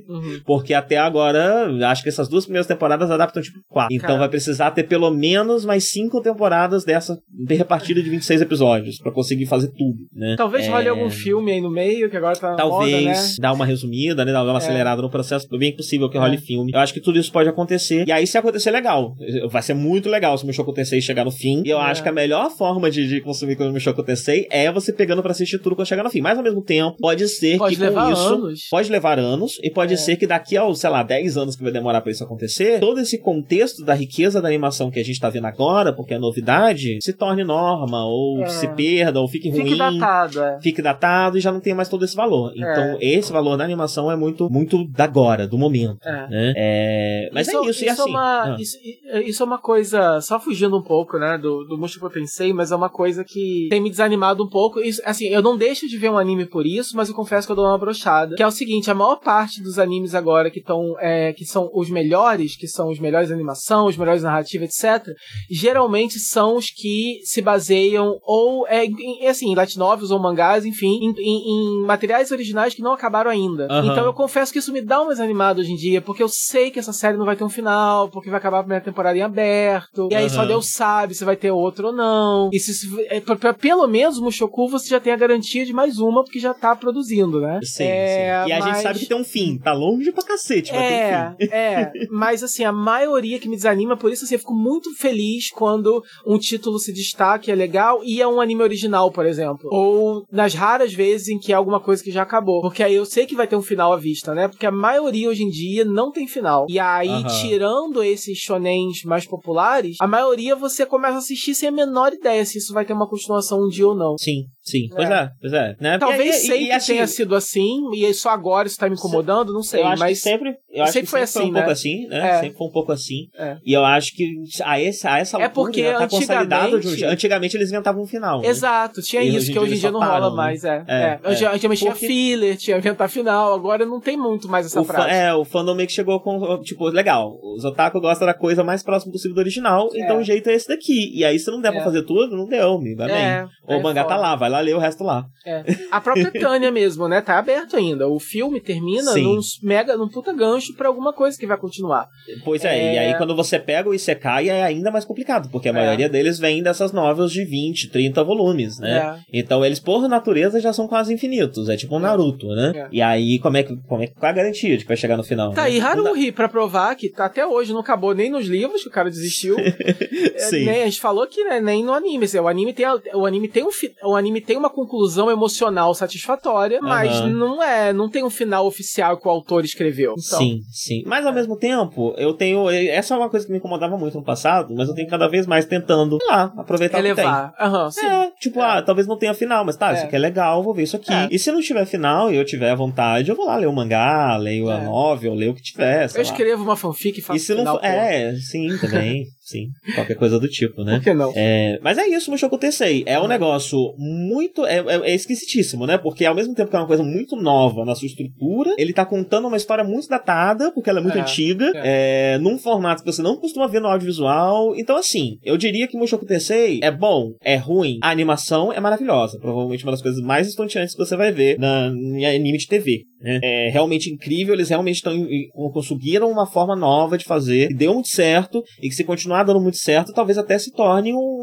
Uhum. Porque até agora, acho que essas duas primeiras temporadas adaptam tipo 4. Então vai precisar ter pelo menos mais 5 temporadas dessa repartida de 26 episódios para conseguir fazer tudo, né? Talvez Talvez é... role algum filme aí no meio, que agora tá Talvez moda, né? dar uma resumida, né? Dar uma é. acelerada no processo. É bem possível que role é. filme. Eu acho que tudo isso pode acontecer. E aí, se acontecer, legal. Vai ser muito legal se o Mushoku Tensei chegar no fim. E eu acho que a melhor forma de, de consumir o Mushoku Tensei é você pegando pra assistir tudo quando chegar no fim. Mas, ao mesmo tempo, pode ser pode que com isso... Anos. Pode levar anos. E pode ser que daqui a, sei lá, 10 anos que vai demorar pra isso acontecer, todo esse contexto da riqueza da animação que a gente tá vendo agora, porque é novidade, se torne norma, ou se perda, ou fique ruim. Fique datado, É. fique datado e já não tenha mais todo esse valor. Então, esse valor da animação é muito, muito da agora, do momento. É. Né? É, mas é isso, e é assim. uma, ah, isso, isso é uma coisa, só fugindo um pouco, né, do, do Mushoku Tensei, mas é uma coisa que tem me desanimado um pouco. Isso, assim, eu não deixo de ver um anime por isso, mas eu confesso que eu dou uma brochada. Que é o seguinte, a maior parte dos animes agora que estão, é, que são os melhores, que são os melhores animação, os melhores narrativas, etc., geralmente são os que se baseiam ou, é, em, assim, em light novels ou mangás, enfim, em, em, em materiais originais que não acabaram ainda. Aham. Então eu confesso que isso me dá uma desanimada hoje em dia, porque eu sei que essa série não vai ter um final, porque vai acabar a primeira temporada em aberto, e aí só Aham. Deus sabe se vai ter outro ou não. E se, se- é, pra- pra- pelo menos o Mushoku você já tem a garantia de mais uma, porque já tá produzindo, né? Sim, É, sim. E a gente mas- sabe que tem um fim. Tá longe pra cacete, mas tem um É, fim. é, mas assim, a maioria que me desanima, por isso assim, eu fico muito feliz quando um título se destaca, e é legal, e é um anime original, por exemplo. Ou nas raras vezes em que é alguma coisa que já acabou. Porque aí eu sei que vai ter um final à vista, né? Porque a maioria hoje em dia não tem final. E aí, Aham. tirando esses shonens mais populares, a maioria você começa a assistir sem a menor ideia se isso vai ter uma continuação um dia ou não. Sim, sim. Pois É. é, pois é. Né? Talvez E- e- sempre e, assim, tenha sido assim, e só agora isso tá me incomodando, não sei, eu acho mas. que sempre, eu acho sempre que foi sempre foi assim, um pouco né? assim, né? É. Sempre foi um pouco assim. É. E eu acho que a essa, a essa É altura porque já tá consolidado. de um antigamente- eles inventavam um final. né? Exato, tinha E isso, hoje que hoje em dia não só rola param, né? mais, é. É, é. é. Antig- Antigamente tinha filler, tinha inventar final, agora não tem muito mais essa prática. é, o fandom meio que chegou com, tipo, legal, os otaku gostam da coisa mais próxima possível do original, É. então o jeito é esse daqui. E aí, se não der pra É. fazer tudo, não deu, me vai bem. É, é o mangá tá lá, vai lá ler o resto lá. É. A própria Tânia mesmo, né? Tá aberto ainda. O filme termina Sim. num mega, num puta gancho pra alguma coisa que vai continuar. Pois é, e É. aí quando você pega o Isekai é ainda mais complicado, porque a É. maioria deles vem dessas novels de 20, 30 volumes, né? É. Então eles, por natureza, já são quase infinitos. É tipo um Naruto, né? É. E aí, como é que. Como é, qual é a garantia de que vai chegar no final? Tá né? aí Haruhi pra provar que tá até hoje não acabou nem nos livros, que o cara desistiu. É, Sim. nem- a gente falou que né, nem no anime. assim, O anime tem, o anime tem um o anime tem uma conclusão emocional satisfatória, mas Aham. não é, não tem um final oficial que o autor escreveu. Então, Sim, sim. Mas ao mesmo tempo, eu tenho. Essa é uma coisa que me incomodava muito no passado, mas eu tenho cada vez mais tentando, sei lá, aproveitar o que tem. Aham, sim. É, tipo, ah, talvez não tenha final, mas tá, É. isso aqui é legal, vou ver isso aqui. É. E se não tiver final e eu tiver vontade, eu vou lá ler o mangá, leio a É. novel, leio o que tiver. Eu lá. escrevo uma fanfic e faço E se não final, pô. É, sim, também. sim. Qualquer coisa do tipo, né? Por que não? É, mas é isso, Mushoku Tensei. É um negócio muito. É, é, é esquisitíssimo, né? Porque ao mesmo tempo que é uma coisa muito nova na sua estrutura, ele tá contando uma história muito datada, porque ela é muito É, antiga, é, num formato que você não costuma ver no audiovisual. Então, assim, eu diria que Mushoku Tensei é bom, é ruim. A animação é maravilhosa. Provavelmente uma das coisas mais estonteantes que você vai ver na, em anime de TV. né? É realmente incrível, eles realmente estão conseguiram uma forma nova de fazer, que deu muito certo, e que se continuar dando muito certo, talvez até se torne um,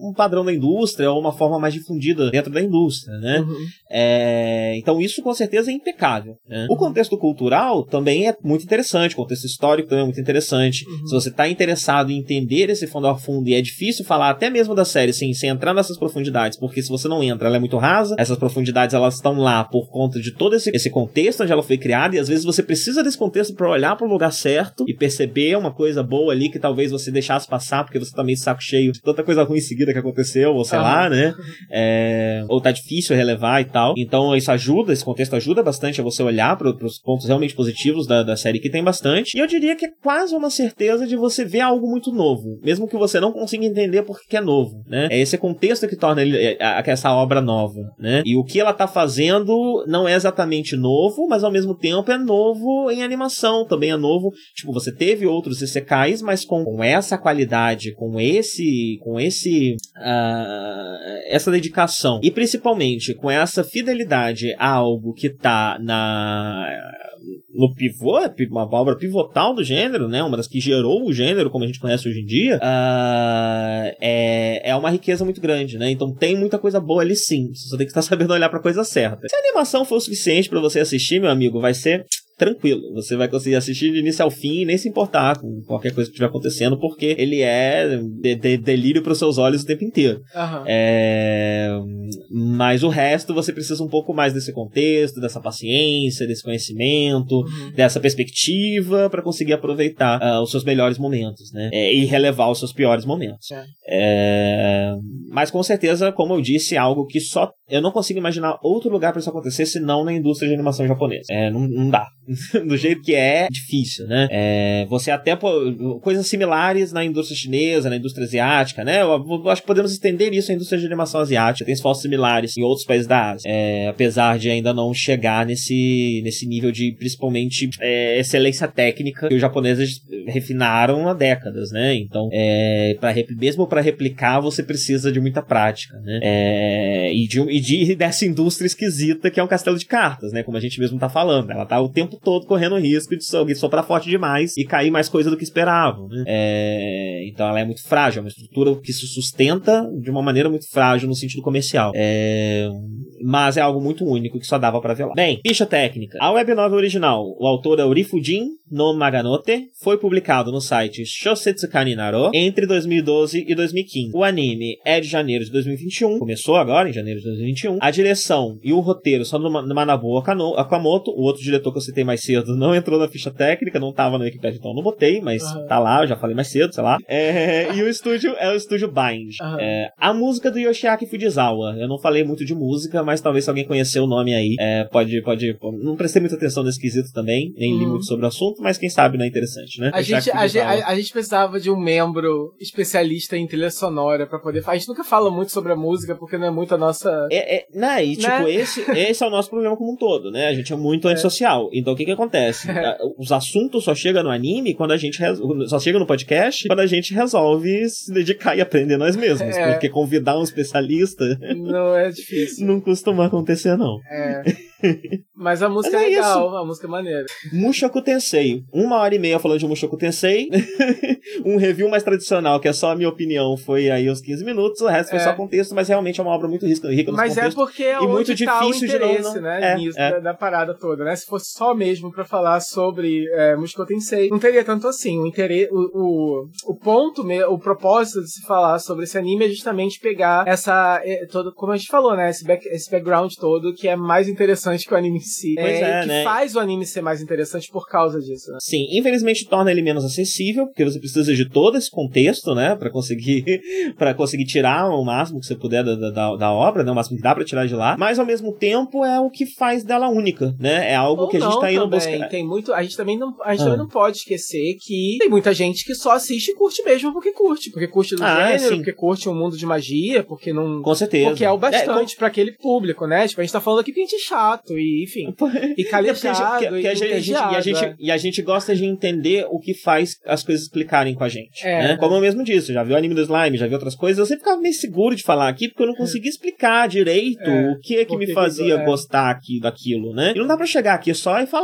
um padrão da indústria, ou uma forma mais difundida dentro da indústria, né? Uhum. É, então isso com certeza é impecável. né? O contexto cultural também é muito interessante, o contexto histórico também é muito interessante. Uhum. Se você está interessado em entender esse fundo a fundo, e é difícil falar até mesmo da série sem, sem entrar nessas profundidades, porque se você não entra, ela é muito rasa, essas profundidades elas estão lá por conta de todo esse, esse contexto onde ela foi criada, e às vezes você precisa desse contexto para olhar para o lugar certo e perceber uma coisa boa ali que talvez você deixasse passar, porque você tá meio saco cheio de tanta coisa ruim em seguida que aconteceu, ou sei Aham. lá, né? É, ou tá difícil relevar e tal. Então isso ajuda, esse contexto ajuda bastante a você olhar para os pontos realmente positivos da, da série, que tem bastante. E eu diria que é quase uma certeza de você ver algo muito novo, mesmo que você não consiga entender por que é novo, né? É esse contexto que torna ele, é, a- essa obra nova, né? E o que ela tá fazendo não é exatamente novo, mas ao mesmo tempo é novo em animação, também é novo. Tipo, você teve outros Isekais, mas com, com essa qualidade, com esse, com esse, ah, essa dedicação e principalmente com essa fidelidade a algo que tá na no pivô, pi- uma obra pivotal do gênero, né? Uma das que gerou o gênero como a gente conhece hoje em dia, ah, é, é uma riqueza muito grande, né? Então tem muita coisa boa ali sim. Você só tem que estar sabendo olhar pra coisa certa. Se a animação for o suficiente pra você assistir, meu amigo, vai ser tranquilo. Você vai conseguir assistir de início ao fim e nem se importar com qualquer coisa que estiver acontecendo, porque ele é de- de- delírio pros seus olhos o tempo inteiro. Aham. É, mas o resto você precisa um pouco mais desse contexto, dessa paciência, desse conhecimento, Uhum. dessa perspectiva para conseguir aproveitar ah, os seus melhores momentos, né? É, e relevar os seus piores momentos. É. É, mas com certeza, como eu disse, é algo que só eu não consigo imaginar outro lugar para isso acontecer senão na indústria de animação japonesa. É, não, não dá. Do jeito que é, difícil, né? É, você até pô, coisas similares na indústria chinesa, na indústria asiática, né? Eu, eu, acho que podemos estender isso à indústria de animação asiática. Tem esforços similares em outros países da Ásia, é, apesar de ainda não chegar nesse, nesse nível de principalmente é, excelência técnica que os japoneses refinaram há décadas, né? Então, é, pra, mesmo para replicar, você precisa de muita prática, né? É, e, de, e de, dessa indústria esquisita que é um castelo de cartas, né? Como a gente mesmo tá falando. Ela tá o tempo todo correndo risco de soprar forte demais e cair mais coisa do que esperavam, né? É, então ela é muito frágil, é uma estrutura que se sustenta de uma maneira muito frágil no sentido comercial. É, mas é algo muito único que só dava para ver lá. Bem, ficha técnica. A web novel original, o autor é Urifujin no Maganote, foi publicado no site Shosetsu Kaninaro entre 2012 e 2015. O anime é de janeiro de 2021, começou agora em janeiro de 2021. A direção e o roteiro são do Manabu Akamoto, o outro diretor que eu citei mais cedo não entrou na ficha técnica, não tava na Wikipedia, então não botei, mas uhum. tá lá, eu já falei mais cedo, sei lá. É, e o estúdio é o estúdio Bind. Uhum. É, a música do Yoshiaki Fujisawa, eu não falei muito de música, mas talvez se alguém conhecer o nome aí, é, pode, pode. Não prestei muita atenção nesse quesito também, nem uhum. li muito sobre o assunto, mas quem sabe não é interessante, né? A, gente, a, a, a, gente precisava de um membro especialista em trilha sonora para poder. A gente nunca fala muito sobre a música porque não é muito a nossa. É, é, né? E tipo, né? esse, esse é o nosso problema como um todo, né? A gente é muito é. antissocial. Então o que que acontece? É. Os assuntos só chegam no anime quando a gente. Só chega no podcast quando a gente resolve se dedicar e aprender nós mesmos. É. Porque convidar um especialista. Não é difícil. não costuma acontecer, não. É. Mas a música Mas é, é legal, isso. a música é maneira. Mushoku Tensei. Uma hora e meia falando de Mushoku Tensei. um review mais tradicional, que é só a minha opinião, foi aí uns 15 minutos. O resto foi é. só contexto, mas realmente é uma obra muito rica, rica Mas é porque é e muito tá difícil de não, não... né? É, nisso, é. Da, da, parada toda, né? Se fosse só mesmo pra falar sobre é, Mushoku Tensei, não teria tanto assim. O, interesse, o, o, o ponto, o propósito de se falar sobre esse anime é justamente pegar essa. É, todo, como a gente falou, né? Esse, back, esse background todo que é mais interessante que o anime em si. Pois é, é que né? faz o anime ser mais interessante por causa disso, né? Sim, infelizmente torna ele menos acessível, porque você precisa de todo esse contexto, né, para conseguir para conseguir tirar o máximo que você puder da, da, da, obra, né, o máximo que dá para tirar de lá, mas ao mesmo tempo é o que faz dela única, né? É algo Ou que a gente tá indo também. buscar. Tem muito, a gente também não, a gente ah. também não pode esquecer que tem muita gente que só assiste e curte mesmo porque curte, porque curte do ah, gênero, sim. porque curte um mundo de magia, porque não Com certeza. Porque é o bastante é, com... para aquele público, né? Tipo, a gente tá falando aqui que a gente é chato e, enfim, e calejado que, que, a gente, e, a gente, e a gente gosta de entender o que faz as coisas explicarem com a gente. É. Né? Como eu mesmo disse, já viu o anime do Slime, já viu outras coisas, eu sempre ficava meio seguro de falar aqui, porque eu não é. conseguia explicar direito é. o que é que me fazia é. gostar aqui daquilo, né? E não dá pra chegar aqui só e falar,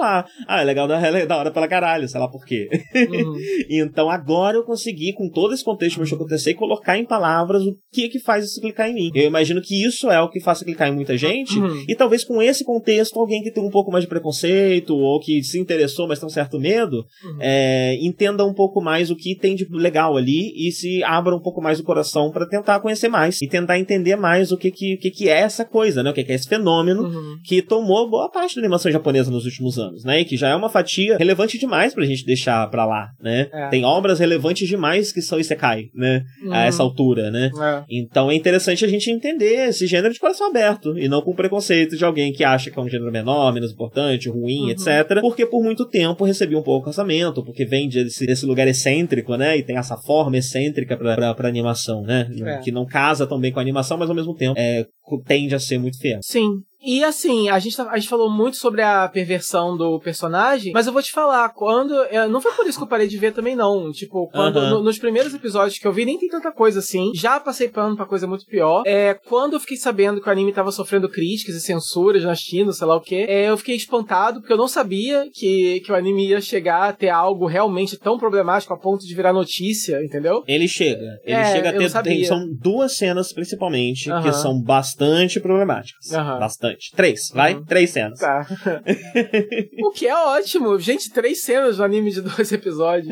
ah, é legal da, é da hora pela caralho, sei lá por quê. Uhum. então agora eu consegui, com todo esse contexto que acontecer, colocar em palavras o que é que faz isso clicar em mim. Eu imagino que isso é o que faça clicar em muita gente, uhum. e talvez com esse contexto, alguém que tem um pouco mais de preconceito, ou que se interessou, mas tem um certo medo, uhum. é, entenda um pouco mais o que tem de legal ali e se abra um pouco mais o coração para tentar conhecer mais e tentar entender mais o que que, que, que é essa coisa, né? O que, que é esse fenômeno uhum. que tomou boa parte da animação japonesa nos últimos anos, né? E que já é uma fatia relevante demais pra gente deixar pra lá, né? É. Tem obras relevantes demais que são Isekai, né? Uhum. A essa altura, né? É. Então é interessante a gente entender esse gênero de coração aberto e não com preconceito de alguém que acha que é um gênero menor, menos importante, ruim, uhum. etc. Porque por muito tempo recebia um pouco orçamento, porque vem desse, desse lugar excêntrico, né? E tem essa forma excêntrica pra, pra, pra animação, né? É. Que não casa tão bem com a animação, mas ao mesmo tempo é, tende a ser muito fiel. Sim, e assim, a gente, tá, a gente falou muito sobre a perversão do personagem, mas eu vou te falar, quando. É, não foi por isso que eu parei de ver também, não. Tipo, quando uhum. no, nos primeiros episódios que eu vi, nem tem tanta coisa assim. Já passei pano pra coisa muito pior. É, quando eu fiquei sabendo que o anime tava sofrendo críticas e censuras na China, sei lá o que, é, eu fiquei espantado, porque eu não sabia que, que o anime ia chegar a ter algo realmente tão problemático a ponto de virar notícia, entendeu? Ele chega. Ele é, chega a ter. Tem, são duas cenas, principalmente, uhum. que são bastante problemáticas. Uhum. Bastante. Três, vai? Uhum. Três cenas. Tá. o que é ótimo. Gente, três cenas no anime de dois episódios.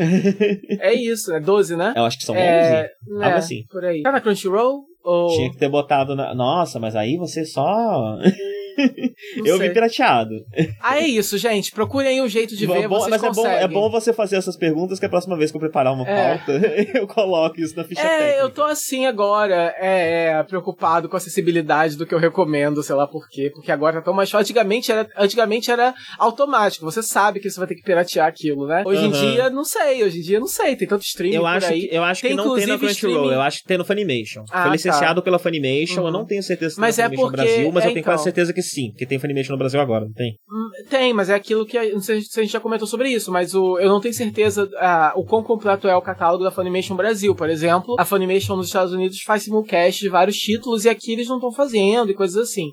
é isso, é doze, né? Eu acho que são é... onze. Algo é, assim. Por aí. Tá na Crunchyroll? Ou... Tinha que ter botado na... Nossa, mas aí você só... eu sei. vi pirateado. Ah, é isso, gente. Procurem um jeito de ver, bom, vocês Mas conseguem. é bom, é bom você fazer essas perguntas, que a próxima vez que eu preparar uma é. pauta, eu coloco isso na ficha é, técnica. eu tô assim agora, é, é, preocupado com a acessibilidade do que eu recomendo, sei lá por quê. Porque agora tá tão mais fácil. Antigamente era, antigamente era automático. Você sabe que você vai ter que piratear aquilo, né? Hoje uhum. em dia, não sei. Hoje em dia, não sei. Tem tanto streaming eu acho aí. Que, eu acho tem, que não tem na Crunchyroll. Eu acho que tem no Funimation. Ah, Foi tá. licenciado tá. pela Funimation. Uhum. Eu não tenho certeza se mas tem é Funimation no Brasil, mas é, eu tenho então. quase certeza que sim. Que tem Funimation no Brasil agora, não tem? Hum, tem, mas é aquilo que. Não sei se a gente já comentou sobre isso, mas o, eu não tenho certeza ah, o quão completo é o catálogo da Funimation Brasil. Por exemplo, a Funimation nos Estados Unidos faz simulcast de vários títulos e aqui eles não estão fazendo e coisas assim.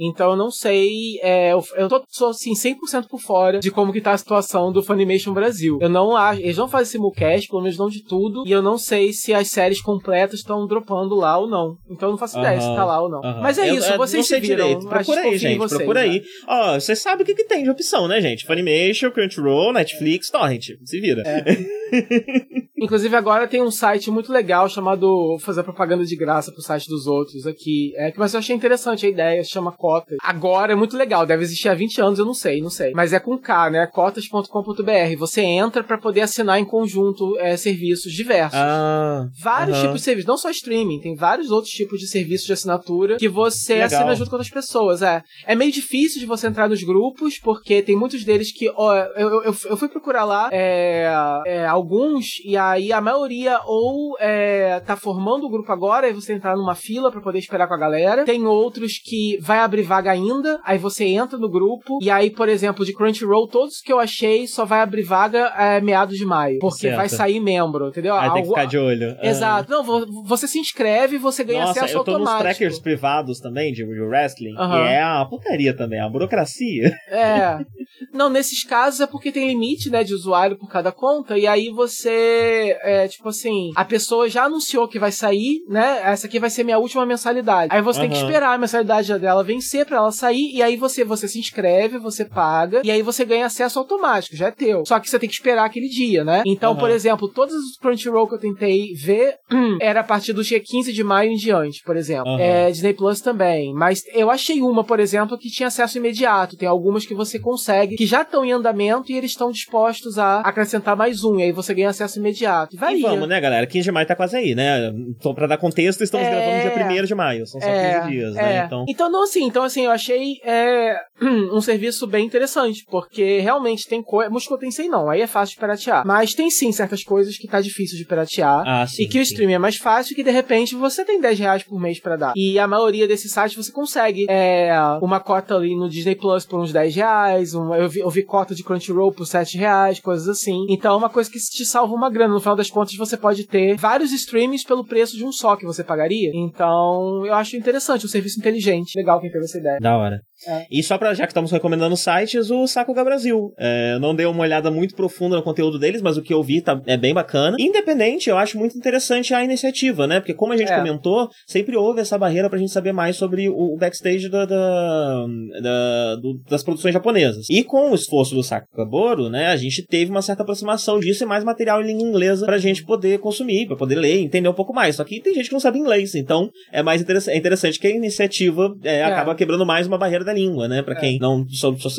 Então eu não sei, é, eu, eu tô, sou assim 100% por fora de como que tá a situação do Funimation Brasil. Eu não acho, eles não fazem simulcast, pelo menos não de tudo, e eu não sei se as séries completas estão dropando lá ou não. Então eu não faço ideia se tá lá ou não. Mas é eu, isso, eu, vocês se viram. Direito. Procura aí, gente, vocês, procura aí. Né? Ó, você sabe o que, que tem de opção, né, gente? Funimation, Crunchyroll, Netflix, Torrent. Se vira. É. Inclusive agora tem um site muito legal chamado vou fazer propaganda de graça pro site dos outros aqui. É, mas eu achei interessante a ideia, se chama Cota. Agora é muito legal, deve existir há 20 anos, eu não sei, não sei. Mas é com K, né? cotas.com.br. Você entra para poder assinar em conjunto é, serviços diversos. Ah, vários uh -huh. tipos de serviços, não só streaming, tem vários outros tipos de serviços de assinatura que você legal. assina junto com outras pessoas. É. é meio difícil de você entrar nos grupos, porque tem muitos deles que. Ó, eu, eu, eu fui procurar lá é, é, alguns, e aí a maioria ou é, tá formando o grupo agora, e você entrar numa fila para poder esperar com a galera. Tem outros que vai abrir vaga ainda, aí você entra no grupo, e aí, por exemplo, de Crunchyroll, todos que eu achei só vai abrir vaga é, meados de maio, porque certo. vai sair membro, entendeu? Aí Algo... tem que ficar de olho. Exato. Ah. Não, você se inscreve você ganha Nossa, acesso automático. eu tô automático. nos trackers privados também, de, wrestling, uhum. e é uma putaria também, é uma burocracia. É. Não, nesses casos é porque tem limite, né, de usuário por cada conta, e aí você, é, tipo assim, a pessoa já anunciou que vai sair, né, essa aqui vai ser minha última mensalidade. Aí você uhum. tem que esperar a mensalidade dela vencer para ela sair, e aí você, você se inscreve, você paga, e aí você ganha acesso automático, já é teu. Só que você tem que esperar aquele dia, né? Então, uhum. por exemplo, todos os Crunchyroll que eu tentei ver era a partir do dia 15 de maio em diante, por exemplo. Uhum. É, Disney Plus também. Mas eu achei uma, por exemplo, que tinha acesso imediato. Tem algumas que você consegue, que já estão em andamento e eles estão dispostos a acrescentar mais um. E aí você ganha acesso imediato. Varia. E vamos, né, galera? 15 de maio tá quase aí, né? Então, pra dar contexto, estamos é... gravando no dia 1 de maio. São só é... 15 dias, né? É. Então... então, não, assim, então, assim, eu achei é, um serviço bem interessante, porque realmente tem coisa. Musco Tensei não, aí é fácil de piratear. Mas tem sim certas coisas que tá difícil de piratear. Ah, sim, e que sim. o streaming é mais fácil que de repente você tem 10 reais por mês para dar. E a maioria desses sites você consegue é, uma cota ali no Disney Plus por uns 10 reais. Uma, eu, vi, eu vi cota de Crunchyroll por 7 reais, coisas assim. Então é uma coisa que te salva uma grana. No final das contas, você pode ter vários streamings pelo preço de um só que você pagaria. Então eu acho interessante, um serviço inteligente. Legal quem teve ideia. Da hora. É. E só pra, já que estamos recomendando sites, o Sakuga Brasil. É, não dei uma olhada muito profunda no conteúdo deles, mas o que eu vi tá, é bem bacana. Independente, eu acho muito interessante a iniciativa, né? Porque como a gente é. comentou, sempre houve essa barreira pra gente saber mais sobre o, backstage da, da, da do, das produções japonesas. E com o esforço do Sakuga Boro, né, a gente teve uma certa aproximação disso e mais material em língua inglesa pra gente poder consumir, pra poder ler, entender um pouco mais. Só que tem gente que não sabe inglês, então é mais interessante, é interessante que a iniciativa é, é. acaba quebrando mais uma barreira da língua, né? Pra quem não,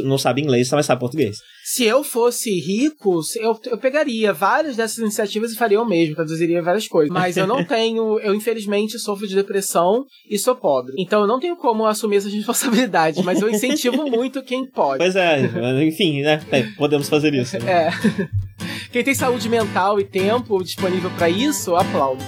não sabe inglês, mas sabe português. Se eu fosse rico, eu, eu pegaria várias dessas iniciativas e faria o mesmo, traduziria várias coisas. Mas eu não tenho, eu infelizmente sofro de depressão e sou pobre. Então eu não tenho como assumir essas responsabilidades, mas eu incentivo muito quem pode. Pois é, enfim, né? É, podemos fazer isso. Né? É. Quem tem saúde mental e tempo disponível para isso, aplaudo.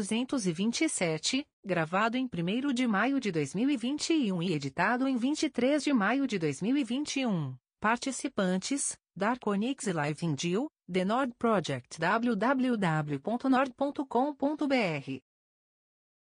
227, gravado em 1 de maio de 2021 e editado em 23 de maio de 2021. Participantes: Darkonix Live Indio, The Nord Project www.nord.com.br